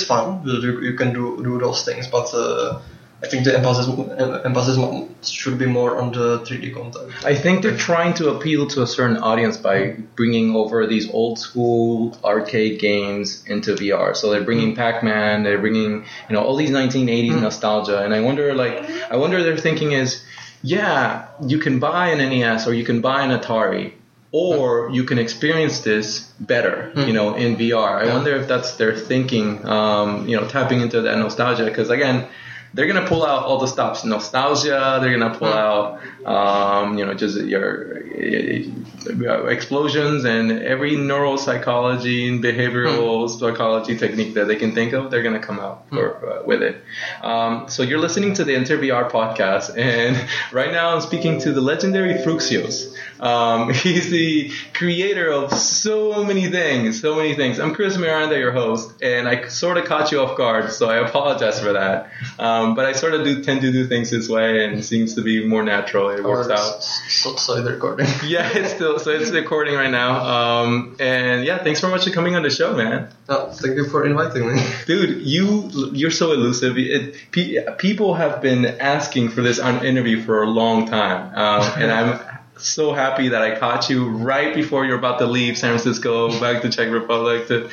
it's fun, you, you can do do those things, but uh, I think the emphasis emphasis should be more on the 3D content. I think they're trying to appeal to a certain audience by bringing over these old school arcade games into VR. So they're bringing Pac-Man, they're bringing you know all these 1980s nostalgia, and I wonder like I wonder their thinking is, yeah, you can buy an NES or you can buy an Atari. Or you can experience this better, you know, in VR. I wonder if that's their thinking, um, you know, tapping into that nostalgia. Because again, they're gonna pull out all the stops, nostalgia. They're gonna pull out, um, you know, just your explosions and every neuropsychology and behavioral psychology technique that they can think of. They're gonna come out for, uh, with it. Um, so you're listening to the Enter VR podcast, and right now I'm speaking to the legendary Frooxius. Um, he's the creator of so many things, so many things. I'm Chris Miranda, your host, and I sort of caught you off guard, so I apologize for that. Um, but I sort of do tend to do things this way, and it seems to be more natural. It works Or out. s- So, so recording. Yeah, it's still so it's recording right now. Um, and yeah, thanks very much for coming on the show, man. No, thank you for inviting me. Dude, you you're so elusive. It, pe- people have been asking for this on interview for a long time, um, and I'm so happy that I caught you right before you're about to leave San Francisco back to Czech Republic to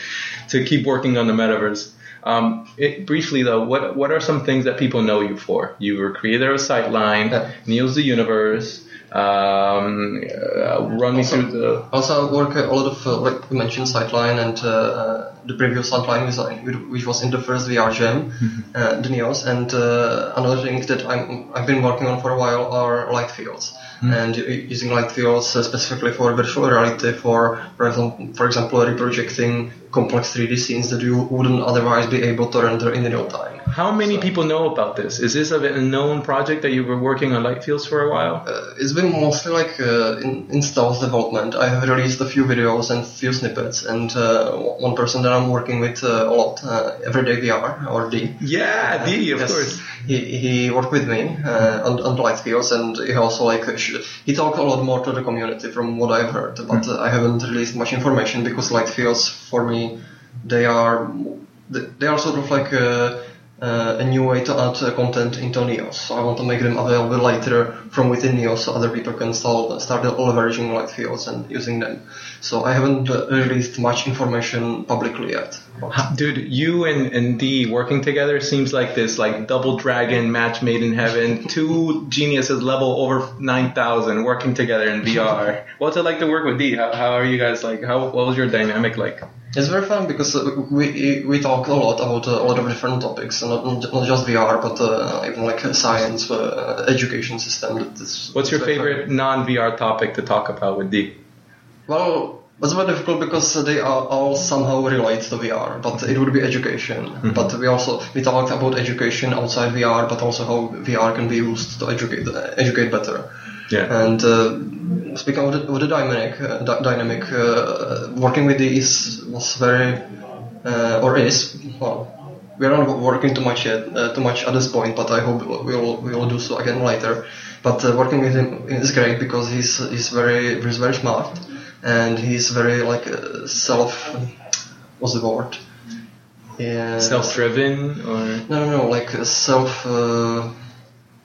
to keep working on the metaverse. Um, it, briefly though, what what are some things that people know you for? You were creator of Sightline, Yeah. Neos the Universe. Um, uh, run me through the Also, I work a lot of, uh, like you mentioned, Sightline and uh, the previous Sightline, which, which was in the first VR Jam, uh, the Neos. And uh, another thing that I'm, I've been working on for a while are light fields. And using light fields uh, specifically for virtual reality, for for example, reprojecting complex 3D scenes that you wouldn't otherwise be able to render in real time. How many people know about this? Is this a a known project that you were working on light fields for a while? Uh, it's been mostly like uh, in, in stealth development. I have released a few videos and few snippets, and uh, one person that I'm working with uh, a lot, uh, Everyday VR or D. Yeah, D, of Yes. course. He, he worked with me uh, on, on the light fields, and he also like he talked a lot more to the community from what I've heard. But uh, I haven't released much information because light fields for me they are they are sort of like a, uh, a new way to add uh, content into Neos. So I want to make them available later from within Neos, so other people can start start leveraging light fields and using them. So I haven't uh, released much information publicly yet. Dude, you and, and D working together seems like this like double dragon match made in heaven. Two geniuses level over 9,000 working together in VR. What's it like to work with D? How, how are you guys like? How, what was your dynamic like? It's very fun because uh, we we talk a lot about uh, a lot of different topics, not, not just VR, but uh, even like science, uh, education system. That is, What's your favorite non VR topic to talk about with D? Well, it's very difficult because they are all somehow relate to VR, but it would be education. But we also we talked about education outside VR, but also how VR can be used to educate educate better. Yeah. And uh, speaking of the, of the dynamic, uh, dy- dynamic, uh, working with these was very, uh, or is, well, we are not working too much yet, uh, too much at this point, but I hope we will we will do so again later. But uh, working with him is great because he's he's very he's very smart, and he's very like uh, self, what's the word? Yeah. Self driven or? No, no, no, like uh, self, uh,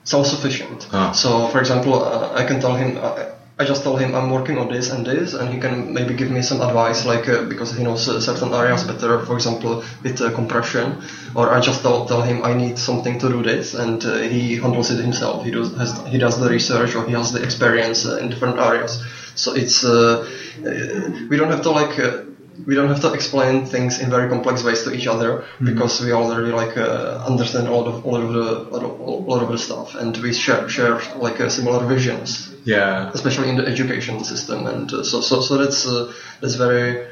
self-sufficient. Ah. So, for example, uh, I can tell him, uh, I just tell him I'm working on this and this, and he can maybe give me some advice, like uh, because he knows uh, certain areas better. For example, with uh, compression, or I just tell, tell him I need something to do this, and uh, he handles it himself. He does has, he does the research or he has the experience uh, in different areas. So it's uh, uh, we don't have to like. Uh, we don't have to explain things in very complex ways to each other because we already like uh, understand a lot of a lot of the a lot of, a lot of the stuff and we share share like uh, similar visions Yeah. especially in the education system and uh, so so so that's uh, that's very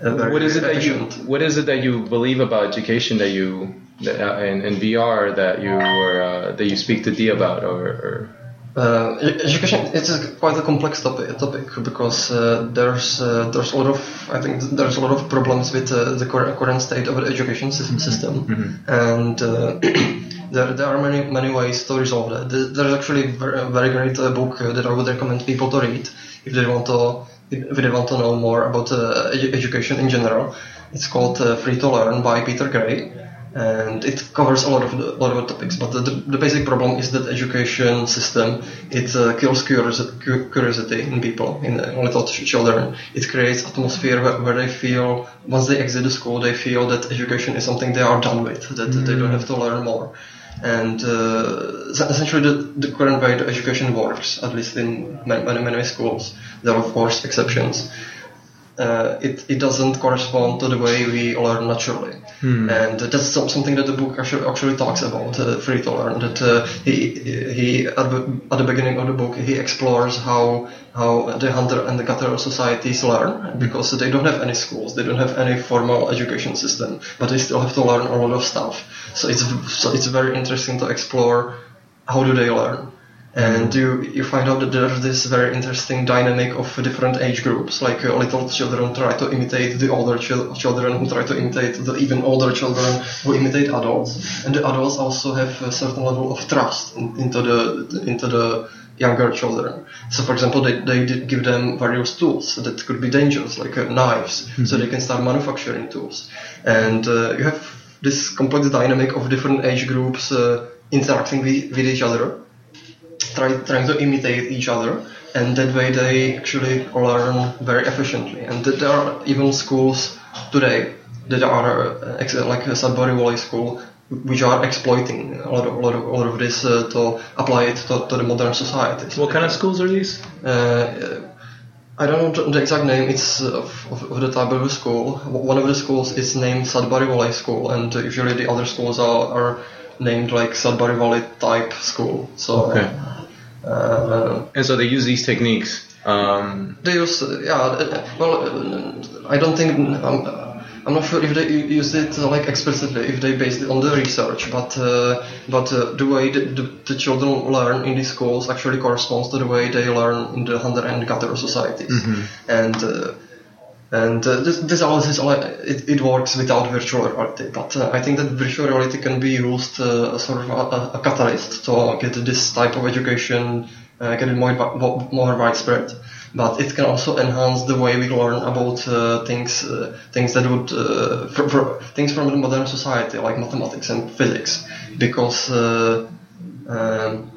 very What is it that you. What is it that you believe about education that you that, uh, in, in VR that you uh, that you speak to D about or, or Uh, education it's a quite a complex topic, topic because uh, there's uh, there's a lot of I think there's a lot of problems with uh, the current state of the education sys- system, and uh, There, there are many many ways to resolve that. There's actually a very, great uh, book that I would recommend people to read if they want to if they want to know more about uh, education in general. It's called Free to Learn by Peter Gray, and it covers a lot of the, lot of the topics. But the, the, the basic problem is that education system it uh, kills curiosity, curiosity in people, in uh, little children. It creates atmosphere where, where they feel once they exit the school, they feel that education is something they are done with, that they don't have to learn more. And uh, essentially, the, the current way the education works, at least in many, many, many schools, there are of course exceptions. Uh, it, it doesn't correspond to the way we learn naturally. And that's some, something that the book actually, actually talks about, uh, Free to Learn. That uh, he, he at, the, at the beginning of the book, he explores how, how the hunter and the gatherer societies learn because they don't have any schools, they don't have any formal education system, but they still have to learn a lot of stuff. So it's, so it's very interesting to explore how do they learn and you you find out that there's this very interesting dynamic of different age groups. Like uh, little children try to imitate the older chil- children, who try to imitate the even older children who imitate adults, and the adults also have a certain level of trust in, into the into the younger children. So, for example, they, they did give them various tools that could be dangerous, like uh, knives, so they can start manufacturing tools. And uh, you have this complex dynamic of different age groups uh, interacting with, with each other try, trying to imitate each other, and that way they actually learn very efficiently. And that there are even schools today that are uh, like a Sudbury Valley School, which are exploiting a lot of, a lot of, a lot of this uh, to apply it to, to the modern society. What kind of schools are these? Uh, I don't know the exact name. It's uh, of, of, of the type of school. One of the schools is named Sudbury Valley School, and uh, usually the other schools are, are named like Sudbury Valley type school. So, Okay. Uh, And so they use these techniques. Um, they use yeah. uh, Well, uh, I don't think um, I'm not sure if they use it uh, like explicitly, if they based it on the research, but uh, but uh, the way the, the, the children learn in these schools actually corresponds to the way they learn in the hunter and gatherer societies, and. Uh, and uh, this, this analysis uh, it, it works without virtual reality, but uh, I think that virtual reality can be used uh, as sort of a, a catalyst to get this type of education uh, get it more more widespread. But it can also enhance the way we learn about uh, things uh, things that would uh, things from the modern society like mathematics and physics, because. Uh, um,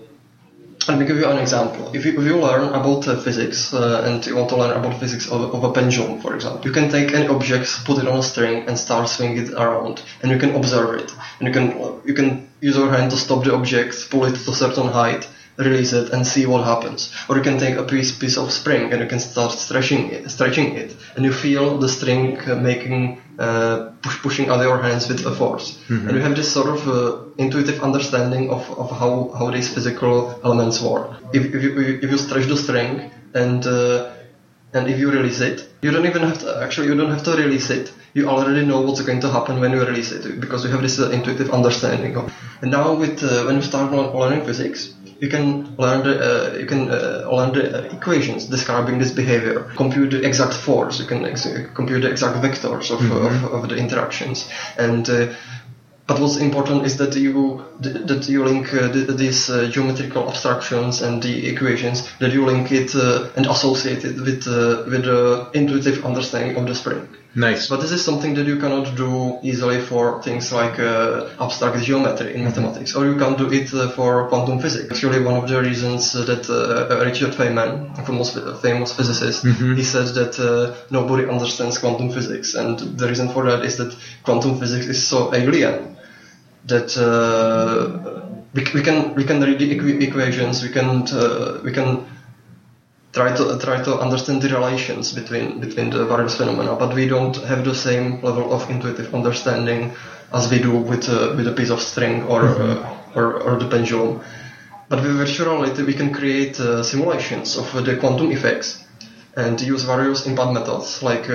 let me give you an example. If you, if you learn about uh, physics uh, and you want to learn about physics of, of a pendulum, for example, you can take any object, put it on a string, and start swinging it around, and you can observe it. And you can you can use your hand to stop the object, pull it to a certain height, release it, and see what happens. Or you can take a piece piece of string and you can start stretching it, stretching it, and you feel the string uh, making uh, push, pushing out your hands with a force. And you have this sort of uh, intuitive understanding of, of how, how these physical elements work. If, if, you, if you stretch the string and uh, and if you release it, you don't even have to actually you don't have to release it. You already know what's going to happen when you release it because you have this uh, intuitive understanding. Of, and now with uh, when you start learning physics, you can learn the uh, you can uh, learn the uh, equations describing this behavior, compute the exact force, you can ex- compute the exact vectors of, of, of the interactions, and uh, but what's important is that you that you link uh, these uh, geometrical abstractions and the equations that you link it uh, and associate it with uh, with the intuitive understanding of the spring. nice. But this is something that you cannot do easily for things like uh, abstract geometry in mathematics, or you can't do it uh, for quantum physics. Actually, one of the reasons that uh, Richard Feynman, a famous, famous physicist, he said that uh, nobody understands quantum physics, and the reason for that is that quantum physics is so alien that uh, we, we can we can read the equi- equations, we can uh, we can try to try to understand the relations between between the various phenomena, but we don't have the same level of intuitive understanding as we do with uh, with a piece of string or uh, or, or the pendulum. But with virtual reality, we can create uh, simulations of uh, the quantum effects and use various impact methods like.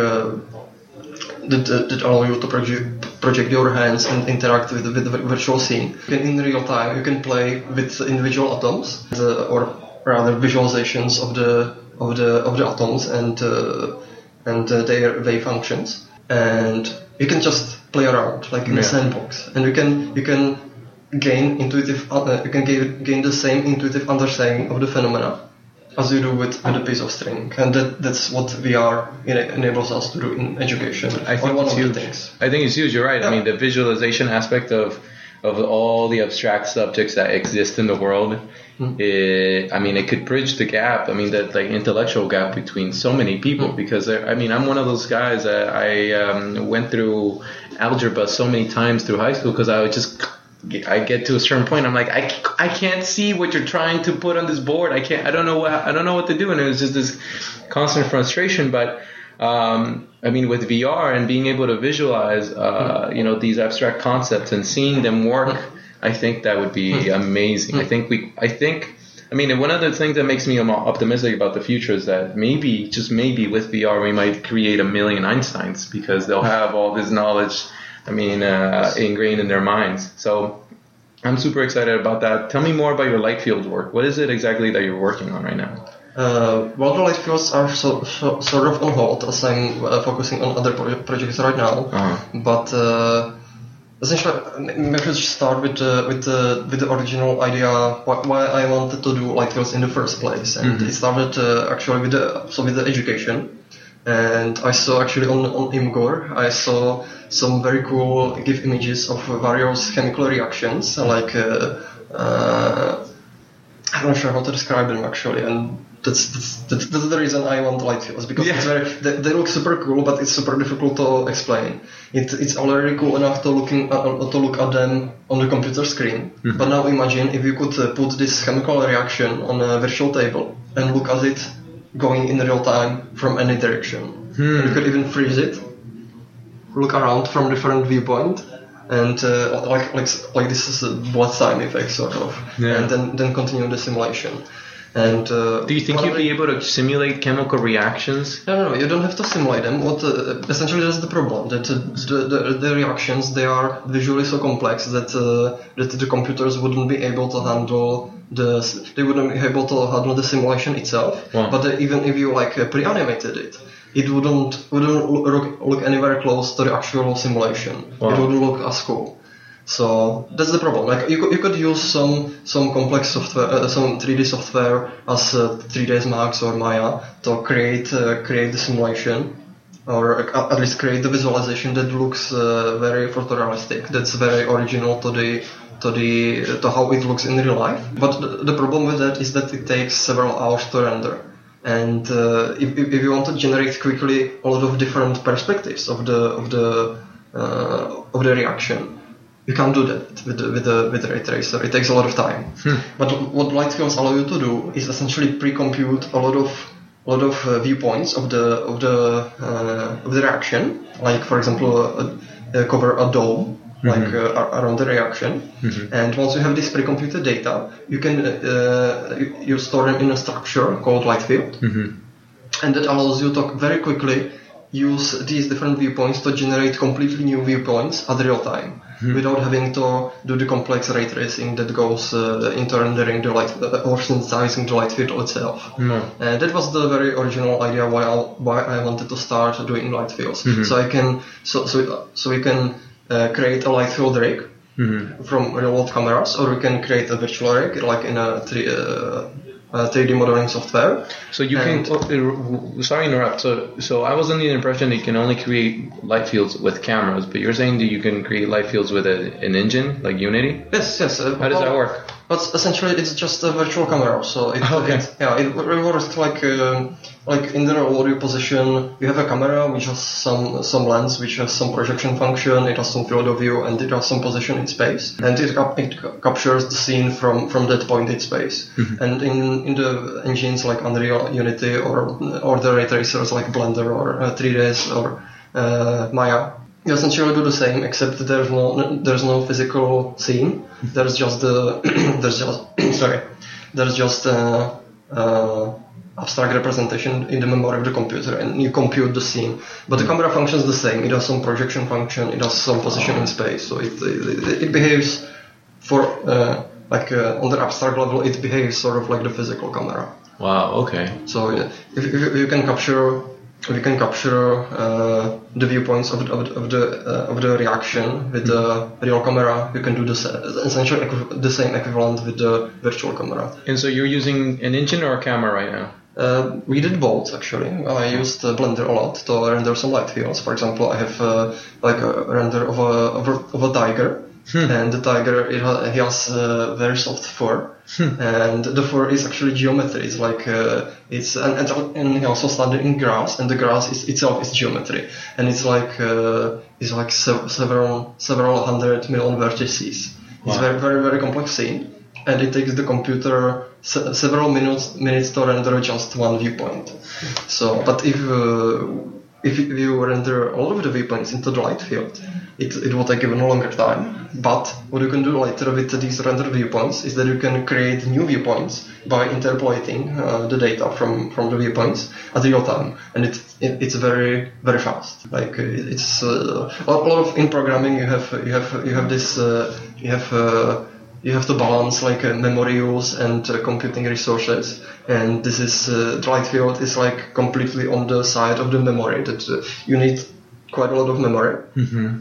That, that, that allow you to project, project your hands and interact with, with the virtual scene. You can, in real time, you can play with individual atoms, uh, or rather visualizations of the of the of the atoms and uh, and uh, their wave functions, and you can just play around like in Yeah. a sandbox, and you can you can gain intuitive, uh, you can gain, gain the same intuitive understanding of the phenomena as you do with, with a piece of string, and that, that's what VR ena- enables us to do in education. I think one it's of the huge. things. I think it's huge. You're right. I mean, the visualization aspect of of all the abstract subjects that exist in the world. Hmm. eh, I mean, it could bridge the gap. I mean, that like intellectual gap between so many people. Hmm. Because uh, I mean, I'm one of those guys. That I um, went through algebra so many times through high school because I would just. I get to a certain point. I'm like, I, I can't see what you're trying to put on this board. I can't. I don't know what. I don't know what to do. And it was just this constant frustration. But um, I mean, with VR and being able to visualize, uh, you know, these abstract concepts and seeing them work, I think that would be amazing. I think we, I think, I mean, one of the things that makes me optimistic about the future is that maybe, just maybe with VR, we might create a million Einsteins because they'll have all this knowledge, I mean, uh, ingrained in their minds. So I'm super excited about that. Tell me more about your light field work. What is it exactly that you're working on right now? Uh, well, the light fields are so, so, sort of on hold as I'm uh, focusing on other proje- projects right now. Uh-huh. But uh, essentially, maybe let's start with uh, with the with the original idea why, why I wanted to do light fields in the first place, and it started uh, actually with the so with the education. And I saw actually on on Imgur, I saw some very cool GIF images of various chemical reactions, like. Uh, uh, I'm not sure how to describe them actually, and that's that's, that's, the reason I want light fields because Yeah. it's very they, they look super cool, but it's super difficult to explain. It, it's already cool enough to looking uh, to look at them on the computer screen. But now imagine if you could uh, put this chemical reaction on a virtual table and look at it going in real time from any direction. And you could even freeze it, look around from different viewpoint, and uh, like like like this is a bullet time effect sort of, Yeah. and then then continue the simulation. And uh, Do you think you'd be able to simulate chemical reactions? no, no, no, you don't have to simulate them. What uh, essentially that's the problem that uh, the, the the reactions they are visually so complex that uh, that the computers wouldn't be able to handle the they wouldn't be able to handle the simulation itself. Wow. But even if you like uh, pre-animated it, it wouldn't wouldn't look, look anywhere close to the actual simulation. Wow. It wouldn't look as cool. So that's the problem. Like you could, you could use some some complex software, uh, some 3D software as uh, 3ds Max or Maya to create uh, create the simulation, or uh, at least create the visualization that looks uh, very photorealistic. That's very original to the to the to how it looks in real life. But the, the problem with that is that it takes several hours to render. And uh, if, if you want to generate quickly a lot of different perspectives of the of the uh, of the reaction, you can't do that with the, with the with the ray tracer. It takes a lot of time. But what light fields allow you to do is essentially pre-compute a lot of a lot of uh, viewpoints of the of the uh, of the reaction. Like for example, cover a dome. Like uh, around the reaction, and once you have this pre-computed data, you can uh, you, you store them in a structure called light field, and that allows you to very quickly use these different viewpoints to generate completely new viewpoints at real time without having to do the complex ray tracing that goes uh, into rendering the light uh, or synthesizing the light field itself. Uh, that was the very original idea why I, why I wanted to start doing light fields. So I can so so so we can create a light field rig from real world cameras, or we can create a virtual rig like in a three, uh, uh, 3D modeling software. So you And- can. Oh, sorry, to interrupt. So, so I was under the impression that you can only create light fields with cameras, but you're saying that you can create light fields with a, an engine like Unity. Yes, yes. Uh, How does that work? But essentially, it's just a virtual camera. So it, Okay. it yeah, it works like um, like in the real world position. You have a camera which has some some lens, which has some projection function. It has some field of view, and it has some position in space. And it, cap- it ca- captures the scene from from that point in space. And in in the engines like Unreal, Unity, or or the ray tracers like Blender or uh, 3ds or uh, Maya. You essentially do the same, except there's no there's no physical scene. There's just the there's just sorry there's just uh, uh, abstract representation in the memory of the computer, and you compute the scene. But the camera functions the same. It has some projection function. It has some position in space. So it it, it behaves for uh, like uh, on the abstract level. It behaves sort of like the physical camera. Wow. Okay. So if, if you can capture we can capture uh, the viewpoints of, of, of the uh, of the reaction with the real camera. You can do the essentially the same equivalent with the virtual camera. And so you're using an engine or a camera right now? Uh, we did both actually. I used Blender a lot to render some light fields. For example, I have uh, like a render of a of a, of a tiger, and the tiger it ha- he has uh, very soft fur, and the fur is actually geometry. It's like uh, it's and, and and he also studied in grass, and the grass is itself is geometry, and it's like uh, it's like sev- several several hundred million vertices. It's very very very complex scene, and it takes the computer se- several minutes minutes to render just one viewpoint. So, but if uh, if you- render all of the viewpoints into the light field, it, it will take even longer time. But what you can do later with these rendered viewpoints is that you can create new viewpoints by interpolating uh, the data from, from the viewpoints at real time, and it, it it's very very fast. Like uh, it's uh, a lot of in programming you have you have you have this uh, you have. You have to balance like uh, memory use and uh, computing resources and this is uh, the light field is like completely on the side of the memory that uh, you need quite a lot of memory Mm-hmm.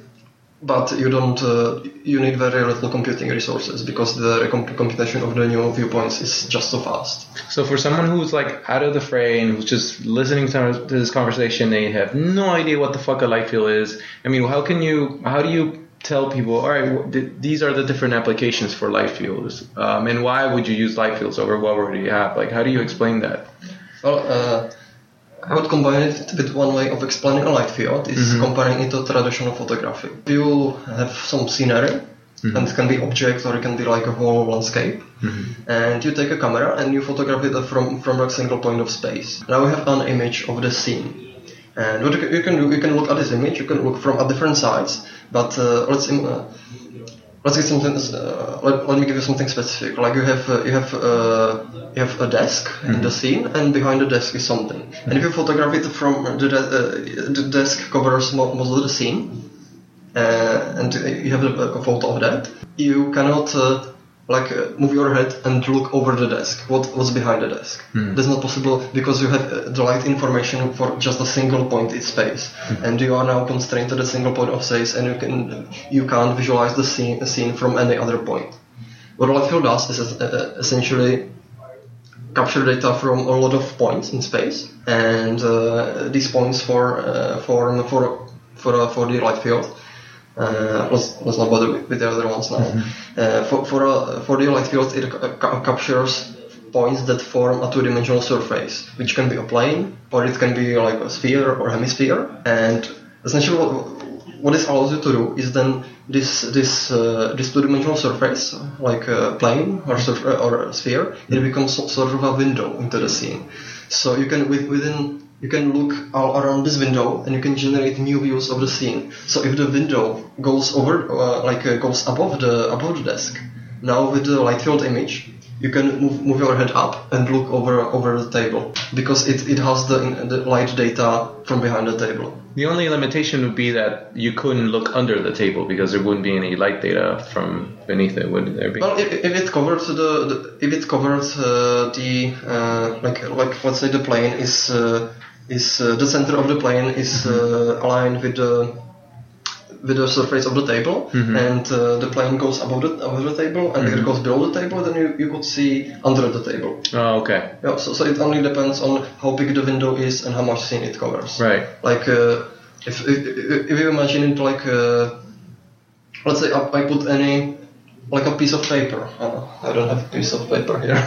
but you don't uh, you need very little computing resources because the comp- computation of the new viewpoints is just so fast So for someone who's like out of the fray and who's just listening to this conversation, they have no idea what the fuck a light field is. I mean, how can you? How do you tell people? All right, th- these are the different applications for light fields, um, and why would you use light fields over what already you have? Like, how do you explain that? Well, uh, I would combine it with one way of explaining a light field is comparing it to traditional photography. You have some scenery, and it can be objects or it can be like a whole landscape, and you take a camera and you photograph it from from a single point of space. Now we have an image of the scene. And what you can, you can do, you can look at this image, you can look from at different sides, but uh, let's uh, let's get something. Uh, let, let me give you something specific. Like you have uh, you have uh, you have a desk in the scene, and behind the desk is something. And if you photograph it from the de- uh, the desk covers most of the scene, uh, and you have a, a photo of that, you cannot. Uh, like uh, move your head and look over the desk. What what's behind the desk? That's not possible because you have uh, the light information for just a single point in space, and you are now constrained to the single point of space, and you can you can't visualize the scene scene from any other point. What light field does is uh, essentially capture data from a lot of points in space, and uh, these points for uh, for for for uh, for the light field. Uh, let's, let's not bother with, with the other ones now. Uh, for for uh, for the light field, it ca- ca- captures points that form a two-dimensional surface, which can be a plane or it can be like a sphere or hemisphere. And essentially, what, what this allows you to do is then this this uh, this two-dimensional surface, like a plane or surf- or a sphere, it becomes sort of a window into the scene. So you can with, within you can look all around this window and you can generate new views of the scene. So if the window goes over, uh, like uh, goes above the above the desk, now with the light field image, you can move, move your head up and look over over the table because it, it has the the light data from behind the table. The only limitation would be that you couldn't look under the table because there wouldn't be any light data from beneath it, would there be? Well, if, if it covers the, the if it covers uh, the uh, like like let's say the plane is uh, is uh, the center of the plane is uh, aligned with the with the surface of the table, and uh, the plane goes above the above the table, and if it goes below the table, then you, you could see under the table. Oh, okay. Yeah, so, so it only depends on how big the window is and how much scene it covers. Right. Like uh, if, if if you imagine it like uh, let's say I, I put any like a piece of paper. Uh, I don't have a piece of paper here.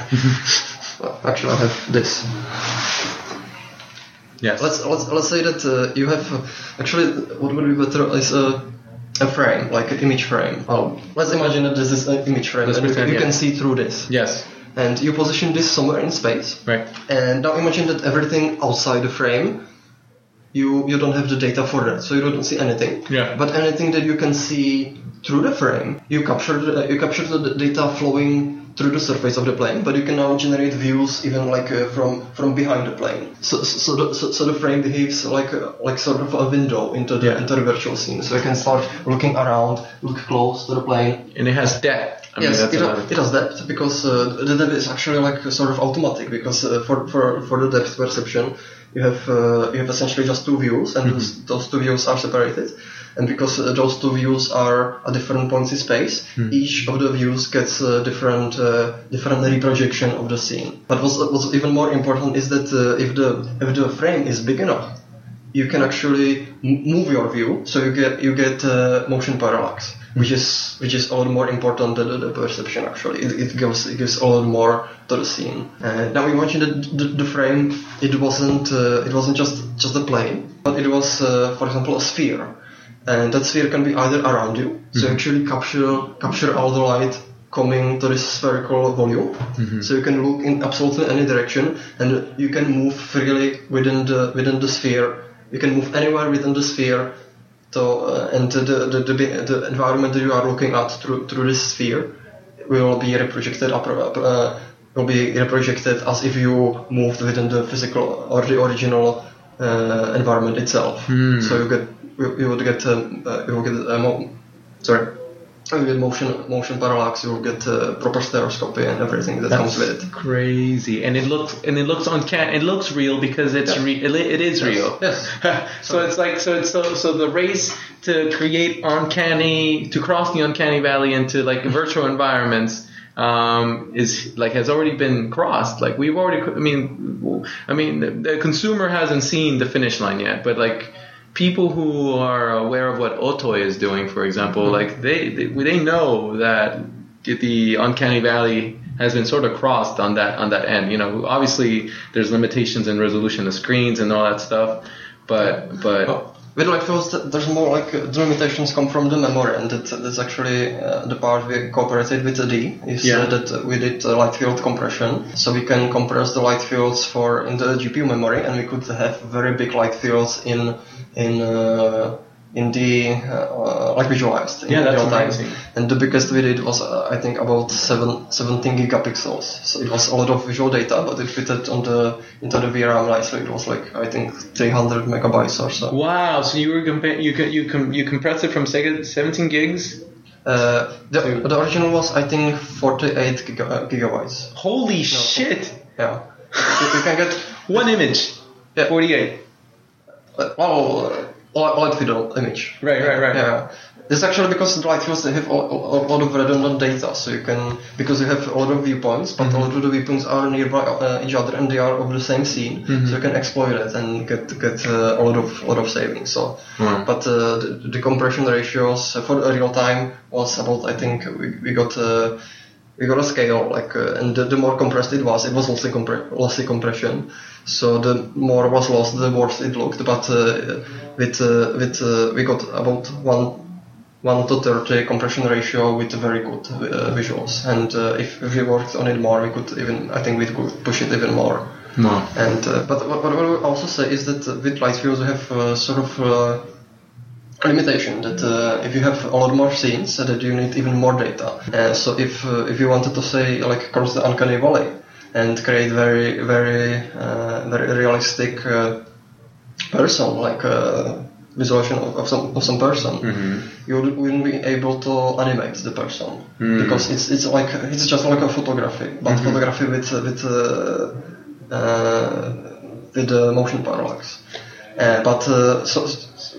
well, actually, I have this. Yes. Let's let's let's say that uh, you have uh, actually what would be better is a a frame like an image frame. Oh, let's imagine that this is an image frame Let's and you- pretend, you yeah. can see through this. yes. And you position this somewhere in space. Right. And now imagine that everything outside the frame, you you don't have the data for that, so you don't see anything. Yeah. But anything that you can see through the frame, you capture the, you capture the data flowing through the surface of the plane, but you can now generate views even like uh, from from behind the plane. So so the, so, so the frame behaves like a, like sort of a window into the Yeah. into the virtual scene. So you can start looking around, look close to the plane, And it has depth. I mean, yes, that's it, a it does that because uh, the depth is actually like sort of automatic because uh, for, for, for the depth perception you have uh, you have essentially just two views and those, those two views are separated. And because uh, those two views are at different points in space each of the views gets a different uh, different reprojection of the scene. But what's, what's even more important is that uh, if the if the frame is big enough you can actually m- move your view, so you get you get uh, motion parallax, which is which is a lot more important than the, the perception. Actually, it, it gives it gives a lot more to the scene. Uh, now imagine that the, the frame it wasn't uh, it wasn't just just a plane, but it was uh, for example a sphere, and that sphere can be either around you, so you actually capture capture all the light coming to this spherical volume. So you can look in absolutely any direction, and you can move freely within the within the sphere. You can move anywhere within the sphere. So uh, and the, the, the the environment that you are looking at through through this sphere will be reprojected uh, will be reprojected as if you moved within the physical or the original uh, environment itself. So you get you, you would get um, uh, you will get mo- sorry. You get motion motion parallax. You will get uh, proper stereoscopy and everything that comes with it. crazy, and it looks and it looks uncanny. It looks real because it's Yeah. re- it, it is real. Yes. so it's like so it's so so the race to create uncanny to cross the uncanny valley into like virtual environments um, is like has already been crossed. Like we've already. I mean, I mean the, the consumer hasn't seen the finish line yet, but like people who are aware of what Otoy is doing, for example, like they they, they know that the uncanny valley has been sort of crossed on that on that end. You know, obviously there's limitations in resolution of screens and all that stuff, but but Oh, With light fields, th- there's more like the limitations come from the memory, and that, that's actually uh, the part we cooperated with the D. Is Yeah. uh, that we did uh, light field compression, so we can compress the light fields for in the GPU memory, and we could have very big light fields in in uh, in the uh, like visualized. in Yeah, that's real time. amazing. And the biggest we did was uh, I think about seven, 17 gigapixels. So it was a lot of visual data, but it fitted on the into the VRAM nicely. It was like I think 300 megabytes or so. wow. So you were compa- you can you can you compress it from Sega 17 gigs. Uh, the, the original was I think 48 giga, uh, gigabytes. Holy shit! Yeah, you, you can get One image. Yeah. 48. Uh, well, uh, light field image. Right, right, right. Yeah. It's actually because the light fields they have a, lot of redundant data, so you can because you have a lot of viewpoints, but Mm-hmm. a lot of the viewpoints are nearby uh, each other and they are of the same scene, Mm-hmm. so you can exploit it and get get uh, a lot of a lot of savings. So, Wow. but uh, the, the compression ratios uh, for real time was about I think we, we got. We got a scale like uh, and the, the more compressed it was it was lossy, compre- lossy compression. So the more was lost the worse it looked. But uh, with uh, with uh, we got about one 1 to 30 compression ratio with very good uh, visuals. And uh, if, if we worked on it more we could even I think we could push it even more. Wow. and uh, but what, what I will also say is that with light fields we have uh, sort of uh, limitation that uh, if you have a lot more scenes uh, that you need even more data. Uh, so if uh, if you wanted to say like cross the uncanny valley and create very very uh, very realistic uh, person like uh, visualization of, of some of some person, you would- wouldn't be able to animate the person because it's it's like it's just like a photography, but photography with with uh, uh, with the motion parallax. Uh, but uh, so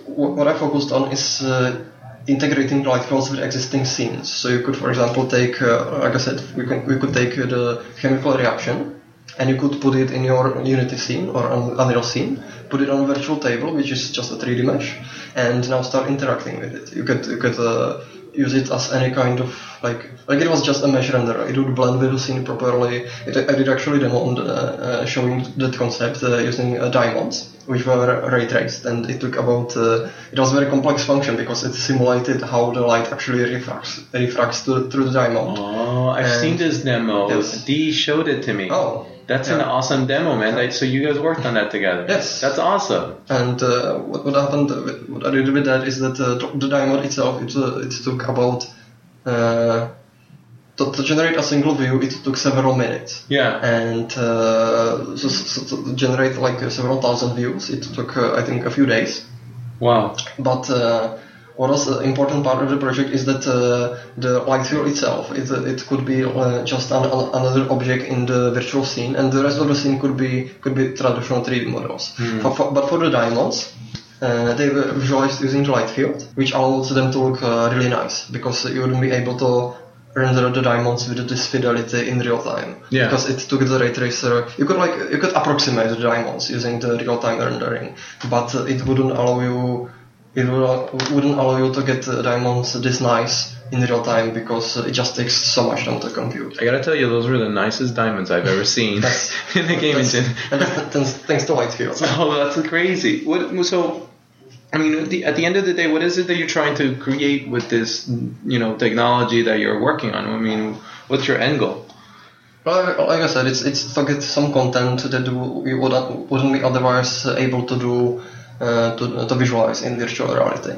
what I focused on is uh, integrating light fields with existing scenes. So you could, for example, take, uh, like I said, we, can, we could take uh, the chemical reaction and you could put it in your Unity scene or Unreal scene, put it on a virtual table, which is just a 3D mesh, and now start interacting with it. You could you could uh, use it as any kind of like like it was just a mesh renderer. It would blend with the scene properly. It, I did actually demo on the, uh, showing that concept uh, using diamonds, which were ray traced, and it took about. Uh, it was a very complex function because it simulated how the light actually refracts refracts to, through the diamond. Oh, I've And- seen this demo. Yes. D showed it to me. Oh, That's an awesome demo, man. Like, so you guys worked on that together. Yes. That's awesome. And uh, what, what happened, with, what I did with that is that uh, the diamond itself, it, uh, it took about, uh, to, to generate a single view, it took several minutes. Yeah. And uh, so, so to generate like uh, several thousand views, it took, uh, I think, a few days. Wow. But uh, what was an important part of the project is that uh, the light field itself, it, it could be uh, just an, another object in the virtual scene, and the rest of the scene could be could be traditional 3D models. Hmm. For, for, but for the diamonds, uh, they were visualized using the light field, which allows them to look uh, really nice because you wouldn't be able to render the diamonds with this fidelity in real time. Yeah. Because it took the ray tracer. You could like you could approximate the diamonds using the real time rendering, but it wouldn't allow you. It would- wouldn't allow you to get diamonds this nice in real time because it just takes so much time to compute. I gotta tell you, those were the nicest diamonds I've ever seen in the game That's- engine. and that's thanks, thanks to light field. Oh, that's crazy. What? So, I mean, at the, at the end of the day, what is it that you're trying to create with this, you know, technology that you're working on? I mean, what's your end goal? Well, like I said, it's it's to get some content that we wouldn't be otherwise able to do uh, to, to visualize in virtual reality.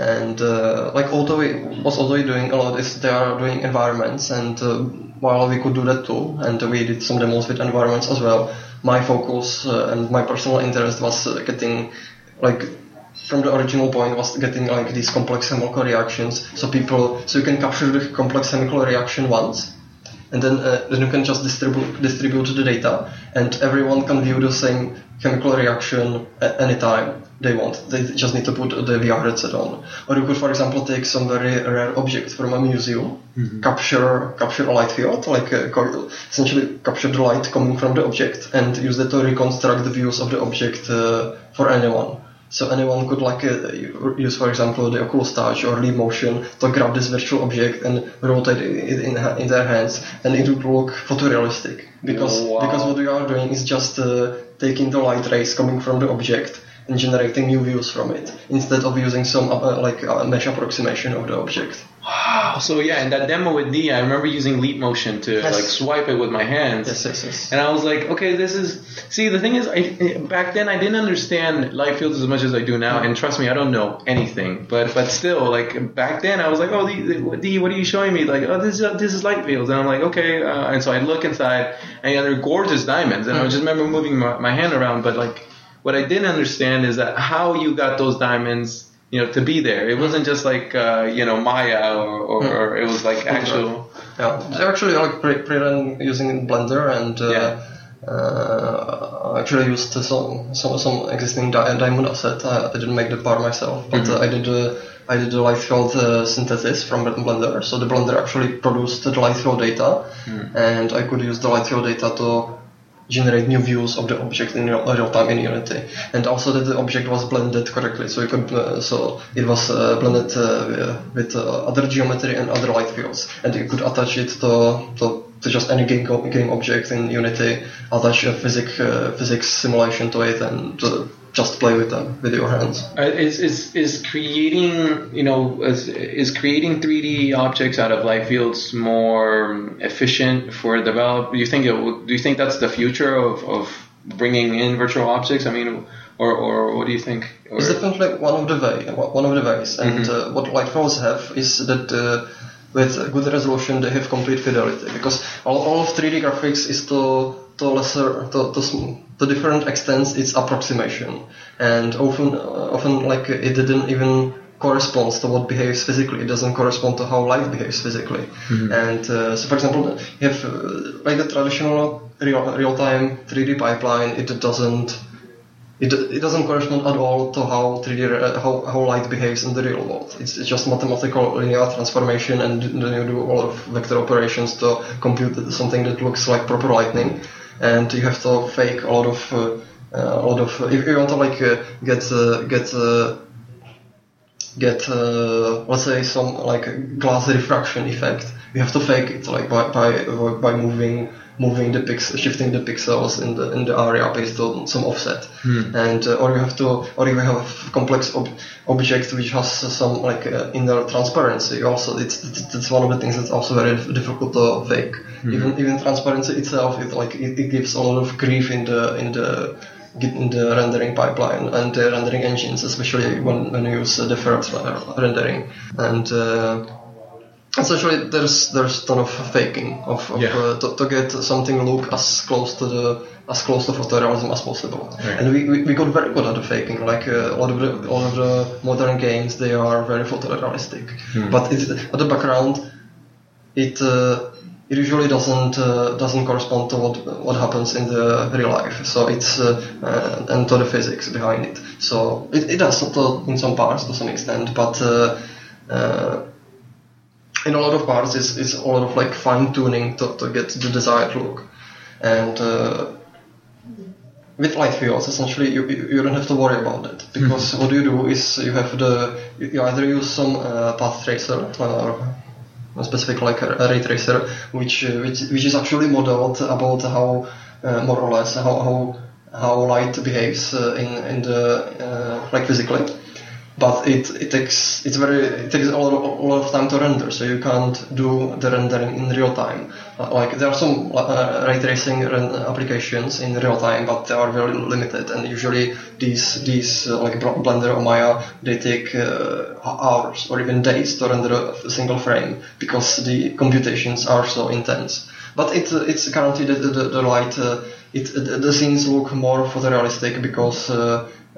And uh, like although was although doing a lot is they are doing environments, and uh, while we could do that too, and we did some demos with environments as well. My focus uh, and my personal interest was uh, getting like from the original point was getting like these complex chemical reactions so people so you can capture the complex chemical reaction once and then uh, then you can just distribute distribute the data and everyone can view the same chemical reaction at any time they want. They just need to put the VR headset on. Or you could for example take some very rare object from a museum capture capture a light field like uh, essentially capture the light coming from the object and use that to reconstruct the views of the object uh, for anyone so anyone could like uh, use, for example, the Oculus Touch or Leap Motion to grab this virtual object and rotate it in, in their hands, and it would look photorealistic. Because Wow. because what we are doing is just uh, taking the light rays coming from the object and generating new views from it, instead of using some uh, like uh, mesh approximation of the object. Wow. So yeah, in that demo with D, I remember using Leap Motion to Yes. like swipe it with my hands. Yes, yes, yes. And I was like, okay, this is. See, the thing is, I, back then I didn't understand light fields as much as I do now. And trust me, I don't know anything. But but still, like back then, I was like, oh, D, D what are you showing me? Like, oh, this is this is light fields. And I'm like, okay. Uh, and so I look inside, and yeah, they're gorgeous diamonds. And I just remember moving my, my hand around. But like, what I didn't understand is that how you got those diamonds. You know, to be there, it wasn't just like uh, you know Maya, or, or, or it was like actual. Yeah, they're actually like pre- pre-run using Blender and uh, Yeah. uh, I actually used some some, some existing di- diamond asset. I, I didn't make the part myself, but uh, I did uh, I did the light field uh, synthesis from Blender. So the Blender actually produced the light field data, and I could use the light field data to generate new views of the object in real, real time in Unity, and also that the object was blended correctly. So you could, uh, so it was uh, blended uh, with uh, other geometry and other light fields, and you could attach it to to, to just any game game object in Unity, attach a physics uh, physics simulation to it, and just play with them with your hands. Uh, is, is is creating you know is, is creating 3D objects out of light fields more efficient for develop? Do you think it will, do you think that's the future of, of bringing in virtual objects? I mean, or, or what do you think? Or, It's definitely one of the way, one of the ways. And uh, what light fields have is that uh, with good resolution they have complete fidelity because all, all of 3D graphics is to to lesser to to, to different extents it's approximation and often uh, often like it didn't even corresponds to what behaves physically. It doesn't correspond to how light behaves physically. And uh, so, for example, you have uh, like the traditional real, real-time 3D pipeline. It doesn't it, it doesn't correspond at all to how 3D re- how, how light behaves in the real world. It's, it's just mathematical linear transformation, and then you do a lot of vector operations to compute something that looks like proper lightning, and you have to fake a lot of uh, uh, a lot of if you want to like uh, get uh, get uh, get uh, let's say some like glass refraction effect you have to fake it like by by, by moving moving the pix shifting the pixels in the in the area based on some offset. And uh, or you have to or you have a complex ob- object which has some like uh, inner transparency also. It's, it's it's one of the things that's also very difficult to fake even even transparency itself it like it, it gives a lot of grief in the in the in the rendering pipeline and the rendering engines, especially when, when you use uh, deferred rendering. And uh, essentially there's there's ton of faking of, of Yeah. uh, to, to get something look as close to the as close to photorealism as possible. Right. And we, we, we got very good at the faking. Like uh, a lot of the all of the modern games, they are very photorealistic. Hmm. But it, at the background, it uh, it usually doesn't uh, doesn't correspond to what what happens in the real life. So it's uh, uh, and to the physics behind it. So it, it does to, in some parts to some extent, but. Uh, uh, in a lot of parts is, is a lot of like fine tuning to, to get the desired look and uh, with light fields essentially you, you don't have to worry about that because what you do is you have the you either use some uh, path tracer or specific like a, ray tracer which, which which is actually modeled about how uh, more or less how how, how light behaves uh, in in the uh, like physically but it, it takes it's very it takes a lot, of, a lot of time to render, so you can't do the rendering in real time. Uh, like there are some uh, ray tracing ren- applications in real time, but they are very limited, and usually these these uh, like Blender or Maya they take uh, hours or even days to render a, single frame because the computations are so intense. But it, uh, it's currently the, the, the light uh, it the, the scenes look more photorealistic because.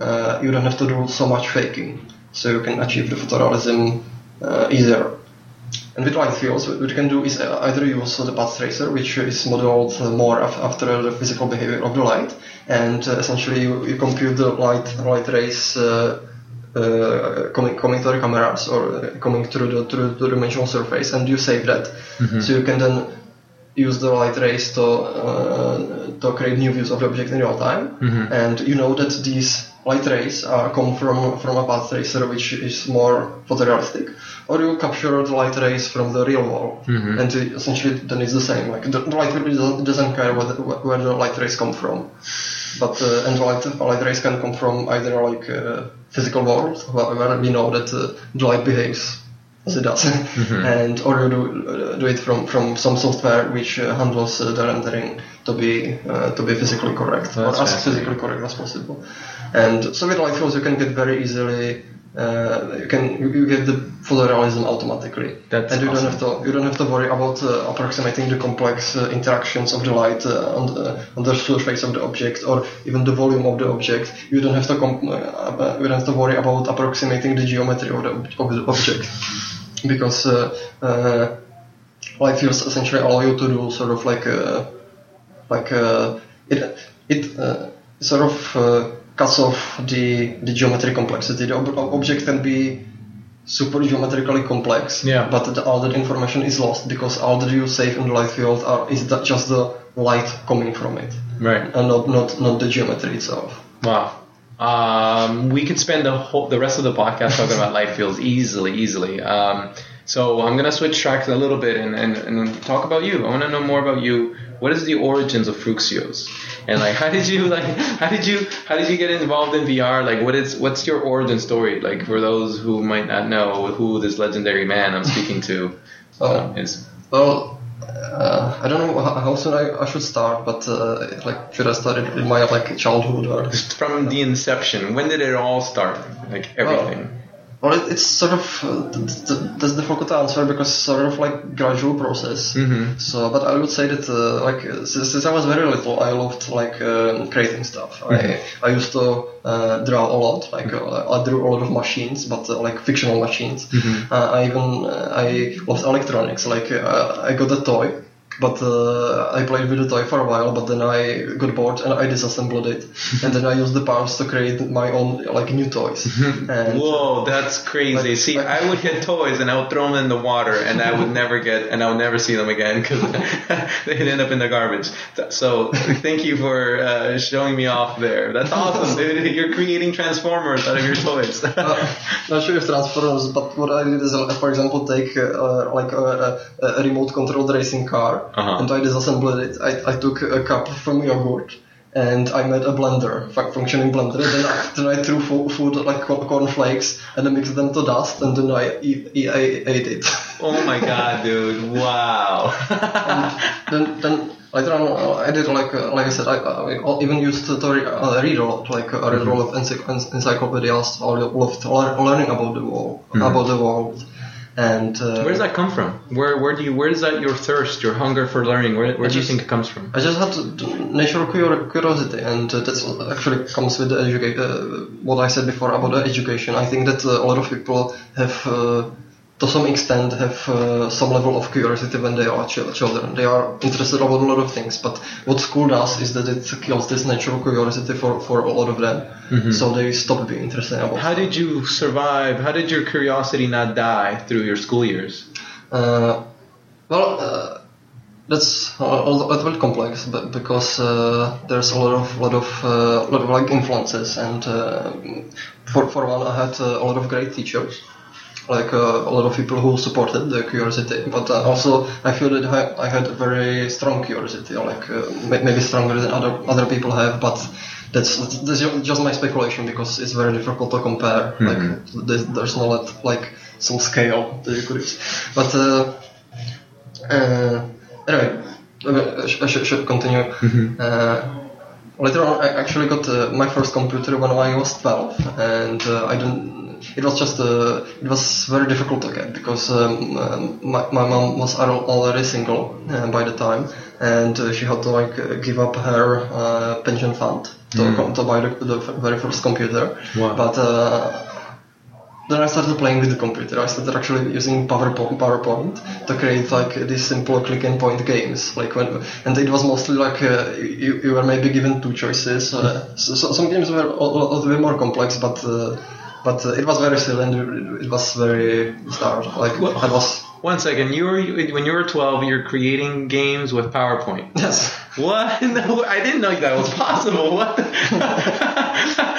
Uh, you don't have to do so much faking, so you can achieve the photorealism uh, easier. And with light fields, what you can do is uh, either use the path tracer, which is modeled more af- after the physical behavior of the light, and uh, essentially you, you compute the light light rays uh, uh, coming coming to the cameras or coming through the through the dimensional surface, and you save that, so you can then use the light rays to uh, to create new views of the object in real time, and you know that these light rays uh, come from from a path tracer which is more photorealistic, or you capture the light rays from the real world, and it- essentially then it's the same. Like the, the light really doesn't, doesn't care where the, where the light rays come from, but uh, and light light rays can come from either like uh, physical world where where we know that uh, the light behaves as it does, and or you do, uh, do it from, from some software which uh, handles uh, the rendering to be uh, to be physically correct or as physically correct as possible. And so with light fields you can get very easily. Uh, you can you, you get the photorealism automatically, That's and you awesome. don't have to you don't have to worry about uh, approximating the complex uh, interactions of the light uh, on the on the surface of the object or even the volume of the object. You don't have to com- uh, uh, you don't have to worry about approximating the geometry of the, ob- of the object because uh, uh, light fields essentially allow you to do sort of like uh, like uh, it it uh, sort of uh, cuts off the the geometry complexity. The ob- object can be super geometrically complex, Yeah. but the, all that information is lost because all that you save in the light field are, is just the light coming from it, Right. and not not not the geometry itself. Wow. Um, we could spend the whole the rest of the podcast talking about light fields easily, easily. Um, so I'm gonna switch tracks a little bit and, and, and talk about you. I want to know more about you. What is the origins of Frooxius? And like, how did you like? How did you how did you get involved in VR? Like, what is what's your origin story? Like for those who might not know who this legendary man I'm speaking to Oh. is. Well, uh, I don't know how, how soon I, I should start, but uh, like should I start it in my like childhood or? Just from the inception, when did it all start? Like everything. Well, it, it's sort of uh, th- th- that's difficult to answer because it's sort of like gradual process. Mhm. So, but I would say that uh, like uh, since, since I was very little, I loved like um, creating stuff. I I used to uh, draw a lot. Like uh, I drew a lot of machines, but uh, like fictional machines. Uh, I even uh, I loved electronics. Like uh, I got a toy. But uh, I played with the toy for a while, but then I got bored and I disassembled it, and then I used the parts to create my own like new toys. and Whoa, that's crazy. Like- see, like- I would get toys and I would throw them in the water, and I would never get, and I would never see them again because they'd end up in the garbage. So, thank you for uh, showing me off there. That's awesome, dude. You're creating transformers out of your toys. uh, not sure if Transformers, but what I did is, uh, for example, take uh, uh, like a, a, a remote controlled racing car Uh-huh. and I disassembled it. I, I took a cup from yogurt and I made a blender, fu- functioning blender. Then I, then I threw fo- food like co- cornflakes and I mixed them to dust and then I, eat, I, I ate it. oh my god, dude! Wow. then then later on I did like uh, like I said I, I even used to re- uh, read a lot like I read a lot of ency- encyclopedias all loved lear- learning about the world about the world And uh, Where does that come from? Where where do you where does that your thirst, your hunger for learning? Where where do you think it comes from? I just had to- natural curiosity, and uh, that's actually comes with the educa- uh, what I said before about the education. I think that uh, a lot of people have, uh, to some extent, have uh, some level of curiosity when they are chil- children. They are interested about a lot of things, but what school does is that it kills this natural curiosity for, for a lot of them. So they stop being interested about. How did you survive? How did your curiosity not die through your school years? Uh, well, uh, that's a a little bit complex, but because uh, there's a lot of lot of uh, lot of like influences, and uh, for for one, I had uh, a lot of great teachers, like uh, a lot of people who supported the curiosity. But uh, also, I feel that I, I had a very strong curiosity, like uh, maybe stronger than other other people have, but. That's, that's just my speculation because it's very difficult to compare. Like there's, there's no like, some scale that you could use. But uh, uh, anyway, I sh- I should, should continue. Uh, later on, I actually got uh, my first computer when I was 12, and uh, I didn't. It was just uh, it was very difficult to get because um, um, my, my mom was already single uh, by the time, and uh, she had to like uh, give up her uh, pension fund to, com- to buy the, the very first computer. Wow. But uh, then I started playing with the computer. I started actually using PowerPoint, PowerPoint to create like these simple click and point games. Like when, and it was mostly like uh, you, you were maybe given two choices. Uh, so, so some games were a, little bit more complex, but uh, but uh, it was very silly and it was very star. Like Well- I was One second, you were when you were 12, you're creating games with PowerPoint. yes. What? No, I didn't know that was possible. What?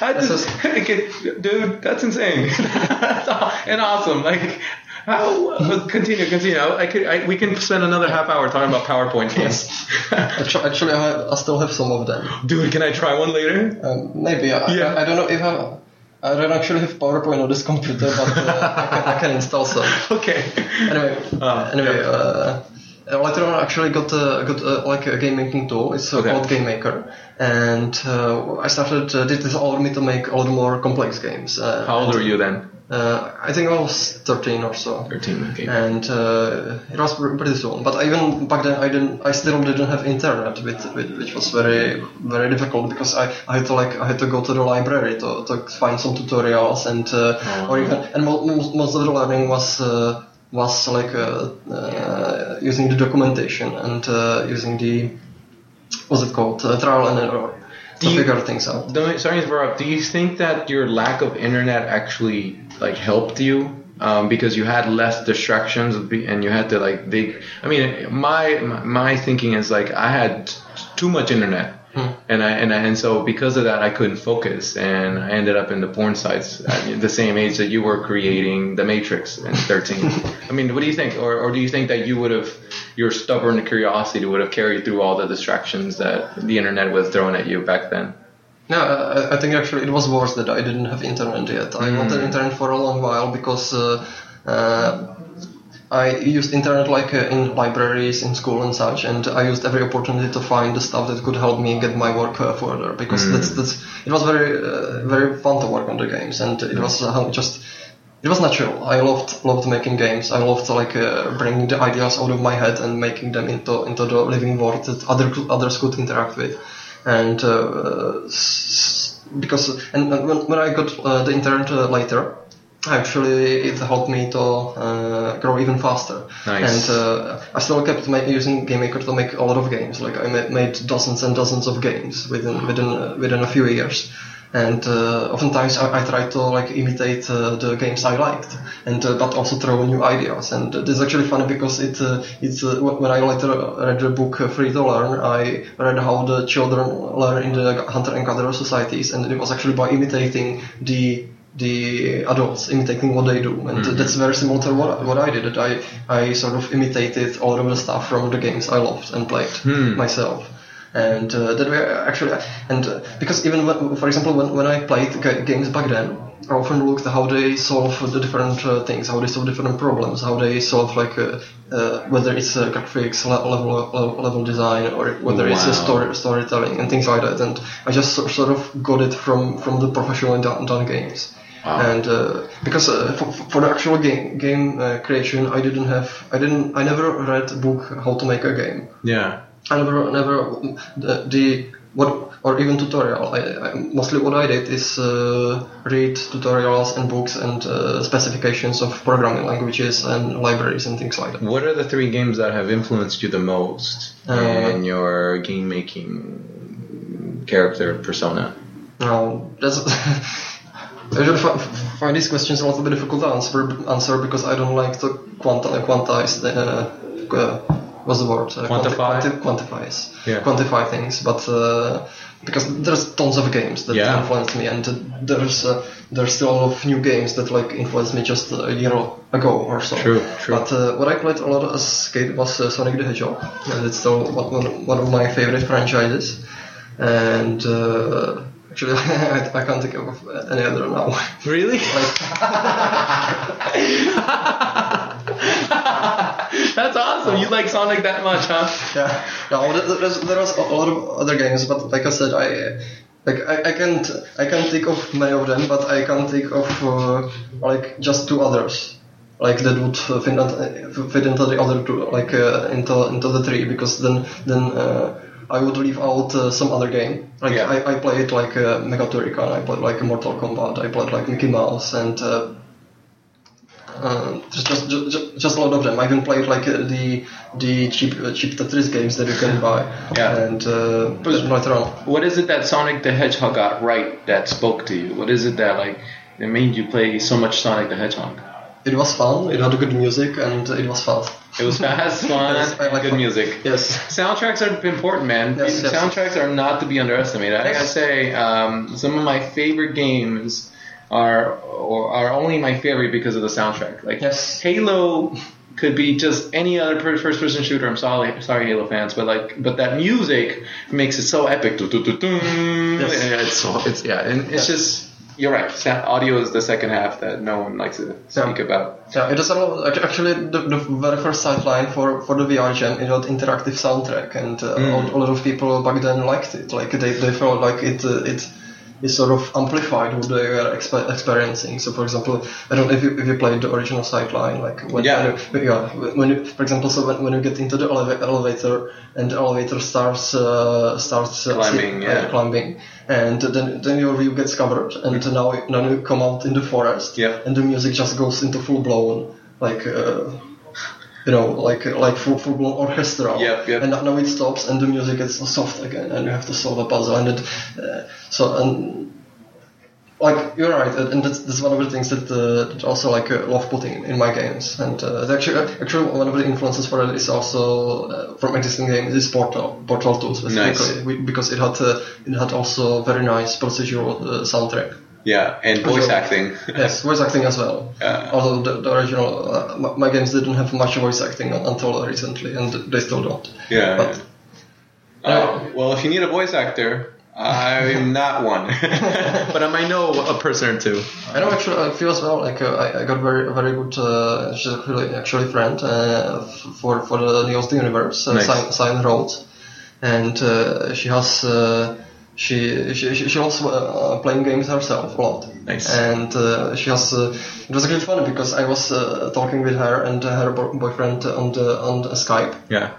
I This just, dude, that's insane. that's and awesome. Like, how? uh, Continue, continue. I could, I, we can spend another half hour talking about PowerPoint games. Actually, I, I still have some of them. dude, can I try one later? Um, maybe I, Yeah. I, I don't know if I. I don't actually have PowerPoint on this computer, but uh, I, can, I can install some. Okay. anyway, Ah, anyway, yeah. uh, uh, later on, I actually got uh, got uh, like a game making tool. It's uh, Okay. called Game Maker, and uh, I started. Uh, this allowed me to make a lot more complex games. Uh, How old were you then? Uh, I think I was 13 or so. 13. Okay. And uh, it was pretty soon, but even back then I didn't, I still didn't have internet, with, with, which was very, very difficult because I, I had to like, I had to go to the library to, to find some tutorials and, uh, Oh. or even, and mo- most, most of the learning was, uh, was like uh, uh, using the documentation and uh, using the, what's it called, uh, trial and error Do to you- figure things out. Sorry to interrupt. Do you think that your lack of internet actually like helped you um, because you had less distractions and you had to like dig? I mean, my my thinking is like I had too much internet. And I, and I and so because of that I couldn't focus and I ended up in the porn sites at the same age that you were creating the Matrix in 13. I mean, what do you think, or or do you think that you would have your stubborn curiosity would have carried through all the distractions that the internet was throwing at you back then? No, I, I think actually it was worse that I didn't have internet yet. I wanted internet for a long while because uh, uh, I used internet like uh, in libraries, in school and such, and I used every opportunity to find the stuff that could help me get my work uh, further. Because that's that's it was very uh, very fun to work on the games, and it was uh, just. It was natural. I loved loved making games. I loved like uh, bringing the ideas out of my head and making them into into the living world that other others could interact with and uh, s- because and and when, when I got uh, the internet uh, later, actually it helped me to uh, grow even faster. Nice. And uh, I still kept ma- using GameMaker to make a lot of games. Like I ma- made dozens and dozens of games within within uh, within a few years. And uh, oftentimes I, I tried to like imitate uh, the games I liked, and uh, but also throw new ideas. And uh, this is actually funny because it uh, it's uh, when I later read the book uh, Free to Learn, I read how the children learn in the hunter and gatherer societies, and it was actually by imitating the the adults imitating what they do, and that's very similar to what, what I did. That I I sort of imitated all of the stuff from the games I loved and played myself, and uh, that way actually and uh, because even when, for example when, when I played ga- games back then. I often looked at how they solve the different uh, things, how they solve different problems, how they solve like uh, uh, whether it's uh, graphics, le- level, level level design, or whether it's a story storytelling and things like that. And I just sort sort of got it from from the professionally done, done games. Wow. And uh, because uh, for, for the actual game game uh, creation, I didn't have, I didn't, I never read a book how to make a game. Yeah. I never, never the, the what or even tutorial. I, I, mostly what I did is uh, read tutorials and books and uh, specifications of programming languages and libraries and things like that. What are the three games that have influenced you the most Uh, in your game making character persona? Now that's. I usually find these questions a little bit difficult to answer, answer because I don't like to quanti- quantize the, uh, uh, what's the word? Uh, Quantify? quanti- quantifies. Yeah. Quantify things, but uh, because there's tons of games that Yeah. influenced me, and uh, there's uh, there's still a lot of new games that like influenced me just a year ago or so. True, true. But uh, what I played a lot as kid was uh, Sonic the Hedgehog, and it's still one, one, one of my favorite franchises. And uh, actually, I, I can't think of any other now. Really? That's awesome. You like Sonic that much, huh? yeah, no, there- was a lot of other games, but like I said, I like I, I can't I can't think of many of them, but I can think of uh, like just two others. Like that would uh, fit into the other two, like uh, into into the three, because then then uh, I would leave out uh, some other game. Like Yeah. I, I played like uh, Mega Turrican, I played like Mortal Kombat, I played like Mickey Mouse, and uh, uh, just, just, just, just a lot of them. I even played like uh, the the cheap uh, cheap Tetris games that you can buy. Yeah. And uh, later on. What is it that Sonic the Hedgehog got right that spoke to you? What is it that like that made you play so much Sonic the Hedgehog? It was fun. It had good music and it was fast. It was fast, fun, Yes, I and like good fun. music. Yes. Soundtracks are important, man. Yes, yes. Soundtracks are not to be underestimated. I Yes. gotta say, um, some of my favorite games are or are only my favorite because of the soundtrack. Like Yes. Halo could be just any other per- first-person shooter. I'm sorry, sorry, Halo fans, but like, but that music makes it so epic. Yes. Yeah, it's so it's yeah, and it's just you're right. Sa- Audio is the second half that no one likes to speak about. Yeah, it is actually the, the very first Sightline for, for the VR Jam. It had interactive soundtrack, and uh, Mm. a, a lot of people back then liked it. Like they, they felt like it uh, it is sort of amplified what they were expe- experiencing. So, for example, I don't know if you if you played the original Sightline, like when Yeah. you, yeah, when you, for example, so when, when you get into the eleva- elevator and the elevator starts uh, starts uh, Climbing, uh, yeah. climbing, and then then your view gets covered, and now now you come out in the forest, Yeah. and the music just goes into full blown like. Uh, you know, like like full full blown orchestral, Yep, yep. and now it stops and the music gets soft again, and you have to solve a puzzle, and it, uh, so and like you're right, and that's, that's one of the things that, uh, that also like uh, love putting in my games, and uh, actually actually one of the influences for it is also uh, from existing games is Portal Portal 2 specifically we, because it had uh, it had also very nice procedural uh, soundtrack. Yeah, and voice acting. Yes, voice acting as well. Yeah. Although the, the original, uh, my, games didn't have much voice acting until recently, and they still don't. Yeah. But Uh, well, if you need a voice actor, I'm not one, but I might know a person or two. I know actually I feel as well like uh, I, I got very very good. Uh, she's actually actually friend uh, for for the the Universe, uh, Nice. Sign, Sign Rhodes, and uh, she has. She, she she also uh, playing games herself a lot. Nice. And uh, she has. Uh, it was actually funny because I was uh, talking with her and her bo- boyfriend on the on the Skype, Yeah.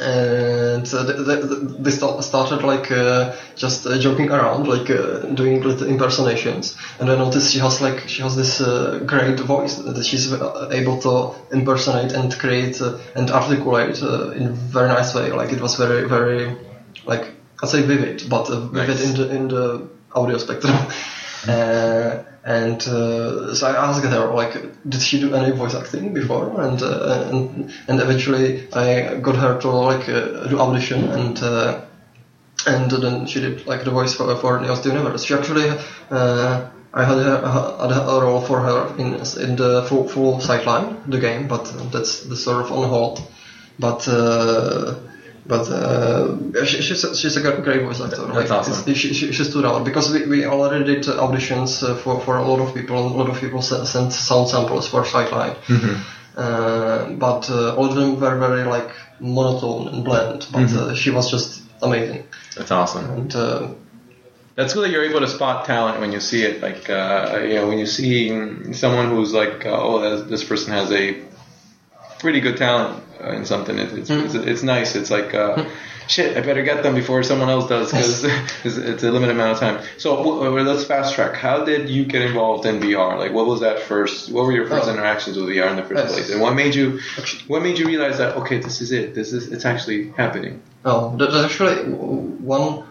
and uh, they, they, they started like uh, just uh, joking around, like uh, doing little impersonations. And I noticed she has like she has this uh, great voice that she's able to impersonate and create uh, and articulate uh, in a very nice way. Like it was very very like I say vivid, but uh, vivid Nice. in the in the audio spectrum. Uh, and uh, so I asked her, like, did she do any voice acting before? And uh, and, and eventually I got her to like uh, do audition, and uh, and then she did like the voice for for Neos the Universe. She actually, uh, I had a, had a role for her in in the full full Sightline, the game, but that's the sort of on hold. But. But uh, she, she's, a, she's a great voice actor. That's awesome. she, she, she stood out because we, we already did auditions uh, for, for a lot of people a lot of people sent sound samples for Sightline. Uh, but uh, all of them were very like monotone and bland, but uh, she was just amazing. That's awesome. And uh, That's cool that you're able to spot talent when you see it. Like, uh, you know, when you see someone who's like, uh, oh, this person has a pretty good talent uh, in something. It, it's, it's it's nice. It's like, uh, shit, I better get them before someone else does because it's, it's a limited amount of time. So w- let's fast track. How did you get involved in VR? Like, what was that first? What were your first Oh. interactions with VR in the first Yes. place? And what made you? What made you realize that okay, this is it. This is it's actually happening. Oh, that- that's actually one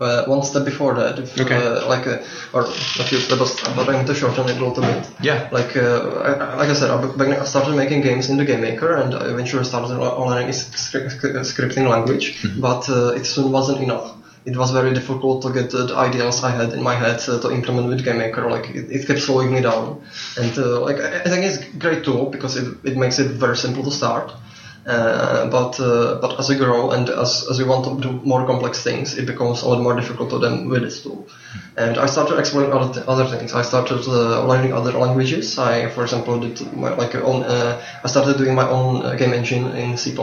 uh, one step before that. If, Okay. uh, like uh, or a few steps, but I'm to shorten it a little bit. Yeah. Like uh, I, like I said, I started making games in the Game Maker, and I eventually started learning is- scri- scri- scripting language. But uh, it soon wasn't enough. It was very difficult to get the ideas I had in my head uh, to implement with Game Maker. Like it, it kept slowing me down, and uh, like I I think it's a great tool because it, it makes it very simple to start. Uh, but uh, but as you grow and as, as you want to do more complex things, it becomes a lot more difficult to them with this tool. And I started exploring other, th- other things. I started uh, learning other languages. I, for example, did my, like own. Uh, I started doing my own game engine in C++.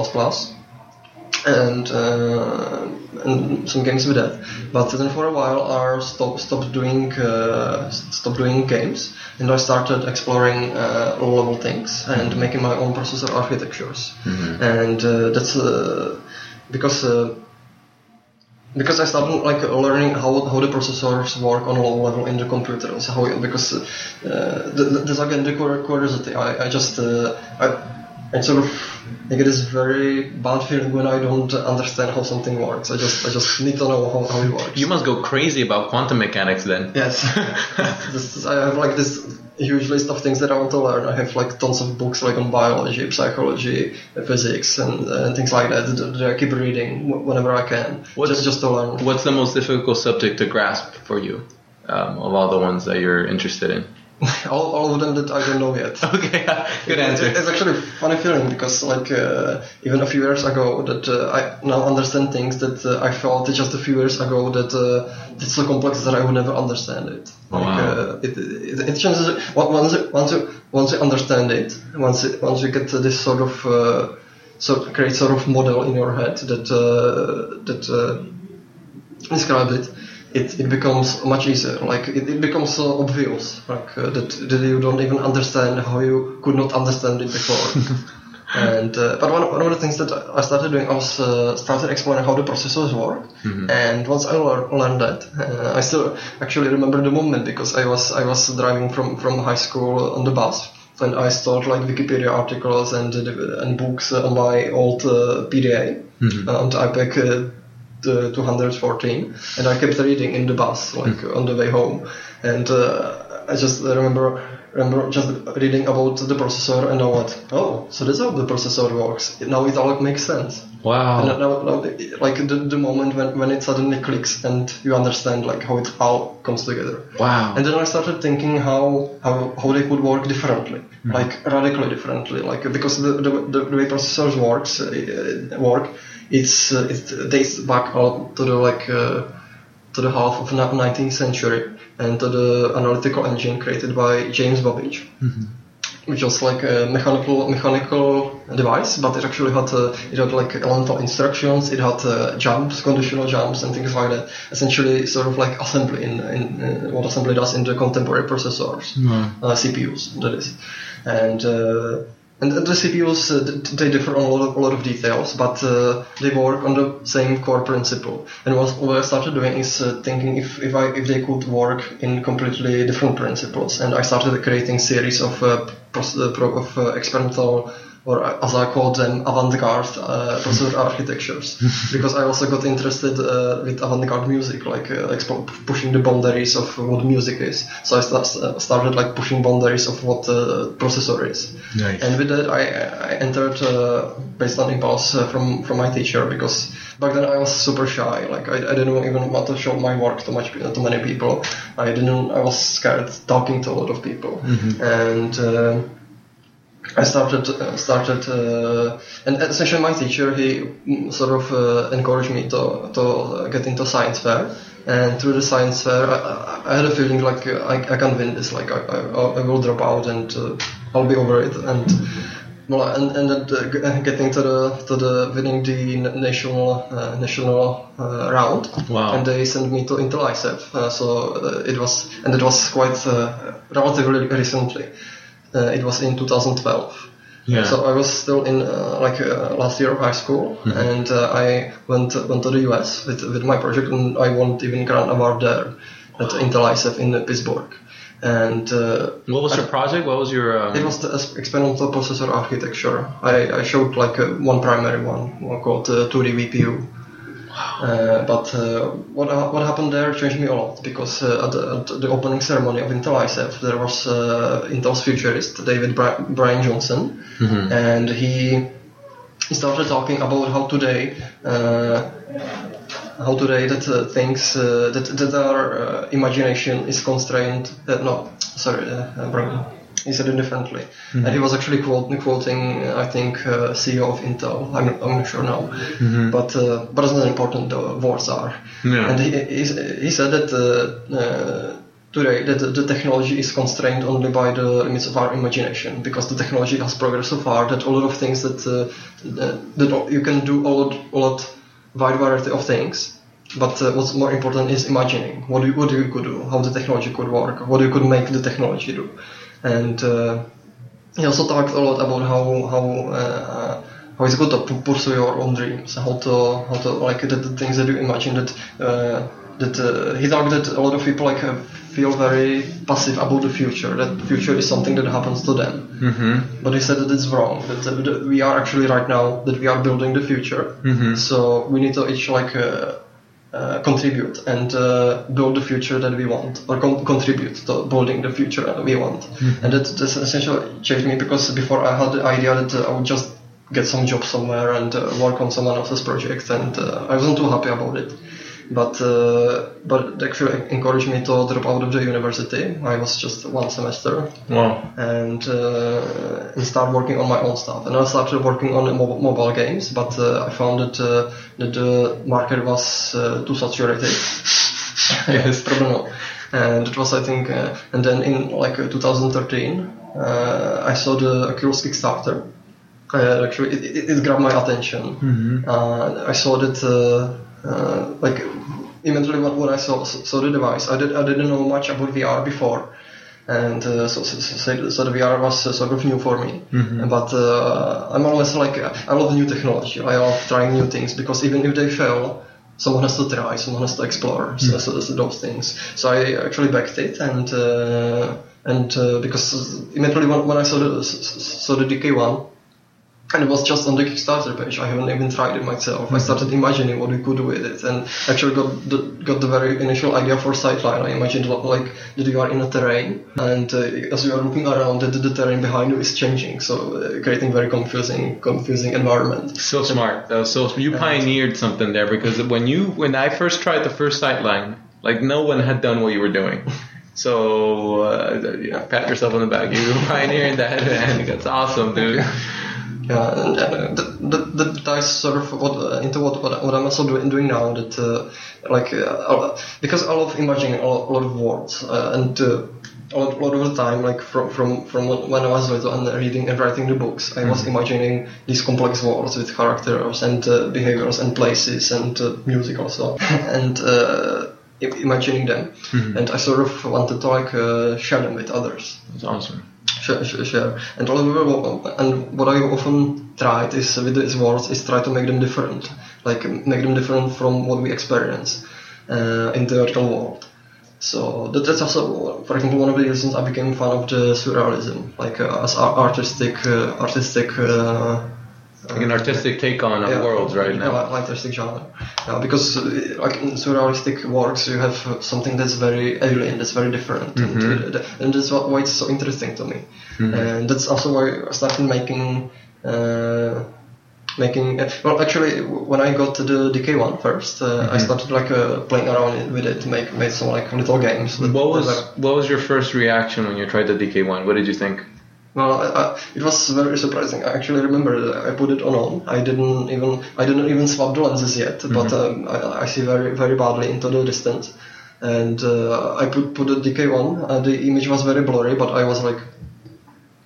And, uh, and some games with that, but then for a while I stopped stopped doing uh, stopped doing games, and I started exploring uh, low level things and making my own processor architectures, and uh, that's uh, because. Uh, because I started like learning how, how the processors work on a low level in the computer. So how because uh, th- th- there's again the cur- curiosity. I, I just uh, I, I sort of I get this very bad feeling when I don't understand how something works. I just I just need to know how, how it works. You must go crazy about quantum mechanics then. Yes. this, is- I have like this huge list of things that I want to learn. I have like tons of books like on biology, psychology, physics, and, uh, things like that that that I keep reading whenever I can. What's- just just to learn. What's the most difficult subject to grasp for you um, of all the ones that you're interested in? all, all of them that I don't know yet. Okay, good It- answer. It's actually a funny feeling because, like, uh, even a few years ago, that uh, I now understand things that uh, I thought just a few years ago that uh, it's so complex that I would never understand it. Like, Wow. uh, it, it, it changes once you, once you once you understand it, once it, once you get this sort of uh, so create sort of model in your head that uh, that uh, describe it. It, it becomes much easier. Like it, it becomes uh, obvious, like uh, that, that you don't even understand how you could not understand it before. and uh, but one, one of the things that I started doing, I was uh, started exploring how the processors work. And once I lear- learned that, uh, I still actually remember the moment because I was I was driving from from high school on the bus. And I stored like Wikipedia articles and uh, and books on my old uh, PDA uh, on the iPAQ the 214 and I kept reading in the bus like on the way home. And uh, I just remember remember just reading about the processor and I what oh so that's how the processor works. Now it all makes sense. Wow. and now, now like the, the moment when, when it suddenly clicks and you understand like how it all comes together. Wow. and then I started thinking how how, how they could work differently, like radically differently, like because the the, the, the way processors works uh, work, it's uh, it dates back all to the like uh, to the half of the 19th century and to the analytical engine created by James Babbage. Which was like a mechanical mechanical device, but it actually had uh, it had like elemental instructions. It had uh, jumps, conditional jumps, and things like that. Essentially, sort of like assembly in, in uh, what assembly does in the contemporary processors, uh, CPUs, that is. And uh, and the CPUs uh, they differ on a lot of, a lot of details, but uh, they work on the same core principle. And what, I started doing is uh, thinking if if I if they could work in completely different principles, and I started creating series of uh, uh, pro- of uh, experimental or uh, as I call them avant-garde uh, processor architectures, because I also got interested uh, with avant-garde music, like uh, expo- pushing the boundaries of what music is. So I sta- started like pushing boundaries of what uh, processor is. Nice. And with that, I, I entered uh, based on impulse uh, from from my teacher because back then I was super shy. Like I, I didn't even want to show my work to much to many people. I didn't. I was scared talking to a lot of people, and. I started started uh, and essentially my teacher he mm, sort of uh, encouraged me to to uh, get into science fair and through the science fair I, I- had a feeling like uh, I, I can't win this like I, I, I will drop out and uh, I'll be over it and well, and and then uh, getting to the to the winning the national uh, national uh, round. Wow. And they sent me to Intel. Uh, so uh, it was and it was quite uh, relatively recently. Uh, it was in 2012. Yeah. So I was still in uh, like uh, last year of high school, and uh, I went went to the US with with my project, and I won even grand award there at Intel ISEF in Pittsburgh. And uh, What was your project? What was your? Um, it was the experimental processor architecture. I, I showed like uh, one primary one, one called uh, 2D VPU. Uh, but uh, what ha- what happened there changed me a lot because uh, at, the, at the opening ceremony of Intel ISEF there was uh, Intel's futurist David Bri- Brian Johnson, and he started talking about how today uh, how today that uh, things uh, that that our uh, imagination is constrained. Uh, no, sorry, uh, uh, Brian. He said it differently, and he was actually quote, quoting, I think, uh, CEO of Intel. I'm, I'm not sure now, but uh, but it's not important. The words are, Yeah. and he, he, he said that uh, uh, today that the, the technology is constrained only by the limits of our imagination because the technology has progressed so far that a lot of things that uh, that you can do a lot, a lot wide variety of things. But uh, what's more important is imagining what you, what you could do, how the technology could work, what you could make the technology do, and uh, he also talked a lot about how how uh, how it's good to pursue your own dreams, how to how to like the, the things that you imagine that uh, that uh, he talked that a lot of people like uh, feel very passive about the future, that the future is something that happens to them. Mm-hmm. But he said that it's wrong. That, uh, that we are actually right now that we are building the future. Mm-hmm. So we need to each like uh, contribute and uh, build the future that we want, or con- contribute to building the future that we want. And that, that's essentially changed me because before I had the idea that uh, I would just get some job somewhere and uh, work on someone else's project, and uh, I wasn't too happy about it. But uh, but actually encouraged me to drop out of the university. I was just one semester Wow. and uh, and start working on my own stuff. And I started working on mo- mobile games, but uh, I found that uh, that the market was uh, too saturated. yes, probably not. And it was, I think, uh, and then in like uh, 2013, uh, I saw the Oculus Kickstarter. Actually, it, it, grabbed my attention. Uh, I saw that, uh, like eventually what, what I saw, saw the device. I, did, I didn't know much about VR before, and uh, so, so, so, the VR was uh, sort of new for me. Mm-hmm. But uh, I'm always like I love new technology. I love trying new things because even if they fail, someone has to try, someone has to explore. Mm-hmm. So, so those things. So I actually backed it and. Uh, and uh, because immediately when, when I saw the, saw the DK1, and it was just on the Kickstarter page. I haven't even tried it myself. I started imagining what we could do with it, and actually got the, got the very initial idea for sightline. I imagined like that you are in a terrain, and uh, as you are looking around, the, the terrain behind you is changing, so uh, creating very confusing confusing environment. So smart. Uh, so you pioneered something there because when you when I first tried the first sightline, like no one had done what you were doing. So uh, pat yourself on the back. You pioneered pioneering that, and that's awesome, dude. Yeah, and uh, that, that, that ties sort of what, uh, into what, what, what I'm also doing, doing now. That uh, like uh, because I love imagining a lot, of words uh, and. Uh, a lot, a lot of the time, like from from from when I was little and reading and writing the books, I was imagining these complex worlds with characters and uh, behaviors and places and uh, music also, and uh, imagining them. And I sort of wanted to like uh, share them with others That's awesome. Share, share, share. And and what I often tried is with these words is try to make them different, like make them different from what we experience uh, in the real world. So that, that's also, for example, one of the reasons I became fan of the surrealism, like uh, as artistic, uh, artistic. Like an artistic take on yeah, worlds right yeah, now. like artistic genre. Yeah, because uh, like in surrealistic works, you have uh, something that's very alien, that's very different, Mm-hmm. and, uh, and that's what, why it's so interesting to me. And that's also why I started making. Uh, Making well, actually, when I got to the DK one first, uh, Mm-hmm. I started like uh, playing around with it, to make made some like little games. What was what was your first reaction when you tried the DK one? What did you think? Well, I, I, it was very surprising. I actually remember that I put it on on. I didn't even I didn't even swap the lenses yet, but um, I, I see very very badly into the distance. And uh, I put put the DK one. Uh, the image was very blurry, but I was like,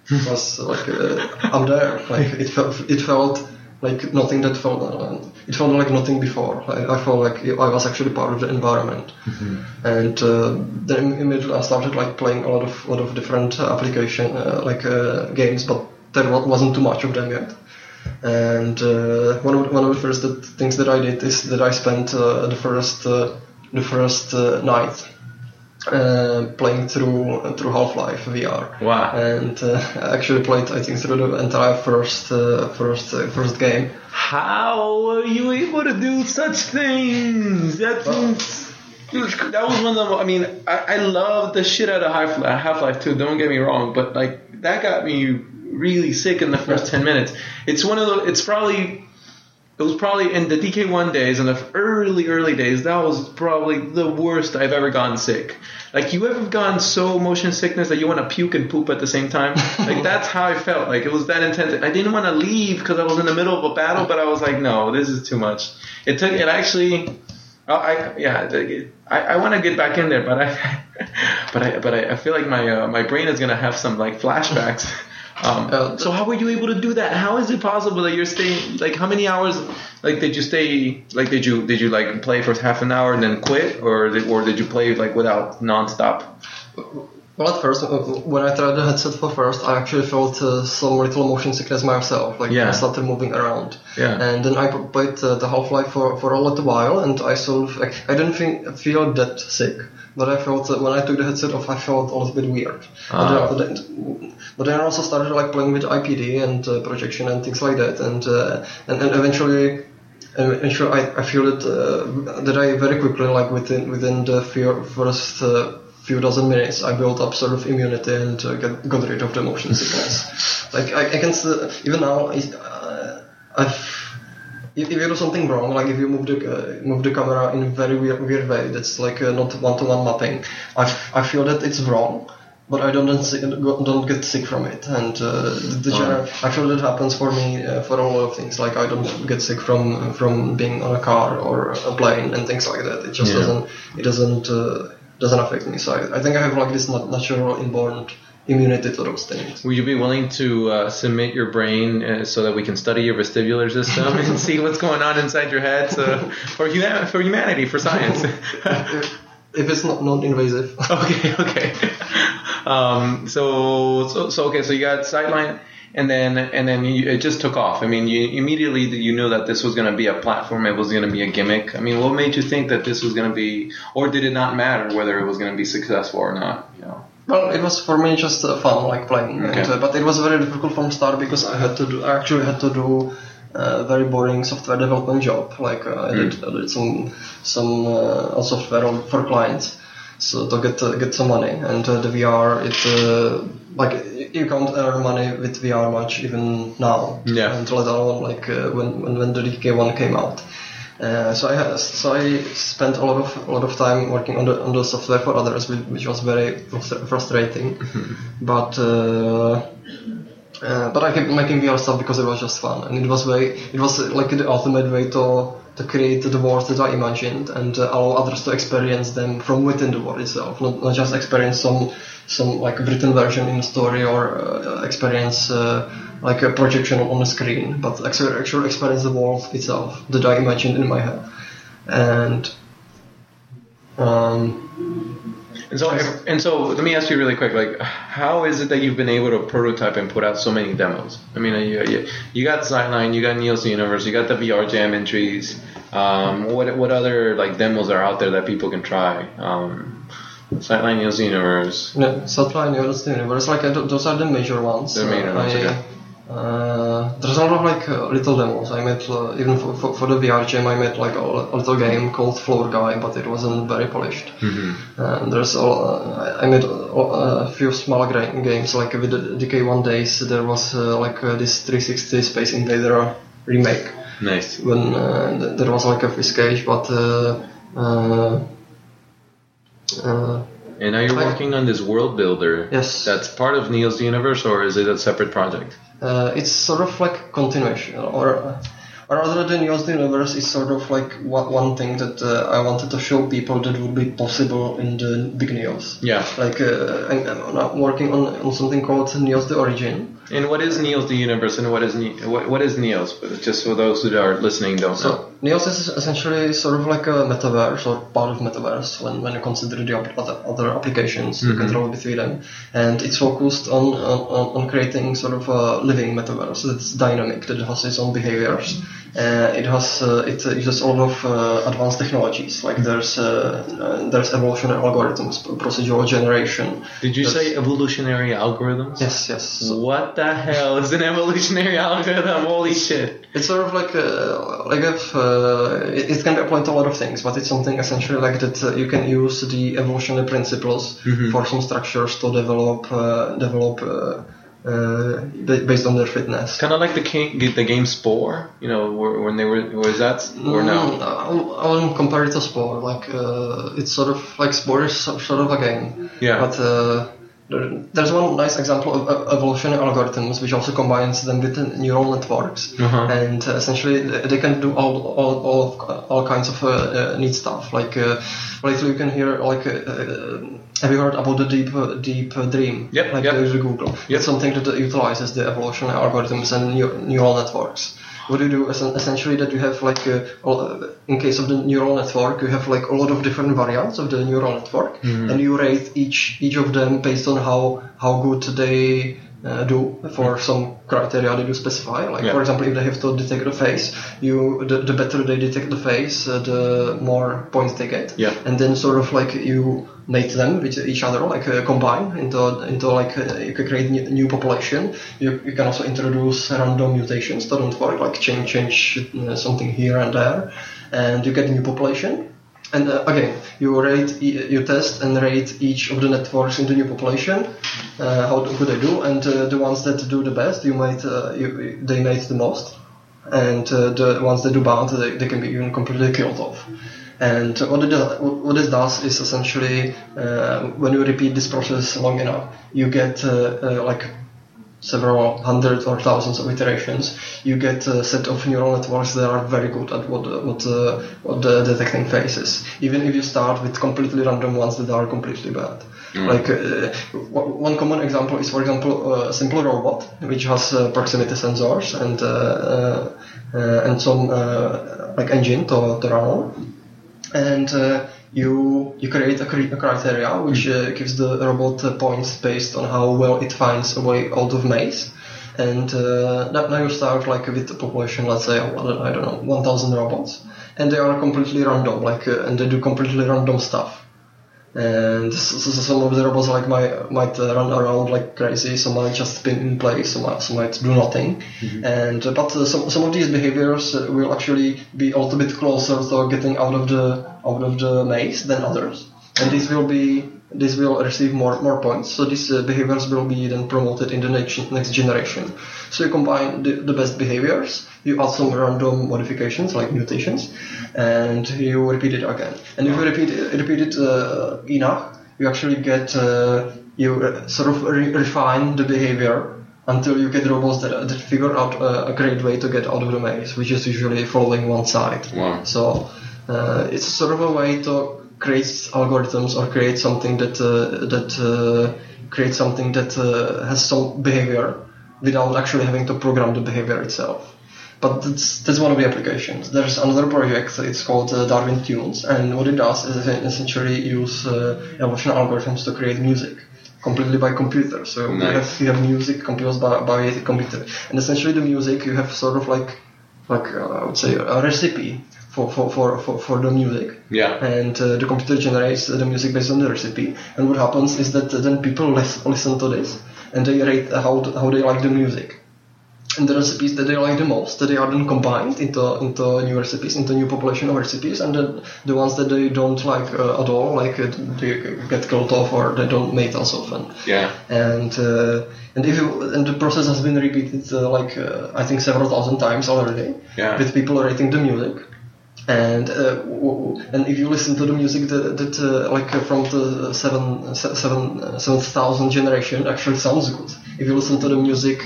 was like uh, I'm there. Like it felt it felt like nothing that felt uh, it felt like nothing before. I, I felt like I was actually part of the environment, and uh, then immediately I started like playing a lot of lot of different uh, application uh, like uh, games, but there wasn't too much of them yet. And uh, one of one of the first things that I did is that I spent uh, the first uh, the first uh, night uh, playing through through Half-Life VR. Wow. And uh, I actually played I think through the entire first uh, first uh, first game. How are you able to do such things? That's that was one of the. I mean, I, I love the shit out of Half Half Life 2. Don't get me wrong, but like that got me really sick in the first ten minutes. It's one of the. It's probably. It was probably in the DK1 days, in the early, early days, that was probably the worst I've ever gotten sick. Like, you ever gotten so motion sickness that you want to puke and poop at the same time? Like, that's how I felt. Like, it was that intense. I didn't want to leave because I was in the middle of a battle, but I was like, no, this is too much. It took, it actually, I, I yeah, I, I want to get back in there, but I, but I, but I, I feel like my, uh, my brain is gonna have some like flashbacks. Um, Uh, so how were you able to do that? How is it possible that you're staying like how many hours? Like did you stay like did you did you like play for half an hour and then quit, or did, or did you play like without nonstop? Well, at first, uh, when I tried the headset for first, I actually felt uh, some little motion sickness myself. Like Yeah. I started moving around. Yeah. And then I played uh, the Half Life for, for a little while, and I sort of like, I didn't think, feel that sick, but I felt that when I took the headset off, I felt a little bit weird. Ah. But, then, but then I also started like playing with IPD and uh, projection and things like that, and uh, and, and eventually. And eventually, I, I feel that uh, that I very quickly, like within within the few, first uh, few dozen minutes, I built up sort of immunity and uh, get, got rid of the motion sickness. like I, I can still, even now, I, uh, I've, if, you do something wrong, like if you move the uh, move the camera in a very weird, weird way, that's like uh, not one-to-one mapping. I, f- I feel that it's wrong, but I don't get sick, don't get sick from it. And uh, the, the general, I feel that happens for me uh, for a lot of things. Like I don't get sick from from being on a car or a plane and things like that. It just Yeah. doesn't it doesn't uh, doesn't affect me. So I, I think I have like this natural inborn immunity to those things. Would you be willing to uh, submit your brain uh, so that we can study your vestibular system and see what's going on inside your head so, for human for humanity for science? If it's not non-invasive. okay, okay. Um, so, so, so, okay. So you got Sightline, and then, and then you, it just took off. I mean, you immediately you knew that this was going to be a platform. It was going to be a gimmick. I mean, what made you think that this was going to be, or did it not matter whether it was going to be successful or not? You know. Well, it was for me just uh, fun, like playing. Okay. And, uh, but it was very difficult from start because I had to do. I actually had to do a very boring software development job. Like uh, I, did, I did some some uh, software for clients, so to get uh, get some money. And uh, the VR, it uh, like you can't earn money with VR much even now. Yeah. And let alone like uh, when, when when the DK one came out. Uh, so I had, so I spent a lot of a lot of time working on the on the software for others, which, was very frustrating. but uh, uh, but I kept making VR stuff because it was just fun, and it was way it was uh, like the ultimate way to to create the world that I imagined and uh, allow others to experience them from within the world itself, not, not just experience some some like written version in a story or uh, experience uh, like a projection on a screen, but actually, actually experience the world itself that I imagined in my head. And um, And so, and so, let me ask you really quick. Like, how is it that you've been able to prototype and put out so many demos? I mean, you, you, you got Sightline, you got Neos the Universe, you got the VR Jam entries. Um, what what other like demos are out there that people can try? Um, Sightline, Neos the Universe. yeah, Satellite University Universe, like those are the major ones. The major ones, I, okay. Uh, there's a lot of like uh, little demos. I made uh, even for, for, for the VR jam. I made like a, a little game called Floor Guy, but it wasn't very polished. Mm-hmm. Uh, there's a, uh, I made a, a few small gra- games like with the DK1 days. There was uh, like uh, this 360 Space Invader remake Nice. when uh, th- there was like a fish cage, but uh, uh, uh, And now you're working on this world builder. Yes. That's part of Neil's universe, or is it a separate project? Uh, it's sort of like continuation or. Rather the Neos the universe is sort of like one, one thing that uh, I wanted to show people that would be possible in the big Neos. Yeah. Like uh, I'm, I'm working on, on something called Neos the Origin. And what is Neos the universe, and what is ne- what, what is Neos? Just for those who are listening don't know. Neos is essentially sort of like a metaverse or part of metaverse when, when you consider the other, other applications you can travel between them. And it's focused on, on, on creating sort of a living metaverse that's dynamic, that has its own behaviors. Uh, it has uh, it uses a lot of uh, advanced technologies like there's uh, uh, there's evolutionary algorithms, procedural generation. Did you There's- say evolutionary algorithms? Yes, yes. So- What the hell is an evolutionary algorithm? Holy shit! It's sort of like uh, like if uh, it, it can be applied to a lot of things, but it's something essentially like that uh, you can use the evolutionary principles for some structures to develop uh, develop uh, uh, based on their fitness. Kind of like the game, the game Spore. You know, when they were was that or Mm, no? I I wouldn't compare it to Spore. Like uh, it's sort of like Spore is sort of a game. Yeah. But uh, there, there's one nice example of evolutionary algorithms which also combines them with neural networks, Uh-huh. and uh, essentially they can do all all all, all kinds of uh, uh, neat stuff. Like uh, lately you can hear like. Uh, have you heard about the deep uh, deep dream? Yep, Like yep. Google. Yep. It's something that utilizes the evolutionary algorithms and neural networks. What you do? Is essentially that you have like, all- in case of the neural network, you have like a lot of different variants of the neural network, mm-hmm. and you rate each each of them based on how how good they uh, do for some criteria that you specify. Like Yeah. for example, if they have to detect the face, you the, the better they detect the face, uh, the more points they get. Yeah. And then sort of like you mate them with each other, like uh, combine into into like uh, you can create new, new population. You, you can also introduce random mutations that don't work, like change change uh, something here and there, and you get a new population. And uh, again, you rate, you test and rate each of the networks in the new population, uh, how do they do, and uh, the ones that do the best, you mate, uh, you, they mate the most, and uh, the ones that do bad, they, they can be even completely killed off. And what does, what it does is essentially uh, when you repeat this process long enough, you get like several hundred or thousands of iterations, you get a set of neural networks that are very good at what what uh, what the detecting faces. Even if you start with completely random ones that are completely bad. Like uh, w- one common example is, for example, a simple robot which has uh, proximity sensors and uh, uh, uh, and some uh, like engine to, to run on and uh, you you create a, cri- a criteria which uh, gives the robot uh, points based on how well it finds a way out of maze. And uh, now now you start like with a population, let's say I don't I don't know, 1,000 robots, and they are completely random, like uh, and they do completely random stuff. And some of the robots like might might uh, run around like crazy, some might just spin in place, some might, some might do nothing. And uh, but uh, some some of these behaviors uh, will actually be a little bit closer to getting out of the out of the maze than others, and this will be this will receive more more points. So these uh, behaviors will be then promoted in the next next generation. So you combine the, the best behaviors, you add some random modifications like mutations, and you repeat it again. And if you repeat it, repeat it uh, enough, you actually get uh, you uh, sort of re- refine the behavior until you get robots that, that figure out uh, a great way to get out of the maze, which is usually following one side. Wow. So uh, it's sort of a way to create algorithms or create something that uh, that uh, creates something that uh, has some behavior without actually having to program the behavior itself. But that's, that's one of the applications. There's another project, it's called uh, DarwinTunes, and what it does is it essentially use uh, evolution algorithms to create music completely by computer. So you, have, you have music composed by, by a computer. And essentially the music, you have sort of like, like uh, I would say, a recipe for, for, for, for, for the music Yeah. and uh, the computer generates the music based on the recipe. And what happens is that then people lis- listen to this and they rate how how they like the music. And the recipes that they like the most, that they are then combined into into new recipes, into new population of recipes, and then the ones that they don't like uh, at all, like uh, they get killed off or they don't mate as often Yeah. and uh, and if you, and the process has been repeated uh, like uh, I think several thousand times already Yeah. with people rating the music and uh, and if you listen to the music that, that uh, like uh, from the seven seven generation actually sounds good. If you listen to the music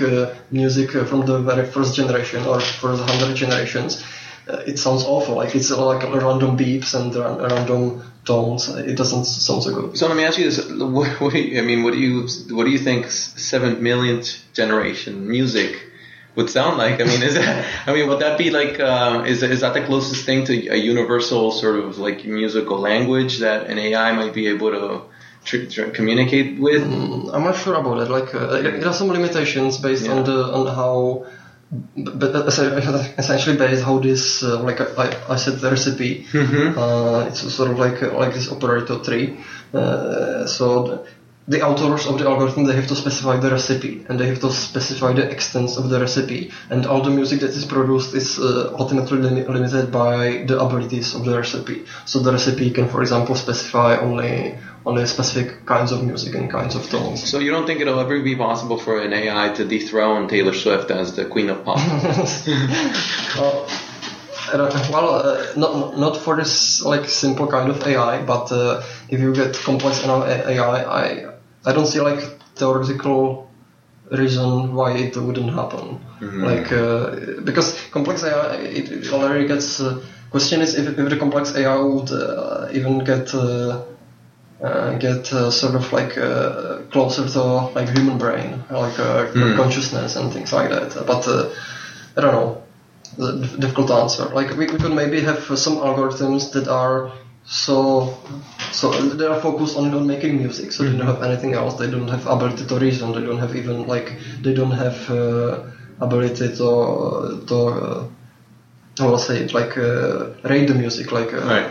music from the very first generation or first hundred generations, it sounds awful. Like it's like random beeps and ra- random tones. It doesn't sound so good. So let me ask you this: what, what I mean, what do you what do you think seven millionth generation music would sound like? I mean, is that I mean, would that be like um, is is that the closest thing to a universal sort of like musical language that an AI might be able to tr- tr- communicate with? Mm, I'm not sure about it. Like uh, there are some limitations based on the on how, but but essentially based how this uh, like I, I said the recipe. Mm-hmm. Uh, it's sort of like like this operator tree. Uh, so. The, authors of the algorithm they have to specify the recipe and they have to specify the extents of the recipe and all the music that is produced is uh, ultimately limi- limited by the abilities of the recipe so the recipe can for example specify only only specific kinds of music and kinds of tones So you don't think it'll ever be possible for an AI to dethrone Taylor Swift as the queen of pop? Uh, uh, well, uh, not not for this like simple kind of AI, but uh, if you get complex enough AI, I I don't see like theoretical reason why it wouldn't happen. Like uh, because complex AI, it, already gets. Uh, question is if, if the complex AI would uh, even get. Uh, uh, get uh, sort of like uh, closer to like human brain, like uh, consciousness and things like that. But uh, I don't know, difficult answer. Like we, we could maybe have some algorithms that are so so they are focused only on making music, so they don't have anything else. They don't have ability to reason. They don't have even like they don't have uh, ability to to. Uh, I will say it like uh, rate the music, like uh, Right.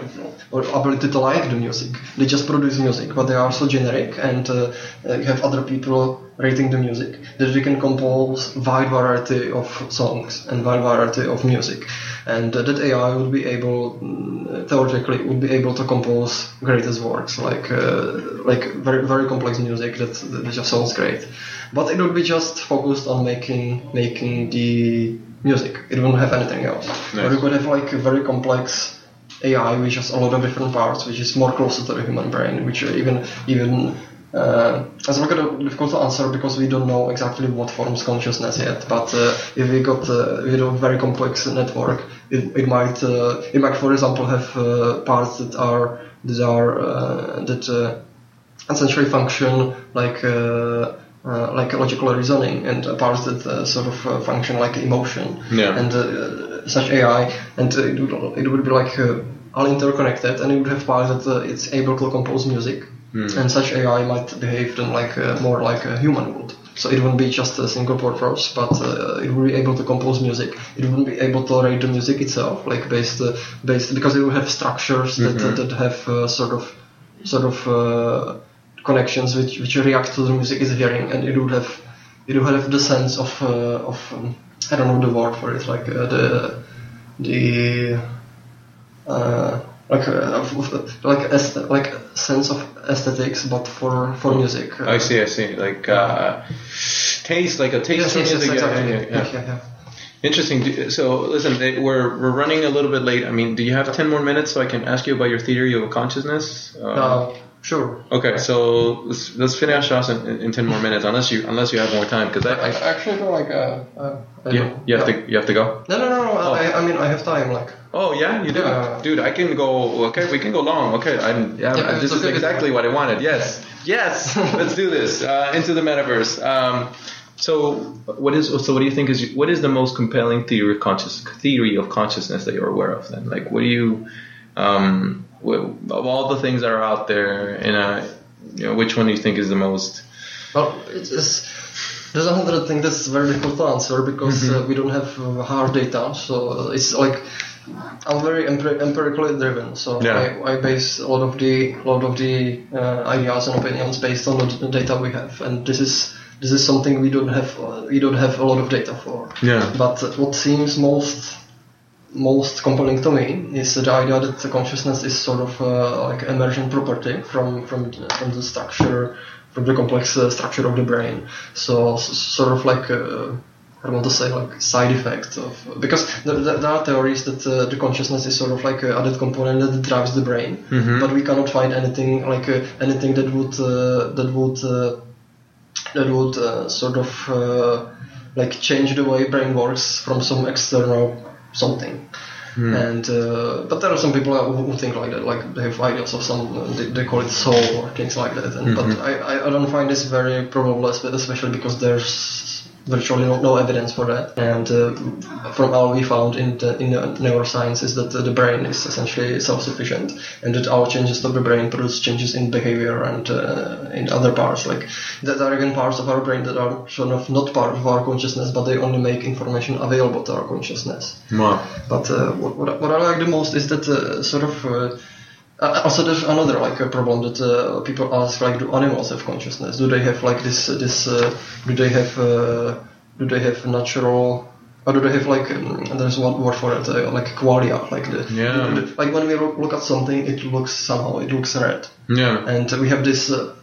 or ability to like the music. They just produce music, but they are so generic, and uh, uh, you have other people rating the music that they can compose wide variety of songs and wide variety of music, and uh, that AI would be able, mm, theoretically, would be able to compose greatest works, like uh, like very very complex music that, that just sounds great, but it would be just focused on making making the music. It wouldn't have anything else. Or you could have like a very complex AI which has a lot of different parts, which is more closer to the human brain, which are even even uh, it's not gonna difficult to answer because we don't know exactly what forms consciousness yet. But uh, if we got uh, we do a very complex network, it, it might uh, it might for example have uh, parts that are that are uh, that uh, essentially function like uh, like logical reasoning and parts that uh, sort of uh, function like emotion Yeah. and uh, such AI and uh, it, would, it would be like uh, all interconnected and it would have parts that uh, it's able to compose music and such AI might behave then like uh, more like a human would. So it wouldn't be just a single purpose, but uh, it would be able to compose music. It wouldn't be able to write the music itself, like based uh, based because it would have structures that that, that have uh, sort of sort of uh, connections which which react to the music is hearing, and it would have it would have the sense of uh, of um, I don't know the word for it, like uh, the the uh, like uh, like est- like sense of aesthetics, but for for music. I see, I see. Like uh, taste, like a taste Yes, yes, yes, music. yeah, exactly. yeah, yeah. Yeah, yeah. Interesting. So listen, eh, we're we're running a little bit late. I mean, do you have ten more minutes so I can ask you about your theory of consciousness? Uh, Uh, sure. Okay, so let's let's finish us in, in, in ten more minutes, unless you unless you have more time, because I, I actually feel like uh, uh, I you, you have yeah. to you have to go. No, no, no, no. I, I mean, I have time. Like, Oh yeah, you do, Yeah. dude. I can go. Okay, we can go long. Okay, I'm. Yeah, Yeah, this is exactly what I wanted. Yes, yes. let's do this uh, into the metaverse. Um, so, what is so? What do you think is what is the most compelling theory of conscious theory of consciousness that you're aware of? Then, like, what do you um, of all the things that are out there in a you know, which one do you think is the most? well, it's, it's there's another thing that's very difficult to answer because uh, we don't have uh, hard data. So it's like I'm very empir- empirically driven. So Yeah. I, I base a lot of the a lot of the uh, ideas and opinions based on the data we have, and this is this is something we don't have uh, we don't have a lot of data for. Yeah. But what seems most most compelling to me is the idea that the consciousness is sort of uh, like emergent property from from from the structure from the complex uh, structure of the brain. So s- sort of like uh, I want to say like side effect of because there, there are theories that uh, the consciousness is sort of like a added component that drives the brain, Mhm. but we cannot find anything like uh, anything that would uh, that would uh, that would uh, sort of uh, like change the way brain works from some external something. And uh, but there are some people who, who think like that, like they have ideas of some, they, they call it soul or things like that. And, But I, I, I don't find this very probable, especially because there's virtually no, no evidence for that. And uh, from all we found in the, in the neuroscience is that uh, the brain is essentially self-sufficient, and that our changes of the brain produce changes in behavior and uh, in other parts. Like there are even parts of our brain that are sort of not part of our consciousness, but they only make information available to our consciousness. Wow. But uh, what, what, I- like the most is that uh, sort of. Uh, uh, also, there's another like a problem that uh, people ask: like, do animals have consciousness? Do they have like this? Uh, this? Uh, do they have? Uh, do they have natural? Or do they have like? Um, there's one word for it, uh, like qualia, like the, Yeah. the- Like when we look, at something, it looks somehow it looks red, Yeah. and we have this. Uh,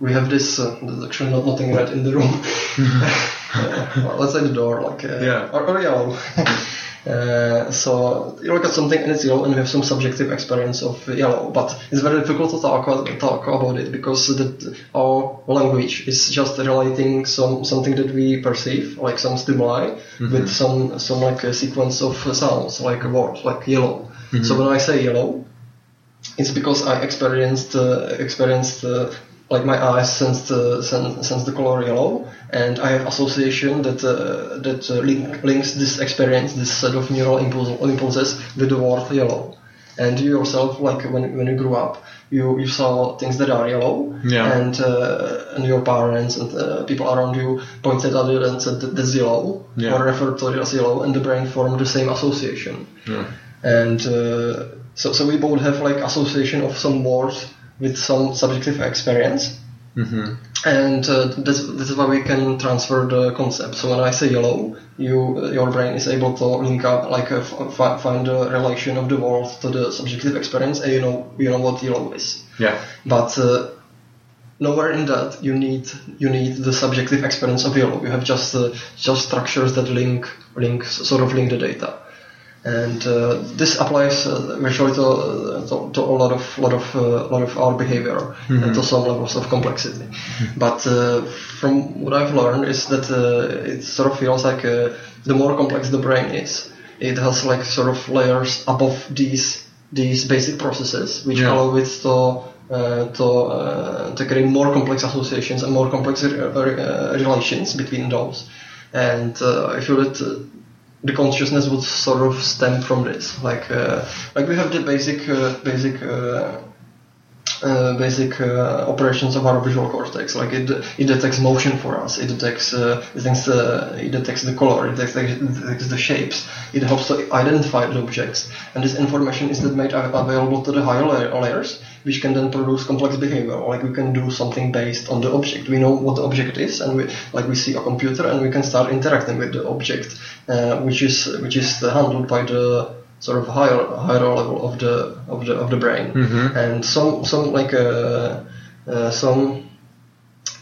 we have this. Uh, there's actually not nothing red in the room. Well, let's say the door, like uh, Yeah. or, or yellow. Uh, so you look at something and it's yellow, and you have some subjective experience of yellow. But it's very difficult to talk about, talk about it because that our language is just relating some something that we perceive, like some stimuli, with some some like a sequence of sounds, like a word, like yellow. So when I say yellow, it's because I experienced uh, experienced uh, like my eyes sensed uh, sense, sense the color yellow, and I have association that uh, that uh, link, links this experience, this set of neural impulse, impulses with the word yellow. And you yourself, like when when you grew up, you, you saw things that are yellow, Yeah. and uh, and your parents and uh, people around you pointed at it and said that that's yellow, Yeah. or referred to it as yellow, and the brain formed the same association Yeah. and uh, so so we both have like association of some words with some subjective experience Mm-hmm. and uh, this, this is why we can transfer the concept so when i say yellow you uh, your brain is able to link up like uh, f- find the relation of the word to the subjective experience and you know you know what yellow is Yeah. but uh, nowhere in that you need you need the subjective experience of yellow. You have just uh, just structures that link link sort of link the data, and uh, this applies uh, virtually to, uh, to, to a lot of lot of uh, lot of our behavior and to some levels of complexity. But uh, from what I've learned is that uh, it sort of feels like uh, the more complex the brain is, it has like sort of layers above these these basic processes, which Yeah. allow it to uh, to uh, to create more complex associations and more complex uh, uh, relations between those. And uh, I feel that uh, the consciousness would sort of stem from this. Like uh, like we have the basic uh, basic. Uh, uh, basic uh, operations of our visual cortex. Like it, it detects motion for us. It detects, uh, it, detects it detects the color. It detects, it detects the shapes. It helps to identify the objects. And this information is then made available to the higher la- layers, which can then produce complex behavior. Like we can do something based on the object. We know what the object is, and we like we see a computer, and we can start interacting with the object, uh, which is which is handled by the sort of higher higher level of the of the of the brain. And some some like uh, uh, some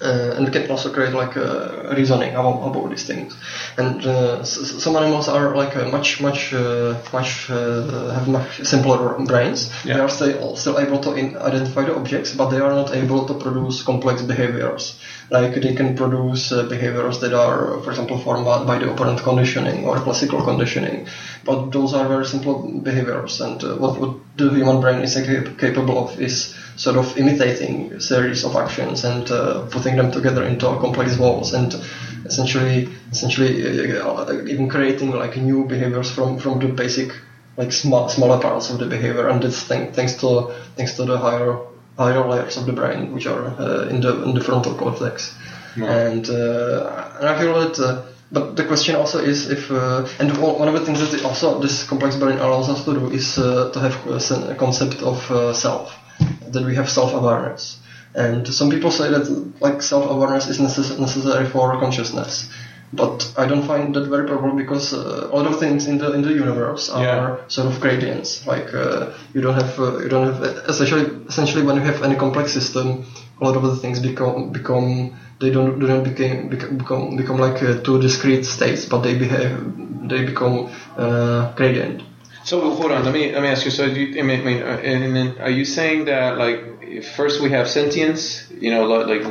uh, and we can also create like uh, reasoning about, about these things. And uh, s- some animals are like uh, much much uh, much uh, have much simpler brains. They are still still able to in- identify the objects, but they are not able to produce complex behaviors. Like they can produce uh, behaviors that are, for example, formed by the operant conditioning or classical conditioning. But those are very simple behaviors, and what, what the human brain is capable of is sort of imitating a series of actions and uh, putting them together into complex walls and essentially essentially uh, even creating like new behaviors from from the basic like small, smaller parts of the behavior and that's thank, thanks to thanks to the higher higher layers of the brain which are uh, in the in the frontal cortex. And uh, and I feel that uh, but the question also is if uh, and one of the things that also this complex brain allows us to do is uh, to have a a concept of uh, self that we have self-awareness and some people say that like self-awareness is necess- necessary for consciousness but I don't find that very probable because uh, a lot of things in the in the universe are Yeah. sort of gradients. Like uh, you don't have uh, you don't have essentially essentially when you have any complex system, a lot of the things become become they don't do not become become like uh, two discrete states, but they behave they become uh, gradient. So hold on, let me let me ask you. So you, I mean, I mean, uh, and then are you saying that like first we have sentience, you know, like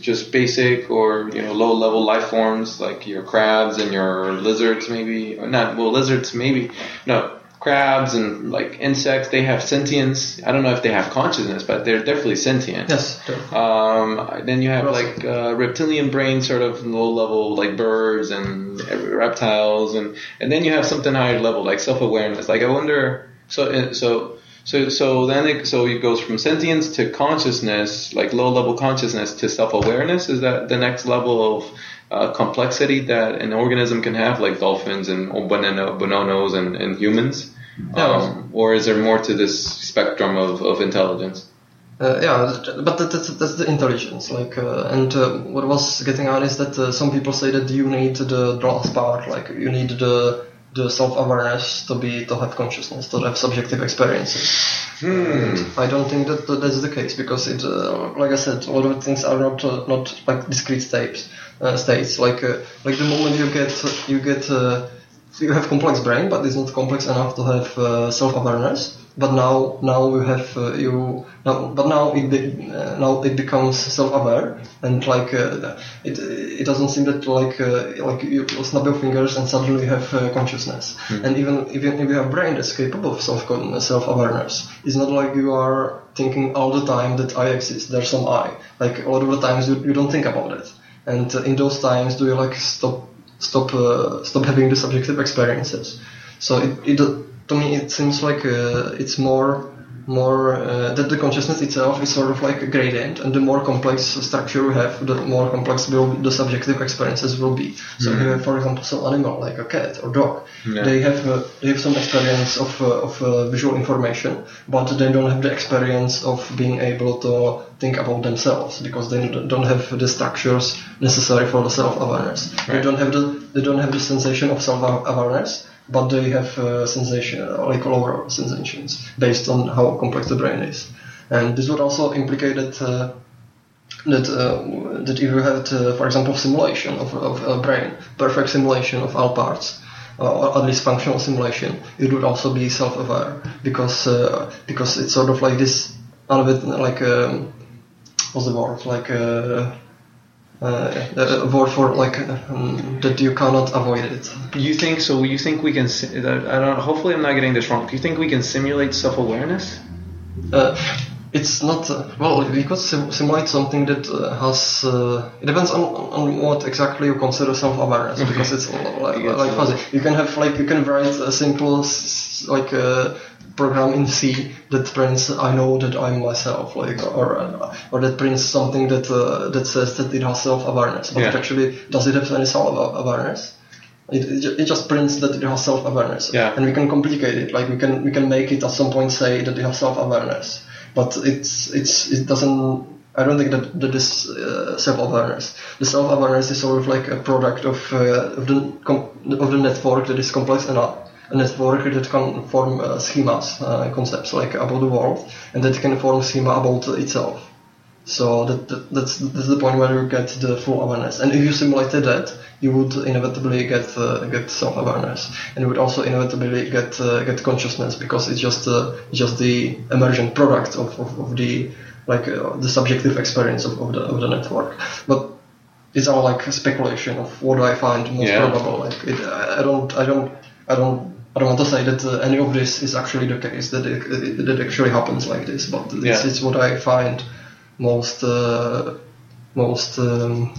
just basic or you know low level life forms like your crabs and your lizards maybe, or not well lizards maybe, no crabs and like insects they have sentience. I don't know if they have consciousness, but they're definitely sentient. Yes. definitely. Um, then you have like uh, reptilian brain, sort of low level, like birds and reptiles, and and then you have something higher level, like self awareness. Like I wonder, so uh, so so so then it so it goes from sentience to consciousness, like low level consciousness to self awareness. Is that the next level of uh, complexity that an organism can have, like dolphins and bonono, bononos and, and humans? Um, or is there more to this spectrum of, of intelligence? Uh, yeah, but that, that's, that's the intelligence. Like, uh, and uh, what I was getting at is that uh, some people say that you need the last part, like you need the the self-awareness to be to have consciousness, to have subjective experiences. Hmm. I don't think that that that's the case because it, uh, like I said, a lot of things are not uh, not like discrete states. Uh, states like uh, like the moment you get you get uh, you have complex brain, but it's not complex enough to have uh, self-awareness. But now now you have uh, you now but now it uh, now it becomes self-aware and like uh, it it doesn't seem that like uh, like you snap your fingers and suddenly you have uh, consciousness. And even even if you have brain that's capable of self self-awareness, it's not like you are thinking all the time that I exist. There's some I. Like a lot of the times you, you don't think about it. And in those times, do you like stop stop uh, stop having the subjective experiences? So it, it to me it seems like uh, it's more more uh, that the consciousness itself is sort of like a gradient, and the more complex structure you have, the more complex will the subjective experiences will be. So if you have, for example, some animal like a cat or dog, Yeah. they have uh, they have some experience of uh, of uh, visual information, but they don't have the experience of being able to think about themselves because they don't have the structures necessary for the self-awareness. They don't have the they don't have the sensation of self-awareness, but they have uh, sensation like lower sensations based on how complex the brain is. And this would also implicate that. Uh, that uh, that if you had, uh, for example, simulation of, of a brain, perfect simulation of all parts, uh, or at least functional simulation, it would also be self-aware because uh, because it's sort of like this, out of it like um, what's the word like. Uh, uh, word for like um, that you cannot avoid it. You think so? You think we can? I don't. Hopefully, I'm not getting this wrong. Do you think we can simulate self-awareness? Uh, it's not uh, well. We could sim- simulate something that uh, has. Uh, it depends on, on what exactly you consider self-awareness because it's like, like fuzzy. You can have like you can write a simple s- like uh, program in C that prints I know that I'm myself, like or or that prints something that uh, that says that it has self-awareness. But it Yeah. actually does it have any self-awareness? It, it, it just prints that it has self-awareness, Yeah. and we can complicate it. Like we can we can make it at some point say that it has self-awareness, but it's it's it doesn't. I don't think that that is uh, self-awareness. The self-awareness is sort of like a product of uh, of the of the network that is complex enough. A network that can form uh, schemas, uh, concepts like about the world, and that can form schema about itself. So that, that that's that's the point where you get the full awareness. And if you simulated that, you would inevitably get uh, get self awareness, and you would also inevitably get uh, get consciousness because it's just uh, just the emergent product of, of, of the like uh, the subjective experience of, of the of the network. But it's all like speculation of what do I find most Yeah. probable. Like it, I don't I don't I don't. I don't want to say that uh, any of this is actually the case that it, it, that actually happens like this, but Yeah. it's what I find most uh, most um,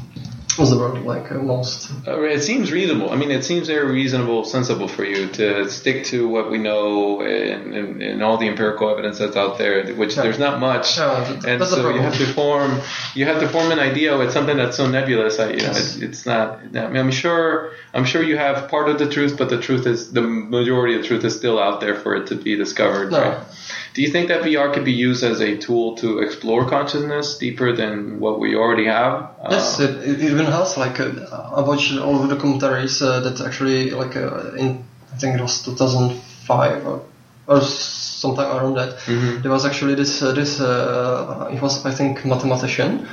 what's the word like uh, most Uh, it seems reasonable. I mean, it seems very reasonable, sensible for you to stick to what we know and, and, and all the empirical evidence that's out there, which Yeah. there's not much. Yeah, and so you have to form, you have to form an idea with something that's so nebulous. I, you know, Yes. it's, it's not. I mean, I'm sure, I'm sure you have part of the truth, but the truth is the majority of the truth is still out there for it to be discovered. No. Right? Do you think that VR could be used as a tool to explore consciousness deeper than what we already have? yes Uh, it, it even has like uh, I watched all of the commentaries uh, that actually like uh, in I think it was 2005 or, or sometime around that Mhm. there was actually this uh, this uh, it was I think mathematician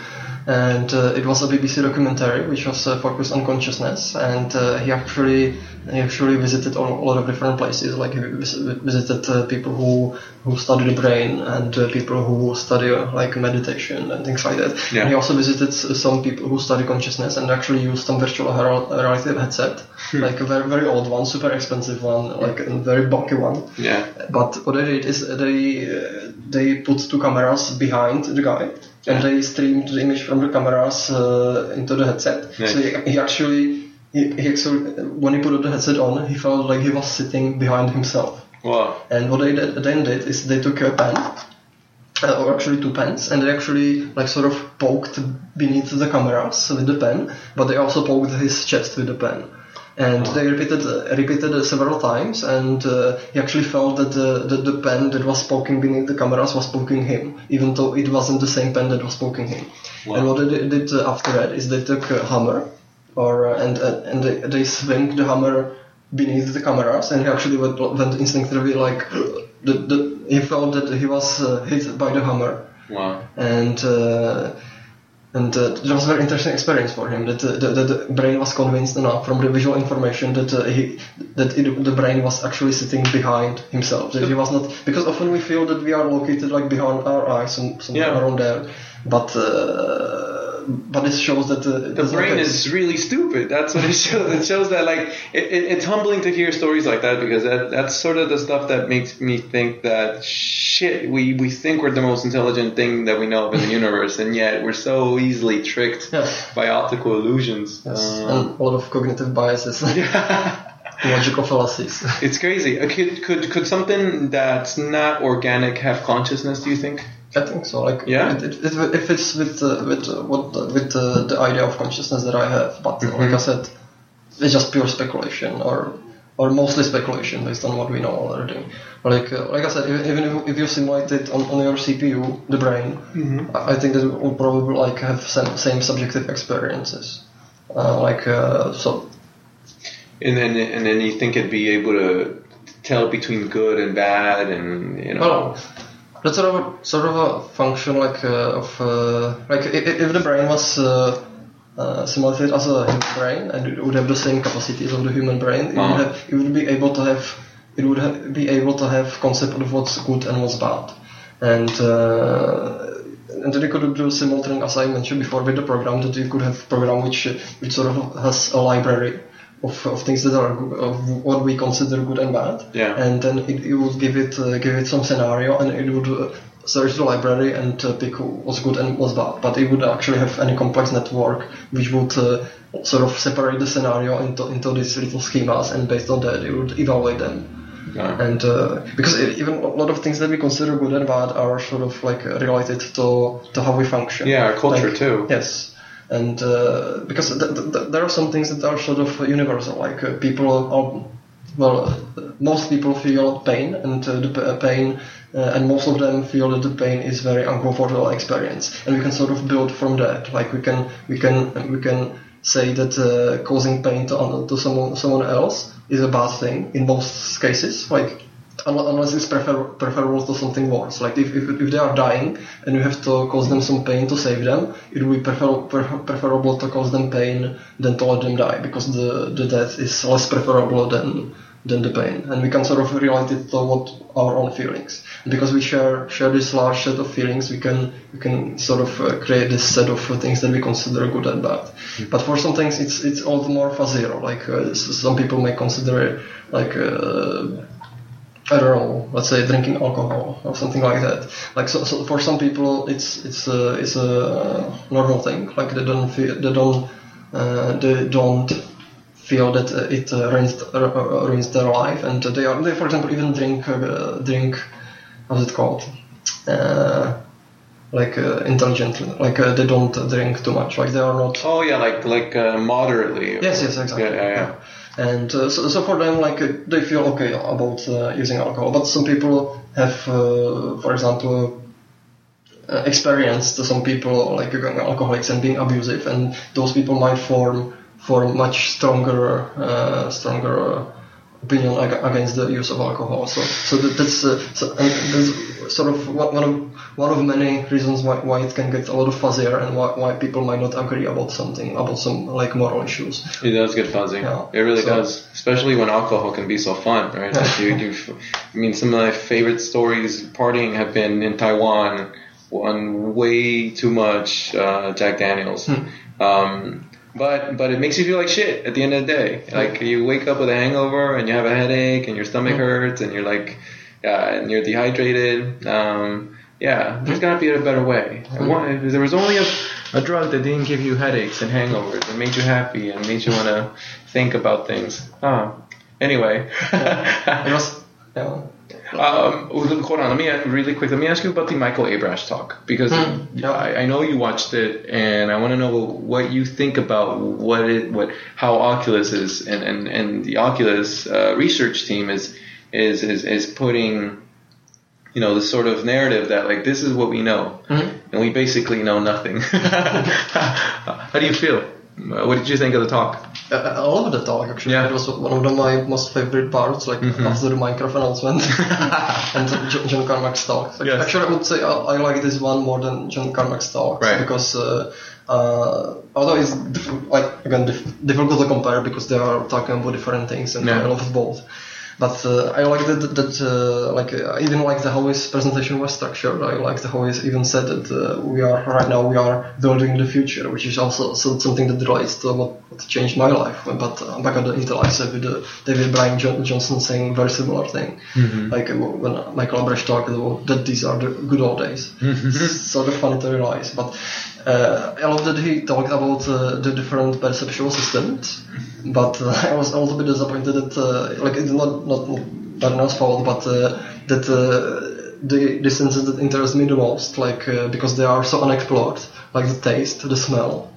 and uh, it was a BBC documentary which was uh, focused on consciousness, and uh, he actually he actually visited a lot of different places. Like he visited uh, people who who study the brain and uh, people who study uh, like meditation and things like that. Yeah. And he also visited some people who study consciousness and actually used some virtual reality headset, like a very very old one, super expensive one, like a very bulky one. Yeah. But what they did is they uh, they put two cameras behind the guy. And they streamed the image from the cameras uh, into the headset. Nice. So he, he actually he, he actually when he put the headset on, he felt like he was sitting behind himself. Wow. And what they did, then did is they took a pen, uh, or actually two pens, and they actually like sort of poked beneath the cameras with the pen, but they also poked his chest with the pen. And they repeated repeated several times, and uh, he actually felt that the, the the pen that was poking beneath the cameras was poking him, even though it wasn't the same pen that was poking him. Wow. And what they did, uh, after that is they took a hammer, or uh, and uh, and they, they swung the hammer beneath the cameras, and he actually went, went instinctively like the, the he felt that he was uh, hit by the hammer, Wow. and uh, and uh, it was a very interesting experience for him. That uh, the, the, the brain was convinced enough from the visual information that uh, he that it, the brain was actually sitting behind himself. That he was not because often we feel that we are located like behind our eyes, some, somewhere Yeah. around there, but. But it shows that uh, The brain is really stupid. That's what it shows. It shows that like it, it, it's humbling to hear stories like that because that, that's sort of the stuff that makes me think that shit we we think we're the most intelligent thing that we know of in the universe, and yet we're so easily tricked Yeah. by optical illusions. Yes, Um, and a lot of cognitive biases, yeah. logical fallacies. It's crazy. Uh, Could, could could something that's not organic have consciousness? Do you think? I think so. Like, Yeah? it, it, it, it fits with uh, with uh, what uh, with uh, the idea of consciousness that I have. But uh, like I said, it's just pure speculation, or or mostly speculation based on what we know already. Like uh, like I said, even if, if you simulate it on, on your CPU, the brain, I, I think that it will probably like have same, same subjective experiences. Uh, like uh, so, And then and then you think it'd be able to tell between good and bad, and you know. Well, that's sort of a, sort of a function like uh, of uh, like if, the brain was uh, uh, simulated as a human brain and it would have the same capacities of the human brain, it Uh-huh. would have it would be able to have it would have, be able to have concept of what's good and what's bad, and. Uh, and then you could do simultaneous, as I mentioned before, with the program that you could have program which which sort of has a library of, of things that are of what we consider good and bad Yeah. and then it, it would give it uh, give it some scenario and it would uh, search the library and uh, pick what's good and what's bad but it would actually have any complex network which would uh, sort of separate the scenario into into these little schemas and based on that it would evaluate them Yeah. and uh, because it, even a lot of things that we consider good and bad are sort of like related to to how we function Yeah, our culture Like, too. Yes, and uh, because th- th- th- there are some things that are sort of universal, like uh, people are, well, most people feel pain, and uh, the uh, pain, uh, and most of them feel that the pain is very uncomfortable experience, and we can sort of build from that. Like we can, we can, we can say that uh, causing pain to to someone someone else is a bad thing in most cases, like unless it's prefer- preferable to something worse. Like if, if, if they are dying and you have to cause them some pain to save them, it would be prefer- pre- preferable to cause them pain than to let them die because the, the death is less preferable than than the pain. And we can sort of relate it to what our own feelings. And because we share share this large set of feelings, we can we can sort of uh, create this set of things that we consider good and bad. But for some things, it's it's all the more fuzzier. Like uh, some people may consider it like. Uh, I don't know, let's say drinking alcohol or something like that. Like so, so for some people, it's it's a it's a normal thing. Like they don't feel they don't uh, they don't feel that uh, it uh, ruins uh, ruins their life, and they are they for example even drink uh, drink how's it called uh, like uh, intelligently. Like uh, they don't drink too much. Like they are not Oh yeah, like like uh, moderately. Yes, yes, exactly. Yeah, yeah, yeah. And uh, so, so for them, like uh, they feel okay about uh, using alcohol, but some people have, for example, experienced some people like becoming alcoholics and being abusive, and those people might form form much stronger, uh, stronger opinion ag- against the use of alcohol. So, so that's uh, so, that's sort of one of one of many reasons why, why it can get a lot of fuzzier and why, why people might not agree about something about some like moral issues. It does get fuzzy. Yeah. It really So- does, especially when alcohol can be so fun, right? Like you, you, I mean, some of my favorite stories partying have been in Taiwan on way too much uh, Jack Daniels. Hmm. Um, but but it makes you feel like shit at the end of the day. Like you wake up with a hangover and you have a headache and your stomach Hmm. hurts and you're like, yeah, and you're dehydrated. Um, yeah, there's got to be a better way. Want- there was only a, a drug that didn't give you headaches and hangovers and made you happy and made you want to think about things. Oh, anyway. It was. Um, hold on, let me really quick. Let me ask you about the Michael Abrash talk because Hmm. I, I know you watched it, and I want to know what you think about what it, what how Oculus is, and and, and the Oculus uh, research team is is is is putting, you know, this sort of narrative that like this is what we know, Mhm. and we basically know nothing. how do you feel? Uh, What did you think of the talk? I, I love the talk actually. Yeah. It was one of the, my most favorite parts, like Mhm. after the Minecraft announcement and John, John Carmack's talk. Like, Yes. Actually, I would say I, I like this one more than John Carmack's talk Right. because uh, uh, although it's diff- like again diff- difficult to compare because they are talking about different things and Yeah. I love both. But uh, I like that, that uh, like uh, I even like the how his presentation was structured. I like the how he even said that uh, we are right now we are building the future, which is also something that relates to what, changed my life. But uh, back at the Intel ISEF with uh, David Brian Jo- Johnson saying very similar thing, like uh, when Michael Abrash talked about that these are the good old days. It's sort of funny to realize, but uh, I love that he talked about uh, the different perceptual systems. But uh, I was a little bit disappointed that uh, like it's not not Darnell's fault, but uh, that uh, the the senses that interest me the most, like uh, because they are so unexplored, like the taste, the smell,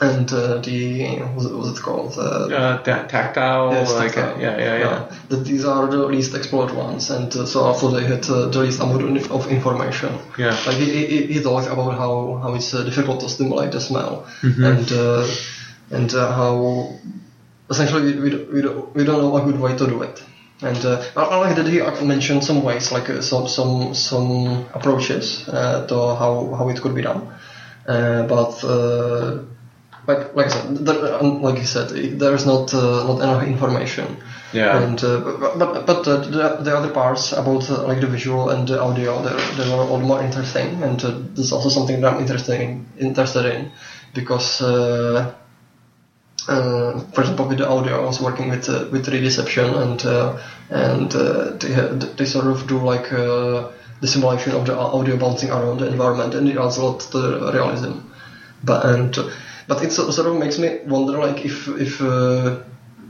and uh, the what's it, what's it called? Uh, Uh, ta- tactile, Yes, like tactile. yeah, yeah, yeah. That these are the least explored ones, and uh, so also they had uh, the least amount of information. Yeah. Like he, he, he talked about how, how it's uh, difficult to stimulate the smell, Mhm. and uh, and uh, how essentially we, we, don't- we, don't, we don't know a good way to do it. And uh, I, like that he mentioned some ways, like uh, some some some approaches uh, to how, how it could be done. Uh, but uh, like like I said, there, um, like you said, there is not uh, not enough information. Yeah. And uh, but but, but uh, the, the other parts about uh, like the visual and the audio, they they were all more interesting, and uh, this is also something that I'm interested in, interested in because. Uh, uh, for example, with the audio, I was working with uh, with Redeception, and uh, and uh, they they sort of do like uh, the simulation of the audio bouncing around the environment, and it adds a lot to the realism. But and but it sort of makes me wonder, like if if uh,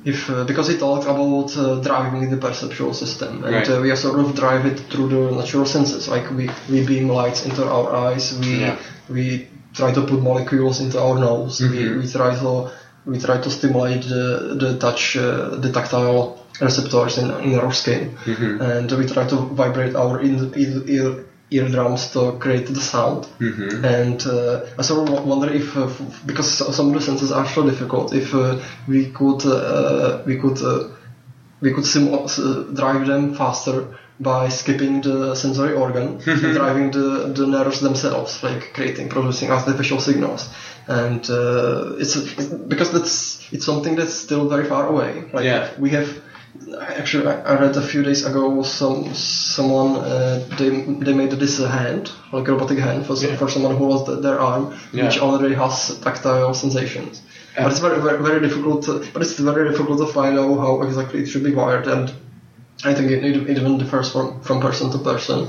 if uh, because it talks about uh, driving the perceptual system, and Right. uh, we are sort of drive it through the natural senses, like we we beam lights into our eyes, we Yeah. we try to put molecules into our nose, we, Mhm. we try to we try to stimulate the, the touch, uh, the tactile receptors in, in our skin, Mhm. and we try to vibrate our in, ear, ear, eardrums to create the sound. Mhm. And uh, I sort of wonder if, uh, f- because some of the senses are so difficult, if uh, we could uh, we could uh, we could simu- s- drive them faster by skipping the sensory organ, and driving the, the nerves themselves, like creating, producing artificial signals. And uh, it's, it's because that's it's something that's still very far away. Like Yeah. we have actually I read a few days ago some someone uh, they they made this hand like a robotic hand for Yeah. for someone who lost th- their arm Yeah. which already has tactile sensations. But it's very, very very difficult. To, but it's very difficult to find out how exactly it should be wired, and I think it, it, it even differs from, from person to person.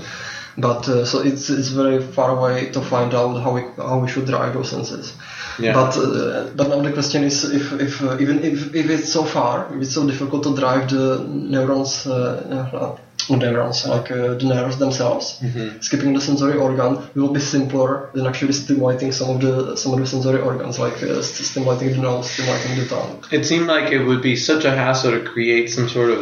But uh, so it's it's very far away to find out how we how we should drive those senses. Yeah. But uh, but now the question is if if uh, even if, if it's so far, if it's so difficult to drive the neurons, uh, uh, neurons like uh, the nerves themselves. Mhm. Skipping the sensory organ will be simpler than actually stimulating some of the some of the sensory organs, like uh, stimulating the nose, stimulating the tongue. It seemed like it would be such a hassle to create some sort of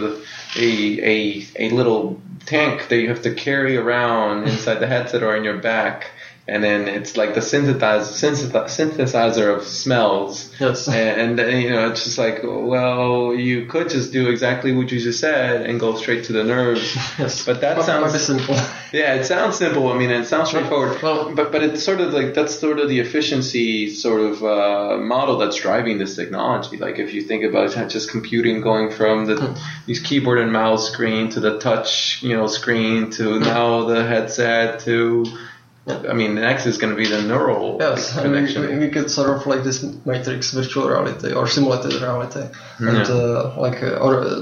a a a little tank that you have to carry around inside the headset or in your back and then it's like the synthesize, synthesize, synthesizer of smells. Yes. And, and uh, you know, it's just like, well, you could just do exactly what you just said and go straight to the nerves. Yes. But that sounds simple. yeah, it sounds simple. I mean, it sounds straightforward. Well- but but it's sort of like that's sort of the efficiency sort of uh, model that's driving this technology. Like if you think about it, just computing going from the Hmm. these keyboard and mouse screen to the touch, you know, screen to now the headset to. I mean, next is going to be the neural Yes, like, and we, connection. we, get sort of like this matrix virtual reality or simulated reality, and Yeah. uh, like uh, or uh,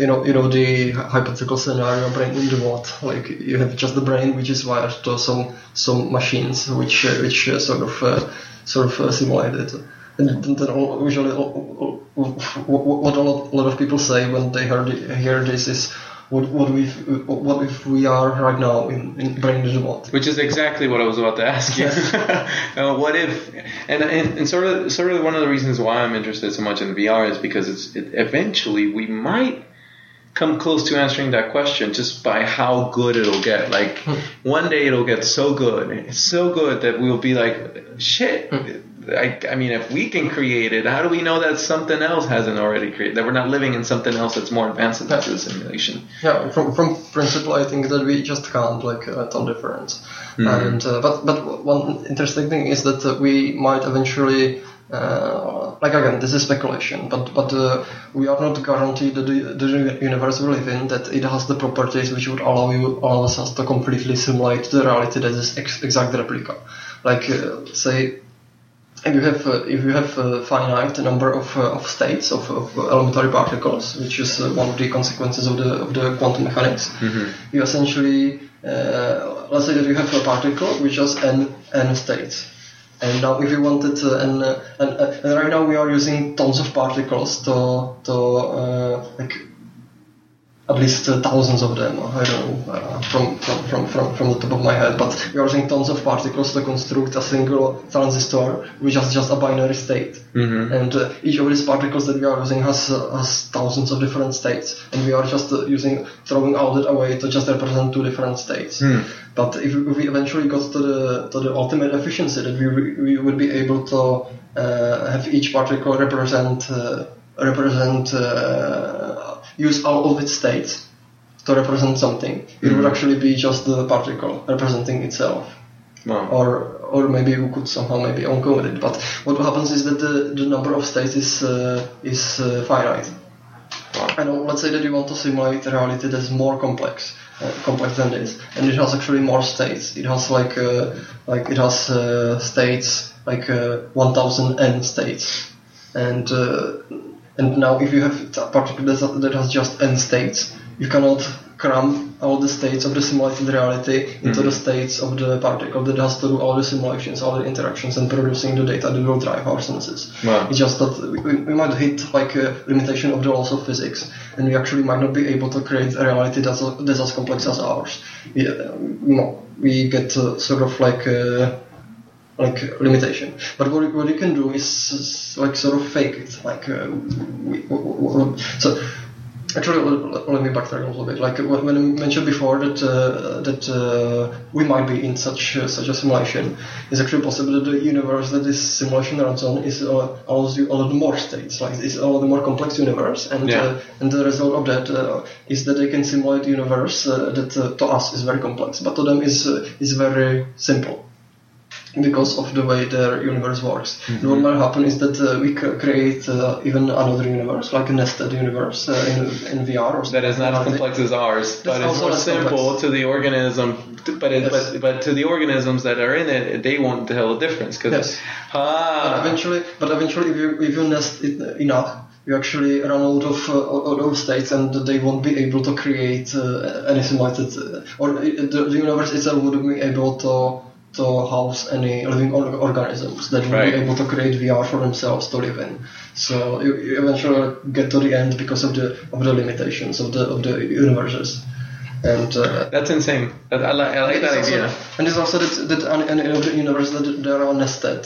you know you know the hypothetical scenario brain in the what like you have just the brain which is wired to some some machines which uh, which uh, sort of uh, sort of uh, simulate it. And then usually all- all- all- what a lot, of people say when they heard it, hear this is what what we what if we are right now in, in brain in. Which is exactly what I was about to ask you. uh, what if, and, and and sort of sort of one of the reasons why I'm interested so much in VR is because it's it, eventually we might come close to answering that question just by how good it'll get. Like one day it'll get so good, so good that we'll be like, shit. I, I mean, if we can create it, how do we know that something else hasn't already created? That we're not living in something else that's more advanced than the simulation. Yeah, from from principle, I think that we just can't like uh, tell difference. And uh, but but one interesting thing is that uh, we might eventually. Uh, like again, this is speculation, but but uh, we are not guaranteed that the, the universe we live in that it has the properties which would allow you allow us to completely simulate the reality that is ex- exact replica. Like uh, say if you have uh, if you have a finite number of, uh, of states of, of elementary particles, which is uh, one of the consequences of the of the quantum mechanics, you essentially uh, let's say that you have a particle which has n n states. And now, if you wanted, uh, and, uh, and, uh, and right now we are using tons of particles to to uh, like at least uh, thousands of them. I don't know uh, from, from, from, from, from the top of my head, but we are using tons of particles to construct a single transistor, which has just a binary state. And uh, each of these particles that we are using has uh, has thousands of different states, and we are just uh, using throwing all that away to just represent two different states. But if, if we eventually got to the to the ultimate efficiency, that we we would be able to uh, have each particle represent uh, represent uh, use all of its states to represent something. It would actually be just the particle representing itself Wow. or or maybe we could somehow maybe encode it. But what happens is that the, the number of states is uh, is uh, finite. And let's say that you want to simulate a reality that's more complex, uh, complex than this, and it has actually more states. It has like uh, like it has uh, states like uh, 1000 n states, and and now if you have a particle that has just n states, you cannot cram all the states of the simulated reality into the states of the particle that has to do all the simulations, all the interactions, and producing the data that will drive our senses. Wow. It's just that we, we might hit like a limitation of the laws of physics, and we actually might not be able to create a reality that's, that's as complex as ours. We, we get uh, sort of like uh, like limitation. But what, what you can do is, like sort of fake it. Like uh, we, so. Actually, let, let me backtrack a little bit. Like when when I mentioned before that uh, that uh, we might be in such uh, such a simulation, it's actually possible that the universe that this simulation runs on is uh, allows you a lot more states. Like it's a lot more complex universe, and Yeah. uh, and the result of that uh, is that they can simulate universe uh, that uh, to us is very complex, but to them is uh, is very simple because of the way their universe works. And what might happen is that uh, we c- create uh, even another universe, like a nested universe uh, in, in VR or That is not as complex as ours, but it's more simple complex. to the organism. But, it, Yes. but but to the organisms that are in it, they won't tell the difference because Yes. But ah, eventually, but eventually, if you, if you nest it enough, you actually run out of uh, out of states, and they won't be able to create uh, any simulated, uh, or uh, the, the universe itself wouldn't be able to to house any living or- organisms that Right. be able to create VR for themselves to live in. So you, you eventually get to the end because of the of the limitations of the of the universes, and. Uh, that's insane. I, I like, I like that it's idea. also, and it's also that, that an, an, in the universe that they are nested.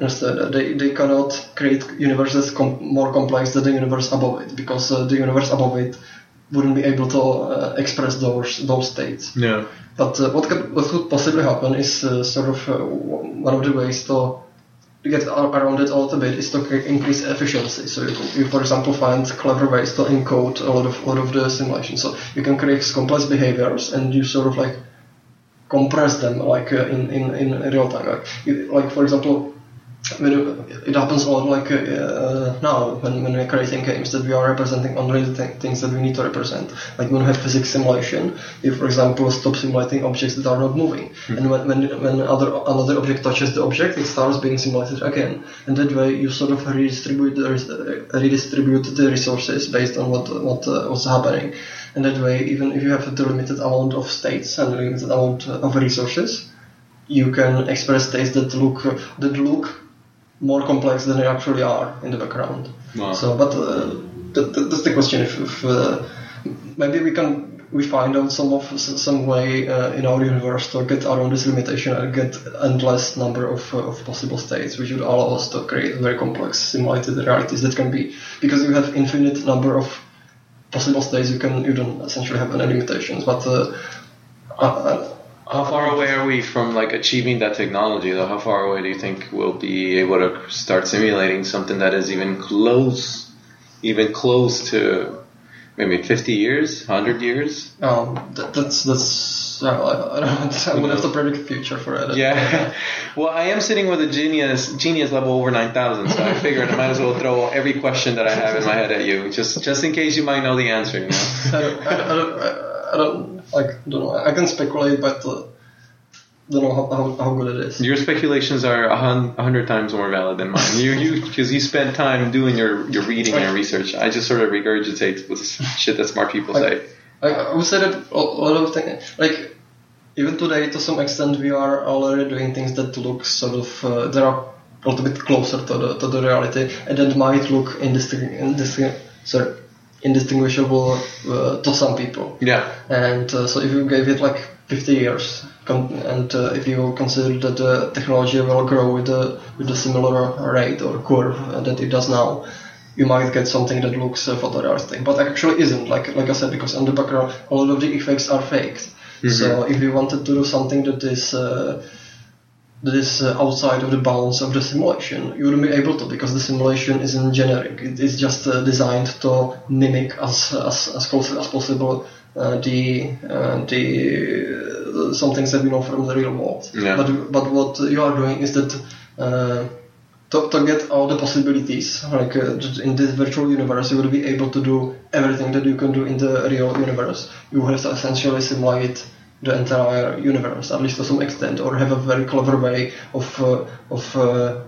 nested. They, they cannot create universes com- more complex than the universe above it because uh, the universe above it wouldn't be able to uh, express those those states. Yeah. But uh, what could what could possibly happen is uh, sort of uh, one of the ways to get around it a little bit is to increase efficiency. So you, you, for example, find clever ways to encode a lot of a lot of the simulation. So you can create complex behaviors and you sort of like compress them like uh, in, in in real time. Like, you, like for example, when it happens a lot like uh, now when, when we're creating games that we are representing only the th- things that we need to represent. Like when we have physics simulation, you for example stop simulating objects that are not moving, and when, when when other another object touches the object, it starts being simulated again, and that way you sort of redistribute the, res- redistribute the resources based on what what uh, what's happening, and that way even if you have the limited amount of states and limited amount of resources, you can express states that look that look more complex than they actually are in the background. Wow. So, but uh, that, that, that's the question. If, if uh, maybe we can we find out some of some way uh, in our universe to get around this limitation and get endless number of, uh, of possible states, which would allow us to create very complex simulated realities that can be because you have infinite number of possible states. You can you don't essentially have any limitations, but. How far away are we from like achieving that technology though? How far away do you think we'll be able to start simulating something that is even close, even close to maybe 50 years, 100 years? Um, that, that's that's uh, I, don't I would have to predict the future for it. Yeah. well, I am sitting with a genius genius level over 9,000, so I figured I might as well throw every question that I have in my head at you, just just in case you might know the answer. You know. I don't, I don't, I don't like don't know. I can speculate, but uh, don't know how, how, how good it is. Your speculations are a hun- hundred times more valid than mine. You, you, because you spent time doing your, your reading and research. I just sort of regurgitate with shit that smart people say. I, I would say that a lot of things, like even today, to some extent, we are already doing things that look sort of uh, they are a little bit closer to the to the reality, and that might look indistingu- indistingu- sorry, indistinguishable uh, to some people. Yeah. And uh, so if you gave it like 50 years, con- and uh, if you consider that the technology will grow with a with a similar rate or curve that it does now, you might get something that looks uh, photorealistic, but actually isn't. Like like I said, because on the background, a lot of the effects are faked. So if you wanted to do something that is uh, that is uh, outside of the bounds of the simulation, you wouldn't be able to because the simulation isn't generic. It is just uh, designed to mimic as as, as close as possible uh, the uh, the uh, some things that we know from the real world. Yeah. But but what you are doing is that. Uh, to, to get all the possibilities, like uh, in this virtual universe, you will be able to do everything that you can do in the real universe. You have to essentially simulate the entire universe, at least to some extent, or have a very clever way of uh, of uh,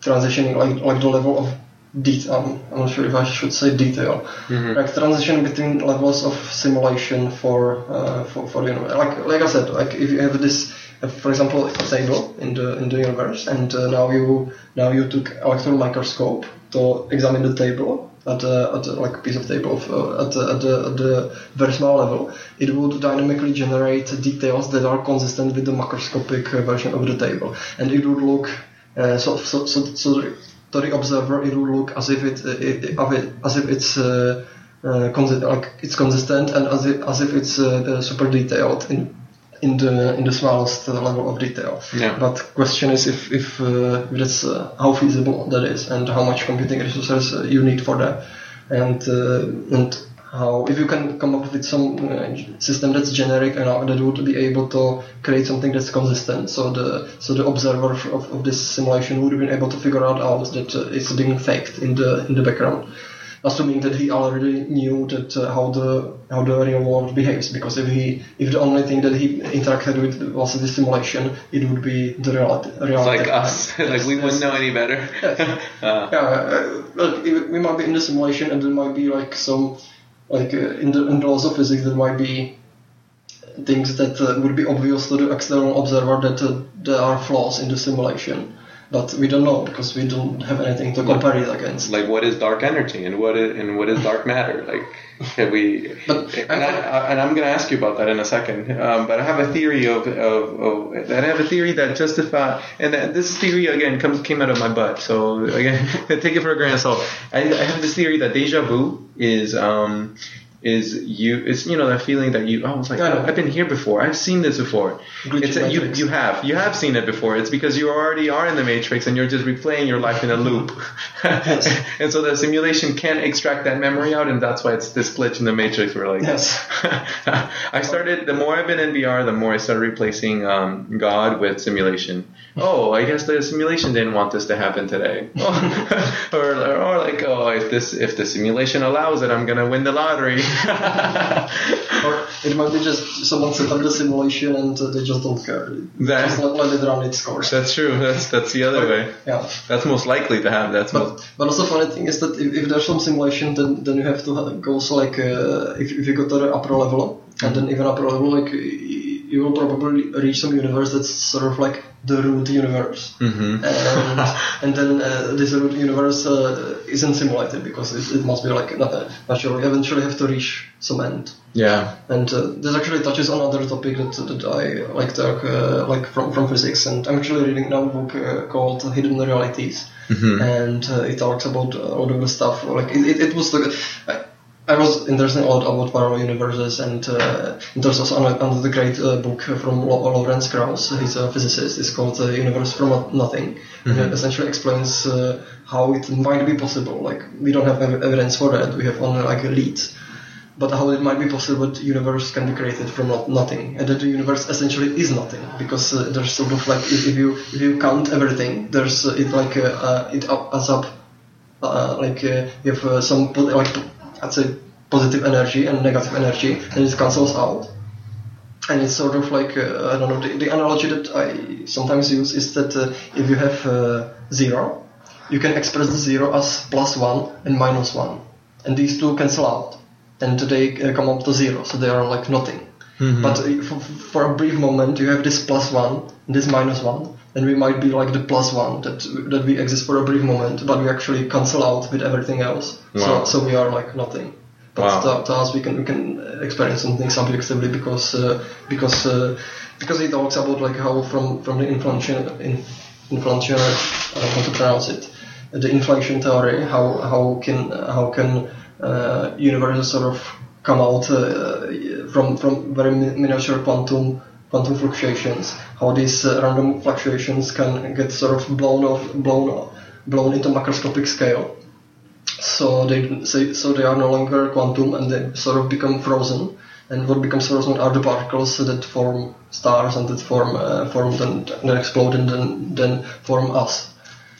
transitioning, like like the level of detail. I'm not sure if I should say detail, like transition between levels of simulation for uh, for for the universe. Like like I said, like if you have this uh, for example, table in the in the universe, and uh, now you now you took electron microscope to examine the table at a, at like a piece of table of, uh, at, at, the, at the very small level. It would dynamically generate details that are consistent with the macroscopic uh, version of the table, and it would look uh, so so so. so to the observer, it would look as if it, uh, it, as if it's uh, uh, consi- like it's consistent and as if, as if it's super detailed in in the in the smallest level of detail. Yeah. But question is if if uh, that's uh, how feasible that is and how much computing resources uh, you need for that, and uh, and how if you can come up with some uh, system that's generic and that would be able to create something that's consistent. So the so the observer of, of this simulation would have been able to figure out out that uh, it's being faked in the in the background assuming that he already knew that uh, how the how the real world behaves. Because if he if the only thing that he interacted with was the simulation, it would be the reality. reality. Like us. like we wouldn't know any better. uh, Yeah, uh, look, we might be in the simulation, and there might be like some like uh, in the in the laws of physics there might be things that uh, would be obvious to the external observer that uh, there are flaws in the simulation. But we don't know because we don't have anything to compare it against. like what is dark energy and what is and what is dark matter? Like can we? But- and, I, I, and I'm going to ask you about that in a second. Um, but I have a theory of, of, of I have a theory that justify and this theory again comes came out of my butt. So again, take it for a grain of salt. I, I have this theory that deja vu is um, is you. It's you know that feeling that you. Oh, it's like know. I've been here before. I've seen this before. Glitchy It's a, you you have you have seen it before. It's because you already are in the matrix and you're just replaying your life in a loop. and so the simulation can't extract that memory out, and that's why it's this glitch in the matrix. Where like Yes. I started. The more I've been in VR, the more I started replacing um, God with simulation. Oh, I guess the simulation didn't want this to happen today. or, or like, oh, if this if the simulation allows it, I'm gonna win the lottery. Or it might be just someone set up the simulation and uh, they just don't care. That- just let, let it run its course. That's true. That's that's the other way. Yeah. That's most likely to have. That's most. But, but also funny thing is that if, if there's some simulation, then, then you have to go so like uh, if, if you go to the upper level, and then even upper level, like you will probably reach some universe that's sort of like the root universe, hmm and, and then uh, this root universe uh, isn't simulated because it, it must be like not, natural. You eventually have to reach some end. Yeah. And uh, this actually touches on another topic that, that I like talk uh, like from, from physics. And I'm actually reading now a book uh, called Hidden Realities, Mhm. and uh, it talks about all of the stuff. Like it, it, it was the I, was interested a lot about parallel universes, and uh, there's also another, great uh, book from Lawrence Krauss. He's a physicist. It's called uh, Universe from Nothing, and it essentially explains uh, how it might be possible. Like we don't have evidence for that. We have only like leads but how it might be possible that universe can be created from not, nothing, and that the universe essentially is nothing, because uh, there's sort of like if, if you if you count everything, there's uh, it like it up, adds up, uh, like uh, you have uh, some like I'd say positive energy and negative energy, and it cancels out. And it's sort of like uh, I don't know the, the analogy that I sometimes use is that uh, if you have uh, zero, you can express the zero as plus one and minus one, and these two cancel out, and they uh, come up to zero, so they are like nothing. But uh, for, for a brief moment, you have this plus one and this minus one, and we might be like the plus one that that we exist for a brief moment, but we actually cancel out with everything else. Wow. So so we are like nothing. But Wow. to, to us, we can we can experience something subjectively because uh, because uh, because it talks about like how from from the inflation in, inflation I don't know how to pronounce it the inflation theory how how can how can uh, universes sort of come out uh, from from very mi- miniature quantum quantum fluctuations how these uh, random fluctuations can get sort of blown off blown blown into macroscopic scale. So they so they are no longer quantum and they sort of become frozen. And what becomes frozen are the particles that form stars and that form uh, form then, then explode and then then form us.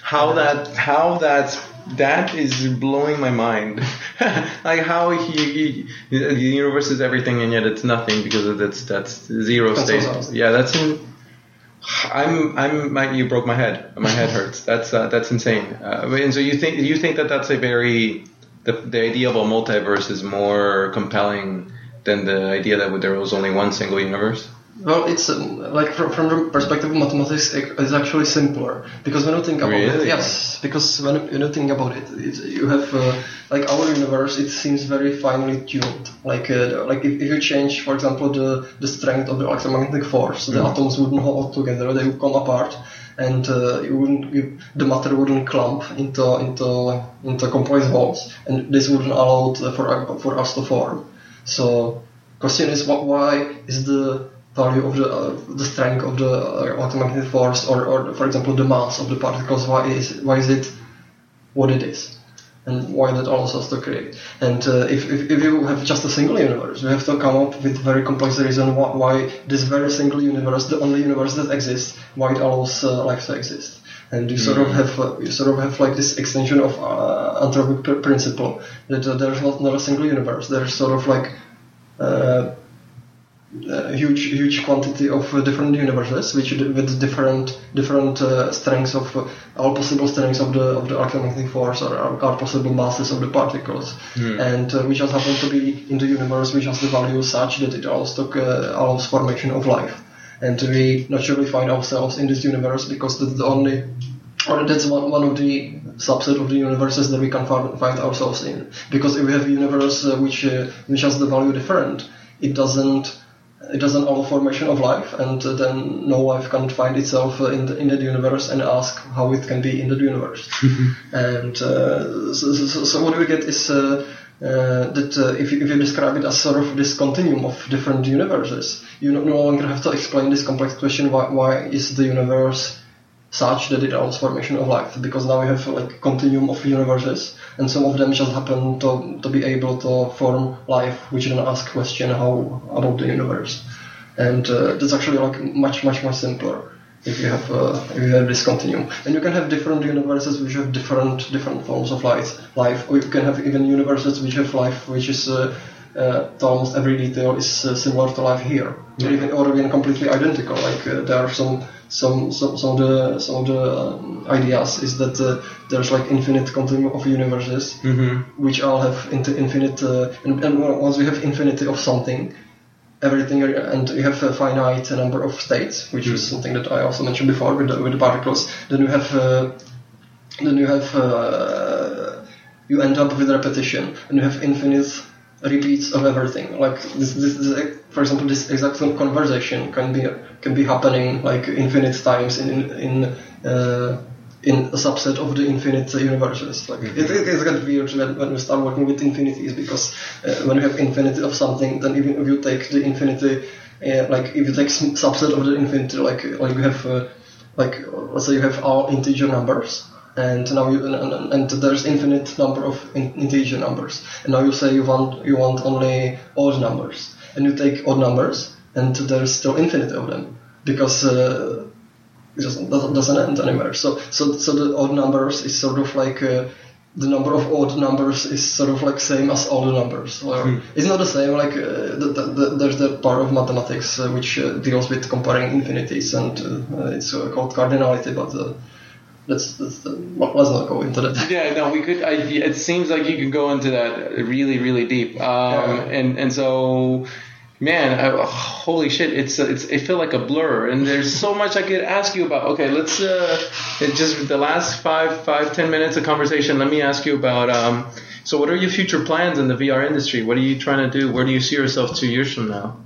How that how that's that is blowing my mind. like how he, he the universe is everything and yet it's nothing because of that's that's zero That's state. Yeah, that's. In, I'm I'm my, you broke my head. My head hurts. That's uh, that's insane. Uh, and so you think you think that that's a very the the idea of a multiverse is more compelling than the idea that there was only one single universe. Well, it's um, like from, from the perspective of mathematics, it's actually simpler because when you think about it, yes, because when you- when you think about it, it's, you have uh, like our universe. It seems very finely tuned. Like uh, like if, if you change, for example, the the strength of the electromagnetic force, the atoms wouldn't hold together; they would come apart, and uh, you wouldn't you, the matter wouldn't clump into into into complex balls, and this wouldn't allow for for us to form. So question is what, why is the value of the uh, the strength of the uh, electromagnetic force or, or for example the mass of the particles why is why is it what it is? And why that allows us to create? And uh, if, if, if you have just a single universe you have to come up with very complex reason why, why this very single universe the only universe that exists why it allows uh, life to exist. And you sort of have uh, you sort of have like this extension of uh, anthropic pr- principle that uh, there's not, not a single universe. There's sort of like uh, a huge huge quantity of uh, different universes which with different different uh, strengths of uh, all possible strengths of the of the electromagnetic force or all possible masses of the particles. And uh, we just happen to be in the universe which has the value such that it allows, to, uh, allows formation of life. And we naturally find ourselves in this universe because that's the only or that's one, one of the subset of the universes that we can find, find ourselves in. Because if we have a universe uh, which uh, which has the value different, it doesn't it doesn't allow formation of life, and uh, then no life can find itself uh, in the in the universe and ask how it can be in the universe. and uh, so, so, so what we get is uh, uh, that uh, if, you, if you describe it as sort of this continuum of different universes, you no, no longer have to explain this complex question why, why is the universe such that it allows formation of life because now we have like continuum of universes and some of them just happen to, to be able to form life which then ask question how about the universe. And uh, that's actually like much much more simpler if you have uh, if you have this continuum. And you can have different universes which have different different forms of life life or you can have even universes which have life which is uh, uh, almost every detail is uh, similar to life here, or even or even completely identical. Like uh, there are some some some some of the some of the um, ideas is that uh, there's like infinite continuum of universes which all have inti- infinite uh, and, and once we have infinity of something. Everything and you have a finite number of states, which is something that I also mentioned before with the, with the particles. Then you have uh, then you have uh, you end up with repetition, and you have infinite repeats of everything. Like this, this, this, for example, this exact conversation can be can be happening like infinite times in in uh, in a subset of the infinite universes. Like it, it, it's kind of weird when, when we start working with infinities because uh, when you have infinity of something, then even if you take the infinity, uh, like if you take subset of the infinity, like like you have uh, like let's say you have all integer numbers and now you and, and there's infinite number of in, integer numbers. And now you say you want you want only odd numbers. And you take odd numbers and there's still infinite of them. Because uh, it doesn't, doesn't end anywhere. So so so the odd numbers is sort of like uh, the number of odd numbers is sort of like same as all the numbers. Or it's not the same like uh, the, the, the, there's the part of mathematics uh, which uh, deals with comparing infinities and uh, it's uh, called cardinality but uh, let's, let's, not go into that. Yeah, no, we could. I, it seems like you can go into that really, really deep. Um, Yeah. and and so, man, I, holy shit, it's it's it felt like a blur, and there's so much I could ask you about. Okay, let's uh, just the last five five ten minutes of conversation. Let me ask you about. Um, so, what are your future plans in the VR industry? What are you trying to do? Where do you see yourself two years from now,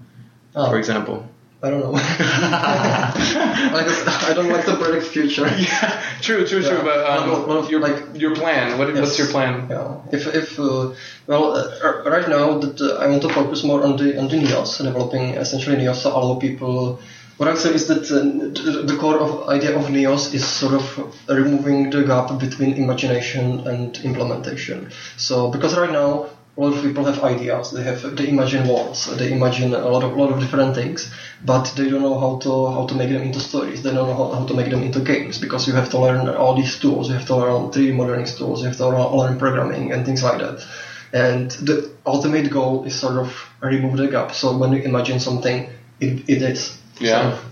Oh, for example? I don't know. I, I don't like to predict future. True, true, true. Yeah. But um, your like- your plan. What, What's your plan? Yeah. If if uh, well, uh, right now that uh, I want to focus more on the on the NEOS, developing essentially NEOS to allow people. What I say is that uh, the, the core of idea of NEOS is sort of removing the gap between imagination and implementation. So because right now a lot of people have ideas, they have they imagine worlds, they imagine a lot of lot of different things, but they don't know how to how to make them into stories. They don't know how, how to make them into games because you have to learn all these tools. You have to learn 3D modeling tools. You have to learn, programming and things like that. And the ultimate goal is sort of remove the gap. So when you imagine something, it, it is. Yeah. Sort of.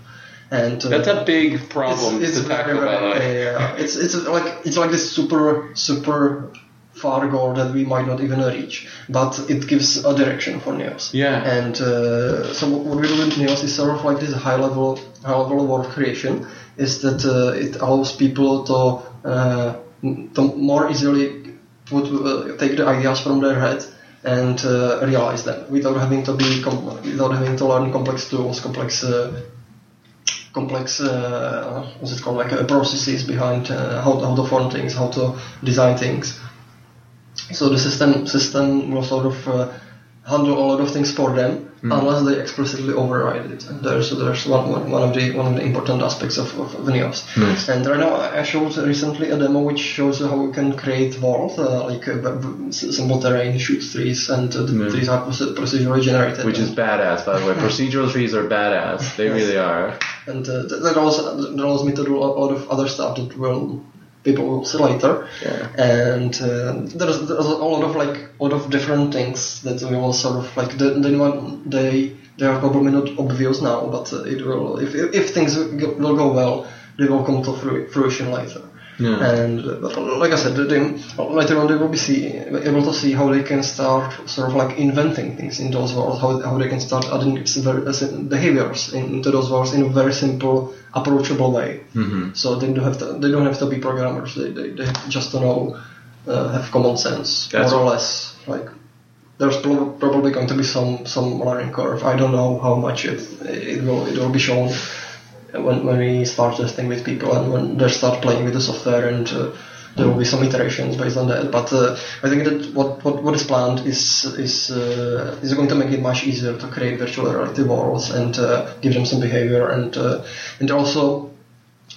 And uh, That's a big problem it's, it's to tackle. very, by the way. very, yeah, it's it's like it's like this super super far goal that we might not even reach, but it gives a direction for Neos. Yeah. And uh, so what we do with Neos is sort of like this high level high level world creation. Is that uh, it allows people to uh, to more easily put uh, take the ideas from their head and uh, realize them without having to be com- without having to learn complex tools, complex uh, complex uh, what's it called like uh, processes behind uh, how, how to form things, how to design things. So the system system will sort of uh, handle a lot of things for them unless they explicitly override it. And there's there's one, one one of the one of the important aspects of, of, of Nice. And right now I showed recently a demo which shows how you can create world uh, like uh, simple terrain, shoot trees, and uh, the Mm. trees are procedurally generated. Which is badass, by the way. Procedural trees are badass. They really are. and uh, that, that allows that allows me to do a lot of other stuff that will people will see later. Yeah. And uh, there's, there's a lot of like a lot of different things that we will sort of like the, the one they they are probably not obvious now, but uh, it will if if if things will go well, they will come to fruition later. Yeah. And but like I said, they, later on they will be see, able to see how they can start sort of like inventing things in those worlds, how, how they can start adding very, uh, behaviors into those worlds in a very simple, approachable way. Mm-hmm. So they don't have to they don't have to be programmers. They they, they have just to know uh, have common sense That's- more or less. Like there's pro- probably going to be some some learning curve. I don't know how much it it will it will be shown when when we start testing with people and when they start playing with the software and uh, there will be some iterations based on that. But uh, I think that what, what, what is planned is is uh, is going to make it much easier to create virtual reality worlds and uh, give them some behavior and uh, and also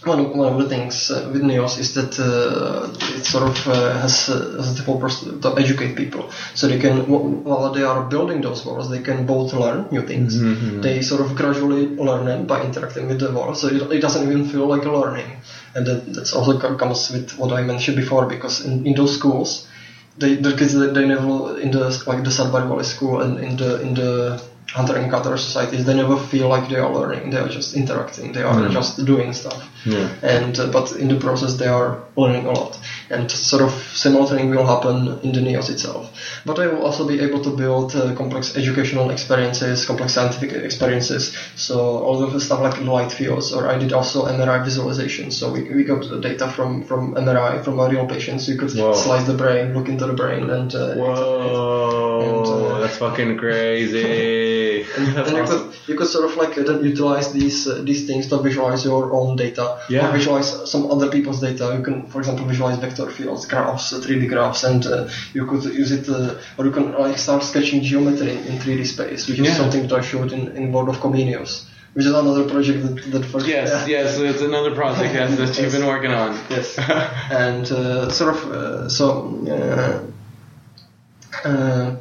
one of, one of the things uh, with Neos is that uh, it sort of uh, has, uh, has the purpose to educate people. So they can, while they are building those worlds, they can both learn new things. Mm-hmm. They sort of gradually learn it by interacting with the world. So it, it doesn't even feel like a learning. And that that's also comes with what I mentioned before, because in, in those schools, they, the kids they, they never in the like the Sudbury Valley school and in the in the hunter and gatherer societies they never feel like they are learning they are just interacting they are just doing stuff. Yeah. and uh, but in the process they are learning a lot. And sort of similar thing will happen in the neos itself. But I will also be able to build uh, complex educational experiences complex scientific experiences. So all of the stuff like light fields or I did also MRI visualization. So we, we got the data from from MRI from real patients. You could Whoa. slice the brain look into the brain and uh, Whoa, And, uh, that's fucking crazy. That's and you could you could sort of like uh, then utilize these uh, these things to visualize your own data Yeah. or visualize some other people's data. You can, for example, visualize vector fields, graphs, uh, 3D graphs, and uh, you could use it, uh, or you can like start sketching geometry in, in 3D space, which Yeah. is something that I showed in in World of Comenius, which is another project that, that first. Yes, yeah. yes, it's another project yes, that you've been working on. Yes. and uh, sort of uh, so uh, uh,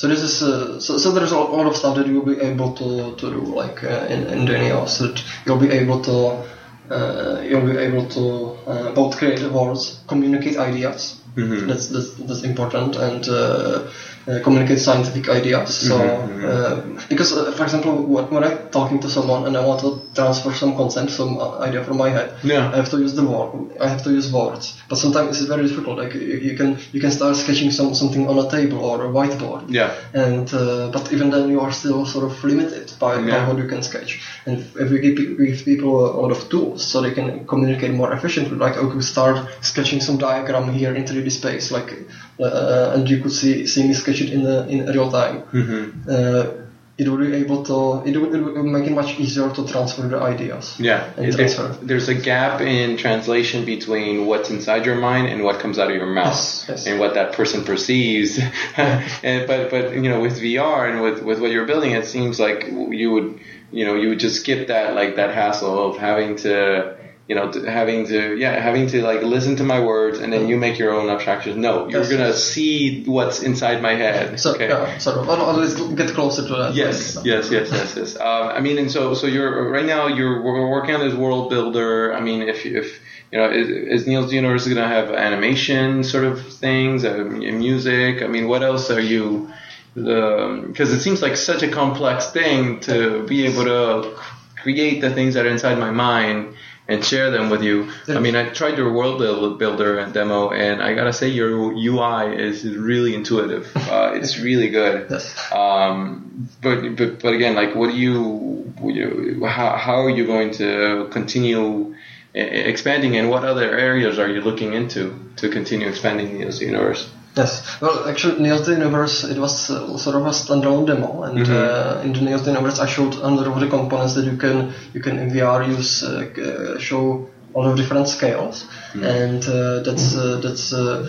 so this is uh, so, so there's a lot of stuff that you'll be able to, to do like uh, in, in the Neos that you'll be able to uh, you'll be able to uh, both create words communicate ideas Mhm. that's, that's that's important and uh, communicate scientific ideas so Mhm, uh, because uh, for example when when I'm talking to someone and I want to transfer some concept some uh, idea from my head Yeah. I have to use the word. I have to use words, but sometimes it's very difficult. Like you, you can you can start sketching some something on a table or a whiteboard, Yeah. and uh, but even then you are still sort of limited by, by what you can sketch. And if we give, give people a lot of tools so they can communicate more efficiently, like okay, we start sketching some diagram here in 3D space, like uh, and you could see see me sketch it in the, in real time. hmm Uh, it would be able to it will, it will make it much easier to transfer the ideas. Yeah, It- transfer. there's a gap in translation between what's inside your mind and what comes out of your mouth, Yes, yes. and what that person perceives. and, but but you know, with VR and with with what you're building, it seems like you would you know you would just skip that like that hassle of having to you know having to yeah having to like listen to my words and then you make your own abstractions. No, you're Yes. gonna see what's inside my head. So okay. yeah, sort of. Always get closer to that. Yes, So- yes, yes, yes, yes. Um, I mean, and so, so you're right now you're working on this world builder. I mean, if if you know, is, is Neos Universe going to have animation sort of things, uh, music? I mean, what else are you? Because it seems like such a complex thing to be able to create the things that are inside my mind and share them with you. I mean, I tried your world build- builder demo, and I gotta say your UI is really intuitive. Uh, it's really good. Yes. Um, but, but but again, like, what do you, you how how are you going to continue expanding, and what other areas are you looking into to continue expanding Neos universe? Yes. Well, actually, the Universe, it was uh, sort of a standalone demo, and Mhm. uh, in the Universe, I showed under of the components that you can you can in VR use uh, uh, show all of different scales, and uh, that's uh, that's. Uh,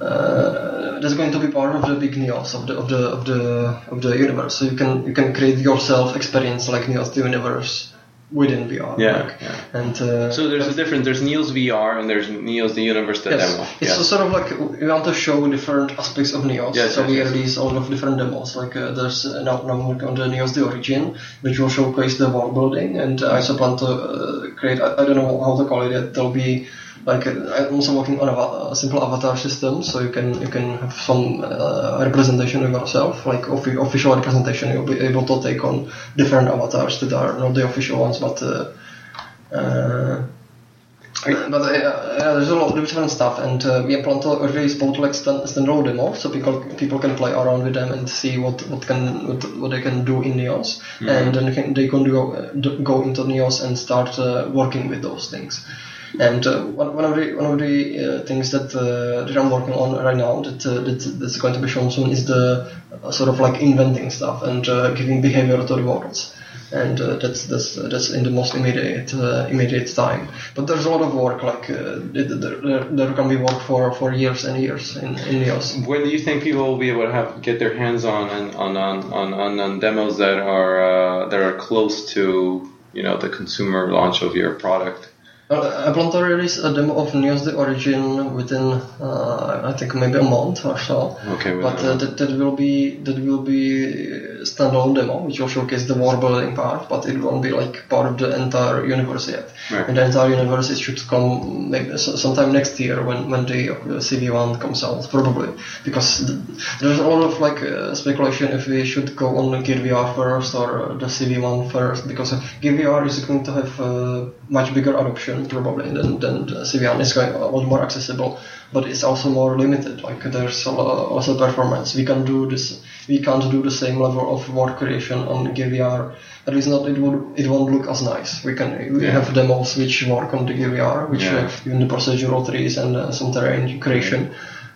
uh, that's going to be part of the big Neos of the of the of the of the universe. So you can you can create yourself experience like Neos the universe within VR. Yeah, like, yeah. And uh, So there's a difference. There's Neos VR and there's Neos the universe the Yes, demo. it's Yeah. sort of like we want to show different aspects of Neos. Yes, so yes, we yes. release all of different demos. Like uh, there's uh, now, now I'm working on the Neos the Origin, which will showcase the world building, and I also plan to uh, create. I, I don't know how to call it. yet. There'll be like uh, I'm also working on a, a simple avatar system, so you can you can have some uh, representation of yourself, like offi- official representation. You'll be able to take on different avatars that are not the official ones, but. Uh, uh, but uh, yeah, there's a lot of different stuff, and uh, we plan to release both like stand, standalone demos, so people people can play around with them and see what what can what, what they can do in Neos, and then they can, they can do, uh, go into Neos and start uh, working with those things. And uh, one, one of the one of the uh, things that uh, that I'm working on right now that, uh, that that's going to be shown soon is the uh, sort of like inventing stuff and uh, giving behavior to the worlds. and that's that's that's in the most immediate immediate time. But there's a lot of work. Like there, there, there can be work for, for years and years in, in Neos. When do you think people will be able to have get their hands on on on on, on, on demos that are that are close to you know the consumer launch of your product? Uh, I plan to release a demo of Neos the Origin within, uh, I think maybe a month or so. Okay, But uh, that, that will be that will be standalone demo, which will showcase the war building part, but it won't be like part of the entire universe yet. Right. And the entire universe it should come maybe sometime next year when when the uh, CV1 comes out, probably, because there's a lot of like uh, speculation if we should go on Gear VR first or uh, the CV1 first, because uh, Gear VR is going to have uh, much bigger adoption probably than than CV1 is going a lot more accessible, but it's also more limited. Like there's a lot- also performance. We can do this. We can't do the same level of work creation on GVR. At least not. It would. It won't look as nice. We can. We Yeah. have demos which work on the GVR, which Yeah. uh, even the procedural trees and uh, some terrain creation.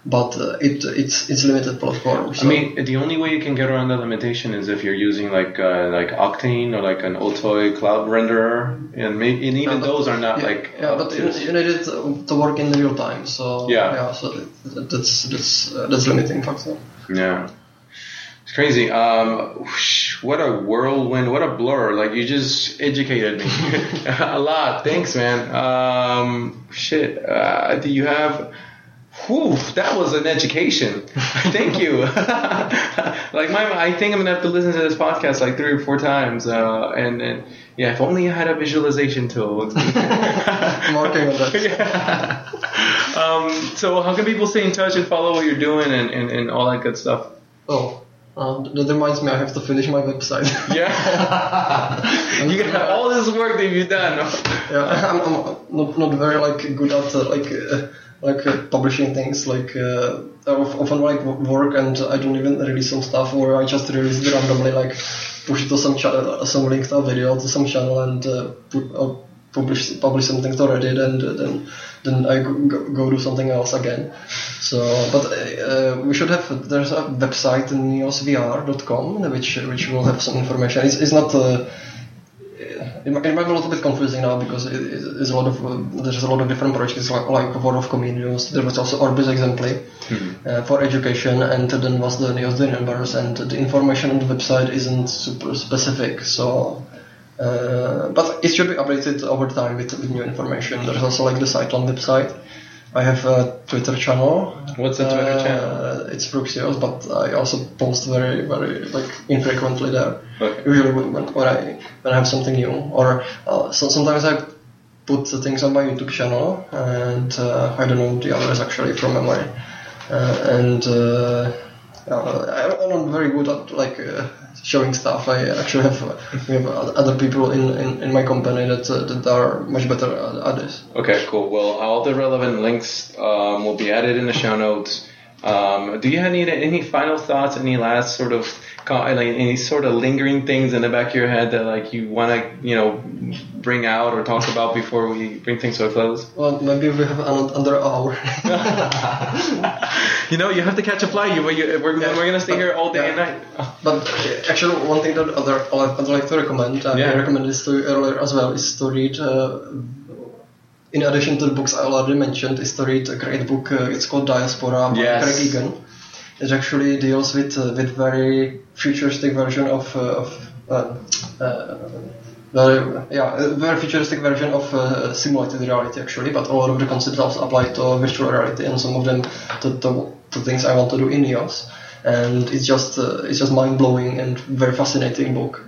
But uh, it it's it's limited platform. I mean, the only way you can get around that limitation is if you're using like uh, like Octane or like an Otoy cloud renderer, and, maybe, and even Yeah, but- those are not yeah, like yeah, but you, you need it to work in real time. So Yeah. yeah. So that, that's that's uh, that's limiting factor. Yeah. It's crazy. Um, whoosh, what a whirlwind. What a blur. Like, you just educated me a lot. Thanks, man. Um, shit. Uh, do you have. Whew, that was an education. Thank you. like my, I think I'm gonna have to listen to this podcast like three or four times. Uh, and, and yeah, if only I had a visualization tool. I'm working on that. yeah. Um, so how can people stay in touch and follow what you're doing and, and, and all that good stuff? Oh, uh, that reminds me. I have to finish my website. Yeah. you can have all this work that you've done. yeah, I'm, I'm not, not very like good at uh, like uh, like uh, publishing things. Like uh, I often like work and I don't even release some stuff, or I just release it randomly, like push it to some channel, some link to a video to some channel, and uh, put, uh, publish publish something to Reddit, and uh, then then I go, go, go do something else again. So, but uh, we should have there's a website neosvr.com which which will have some information. It's, it's not. Uh, it might, it might be a little bit confusing now because it, it, there's a lot of uh, there's a lot of different projects like, like World of Comenius. There was also Orbis Exempli uh, for education, and then was the Neos the numbers, and the information on the website isn't super specific. So, uh, but it should be updated over time with, with new information. There's also like the Sightline website. I have a Twitter channel. What's the Twitter Uh, channel? It's Frooxius, but I also post very, very like infrequently there. Okay. Usually when, when I when I have something new, or uh, so sometimes I put the things on my YouTube channel, and uh, I don't know the others actually from memory. Uh, and uh, I'm not very good at like uh, showing stuff. I actually have we have other people in, in, in my company that uh, that are much better at, at this. Okay, cool. Well, all the relevant links um, will be added in the show notes. Um, do you have any any final thoughts? Any last sort of like any sort of lingering things in the back of your head that like you want to you know bring out or talk about before we bring things to a close? Well, maybe we have an, another hour. You know, you have to catch a flight. You, you we're, Yeah, we're gonna stay but- here all day yeah. and night. But uh, actually, one thing that other I'd like to recommend, uh, Yeah. I recommended this to you earlier as well, is to read. Uh, in addition to the books I already mentioned, is to read a great book. Uh, it's called Diaspora by Yes. Greg Egan. It actually deals with uh, with very futuristic version of uh, of uh, uh, very yeah a very futuristic version of uh, simulated reality actually, but a lot of the concepts also apply to virtual reality and some of them to, to, to things I want to do in EOS. And it's just uh, it's just mind blowing and very fascinating book.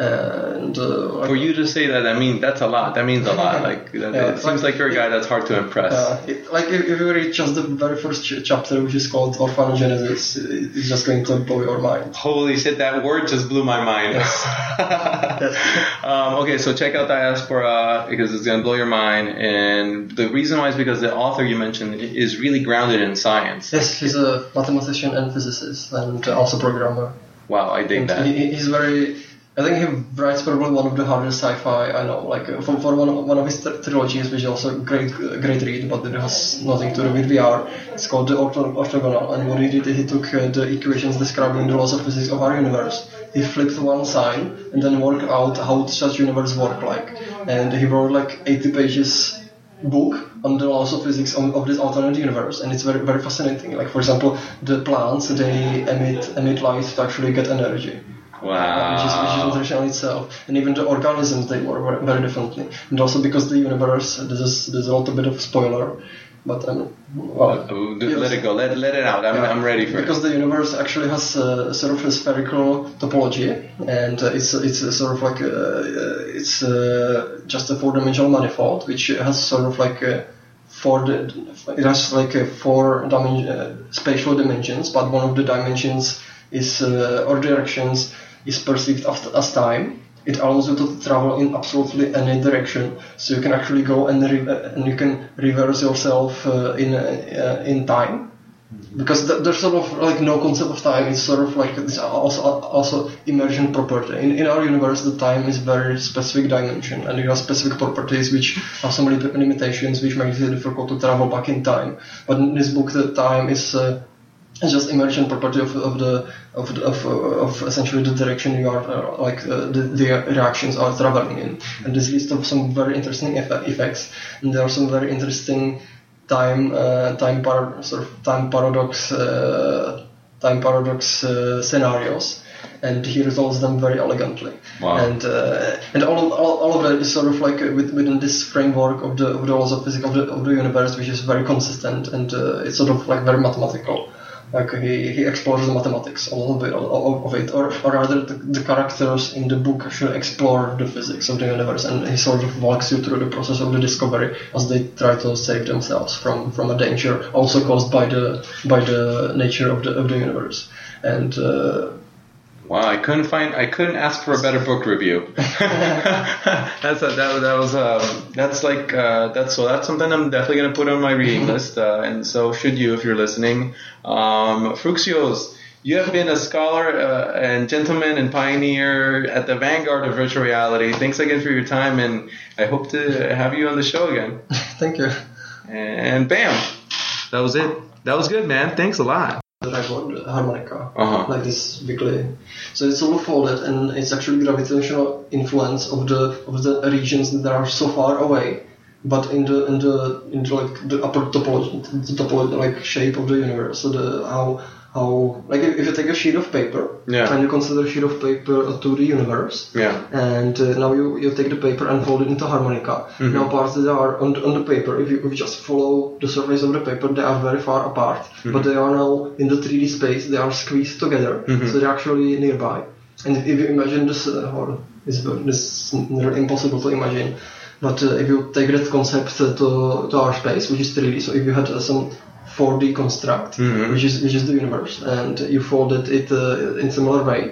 And uh, For you to say that, I mean that's a lot. That means a lot. Like that- Yeah, it seems like you're a guy that's hard to impress. Uh, it, like if, if you read just the very first ch- chapter, which is called Orphanogenesis, it- it's just going to blow your mind. Holy shit, that word just blew my mind. um, okay, so check out Diaspora because it's going to blow your mind. And the reason why is because the author you mentioned is really grounded in science. Yes, he's a mathematician and physicist, and also programmer. Wow, I dig And that. he, he's very. I think he writes probably one of the hardest sci-fi I know. Like for, for one, of, one of his tr- trilogies, which is also great great read, but it has nothing to do with VR. It's called the Ortho- Orthogonal, and what he did, he took uh, the equations describing the laws of physics of our universe. He flipped one sign and then worked out how such universe work like, and he wrote like 80 pages book on the laws of physics of, of this alternate universe, and it's very very fascinating. Like for example, the plants they emit emit light to actually get energy which is, which is Wow. interesting in itself. And even the organisms they work very, differently. And also because the universe, this is this is a little bit of a spoiler, but um, well, Oh, d- Let it go. Let, let it out. I'm, I'm ready for because it. the universe actually has a sort of a spherical topology, and uh, it's it's sort of like a, uh, it's uh, just a four-dimensional manifold, which has sort of like a four. It has like a four dimen- uh, spatial dimensions, but one of the dimensions is uh, or directions is perceived as, time. It allows you to travel in absolutely any direction, so you can actually go and uh, and you can reverse yourself uh, in uh, in time because th- there's sort of like no concept of time. It's sort of like this also also emergent property. In, in our universe, the time is very specific dimension, and it has specific properties which have some lim- limitations, which makes it difficult to travel back in time. But in this book, the time is uh, just emergent property of, of the of of, of essentially the direction you are uh, like uh, the, the reactions are traveling in. And this leads to some very interesting effe- effects. And there are some very interesting time uh, time par- sort of time paradox uh, time paradox uh, scenarios. And he resolves them very elegantly. Wow. and uh, and all, all, all of that is sort of like uh, with, within this framework of the of the laws of physics of the, of the universe which is very consistent and uh, it's sort of like very mathematical like he, he explores the mathematics a little bit of, of, it or, or rather the, the characters in the book actually explore the physics of the universe and he sort of walks you through the process of the discovery as they try to save themselves from, from a danger also caused by the by the nature of the of the universe. And uh, Wow, I couldn't find. I couldn't ask for a better book review. that's a, that, that was um, that's like uh, that's so that's something I'm definitely gonna put on my reading list, uh, and so should you if you're listening. Um, Frooxius, you have been a scholar uh, and gentleman and pioneer at the vanguard of virtual reality. Thanks again for your time, and I hope to have you on the show again. thank you And bam, that was it. That was good, man. Thanks a lot. That I got harmonica Uh-huh. like this weekly. So it's all folded and it's actually gravitational influence of the of the regions that are so far away, but in the in the in the like the upper topology, the topology like shape of the universe. So the how how like if, you take a sheet of paper Yeah. and you consider a sheet of paper a 2D universe, Yeah. and uh, now you, you take the paper and fold it into harmonica. Mhm. Now parts that are on the, on the paper, if you, if you just follow the surface of the paper, they are very far apart, but they are now in the 3D space, they are squeezed together, Mhm. so they're actually nearby. And if you imagine this, uh, or this is impossible to imagine, but uh, if you take that concept uh, to, to our space, which is 3D, so if you had uh, some 4D construct, Mhm. which is which is the universe, and you folded it uh, in similar way,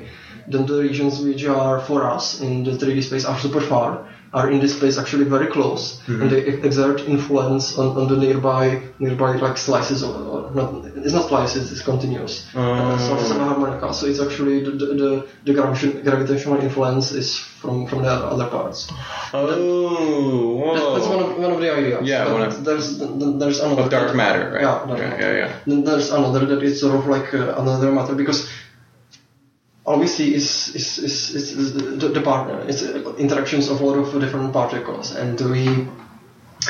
then the regions which are for us in the 3D space are super far, are in this space actually very close, and they exert influence on, on the nearby nearby like slices or, or not. It's not slices, it's continuous. Uh, so harmonica. So it's actually the the, the, the gravitation, gravitational influence is from from the other parts. Oh, whoa. That's one of one of the ideas. Yeah, of- there's there's another of dark matter, right? Yeah, dark yeah, matter. yeah, yeah. Then there's another that is sort of like uh, another matter because all we see is is, is, is, the, the partner. It's uh, interactions of a lot of different particles, and we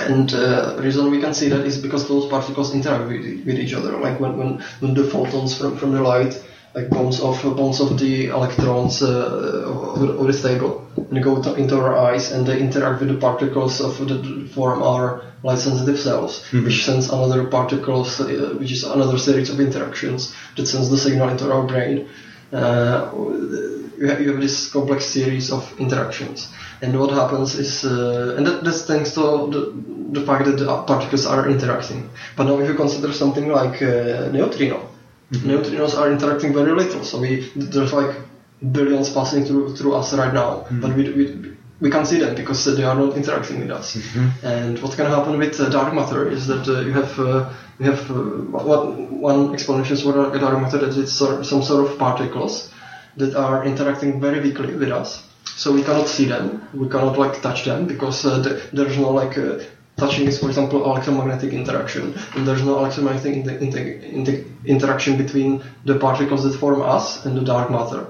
and uh, reason we can see that is because those particles interact with, with each other. Like when, when, when the photons from, from the light like bounce off bounce off the electrons uh, of, the- stable and go to, into our eyes and they interact with the particles of the form our light sensitive cells, which sends another particles, uh, which is another series of interactions that sends the signal into our brain. Uh, you have, you have this complex series of interactions, and what happens is, uh, and that, that's thanks to the, the fact that the particles are interacting. But now, if you consider something like uh, neutrino, neutrinos are interacting very little. So we there's like billions passing through through us right now, but we, we we can't see them because they are not interacting with us. And what can happen with uh, dark matter is that uh, you have you have uh, what one explanation for dark matter that it's sort some sort of particles that are interacting very weakly with us. so we cannot see them. We cannot like touch them because uh, the, there's no like uh, touching is, for example, electromagnetic interaction, and there's no electromagnetic inter- inter- inter- interaction between the particles that form us and the dark matter.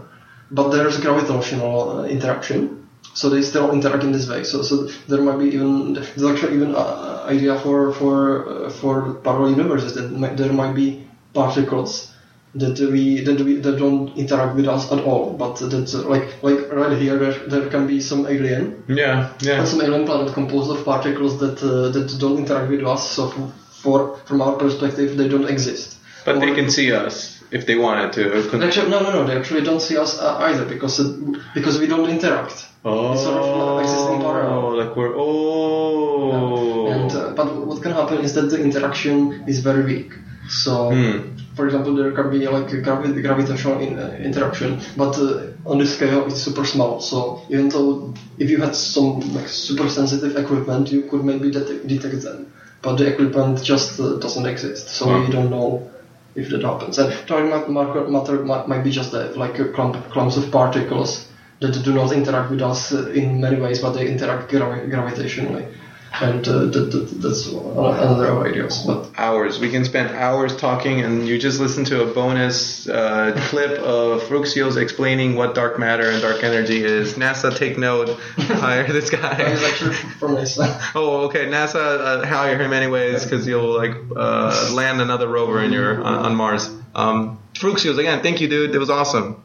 But there's gravitational uh, interaction, so they still interact in this way. So, so there might be even there's actually even uh, idea for for uh, for parallel universes that might, there might be particles that we that we that don't interact with us at all, but that uh, like like right here there, there can be some alien Yeah, yeah. some alien planet composed of particles that uh, that don't interact with us. So f- for from our perspective, they don't exist. But they can see us if they wanted to. Actually, no, no, no. They actually don't see us uh, either because uh, because we don't interact. Oh, It's sort of existing parallel. like we're oh. And uh, but what can happen is that the interaction is very weak. So, Hmm. for example, there can be like a gravi- gravitational in, uh, interaction, but uh, on this scale it's super small. So even though if you had some like super sensitive equipment, you could maybe det- detect them, but the equipment just uh, doesn't exist. So Wow. we don't know if that happens. And dark ma- matter, matter might, be just a, like a clump, clumps of particles that do not interact with us in many ways, but they interact gravi- gravitationally. And uh, that, that, that's another of ideas. But hours. We can spend hours talking, and you just listen to a bonus uh, clip of Frooxius explaining what dark matter and dark energy is. NASA, take note. Hire this guy. actually from NASA. Oh, okay. NASA, uh, hire him anyways because you'll like uh, land another rover in your on, on Mars. Um, Frooxius again. Thank you, dude. It was awesome.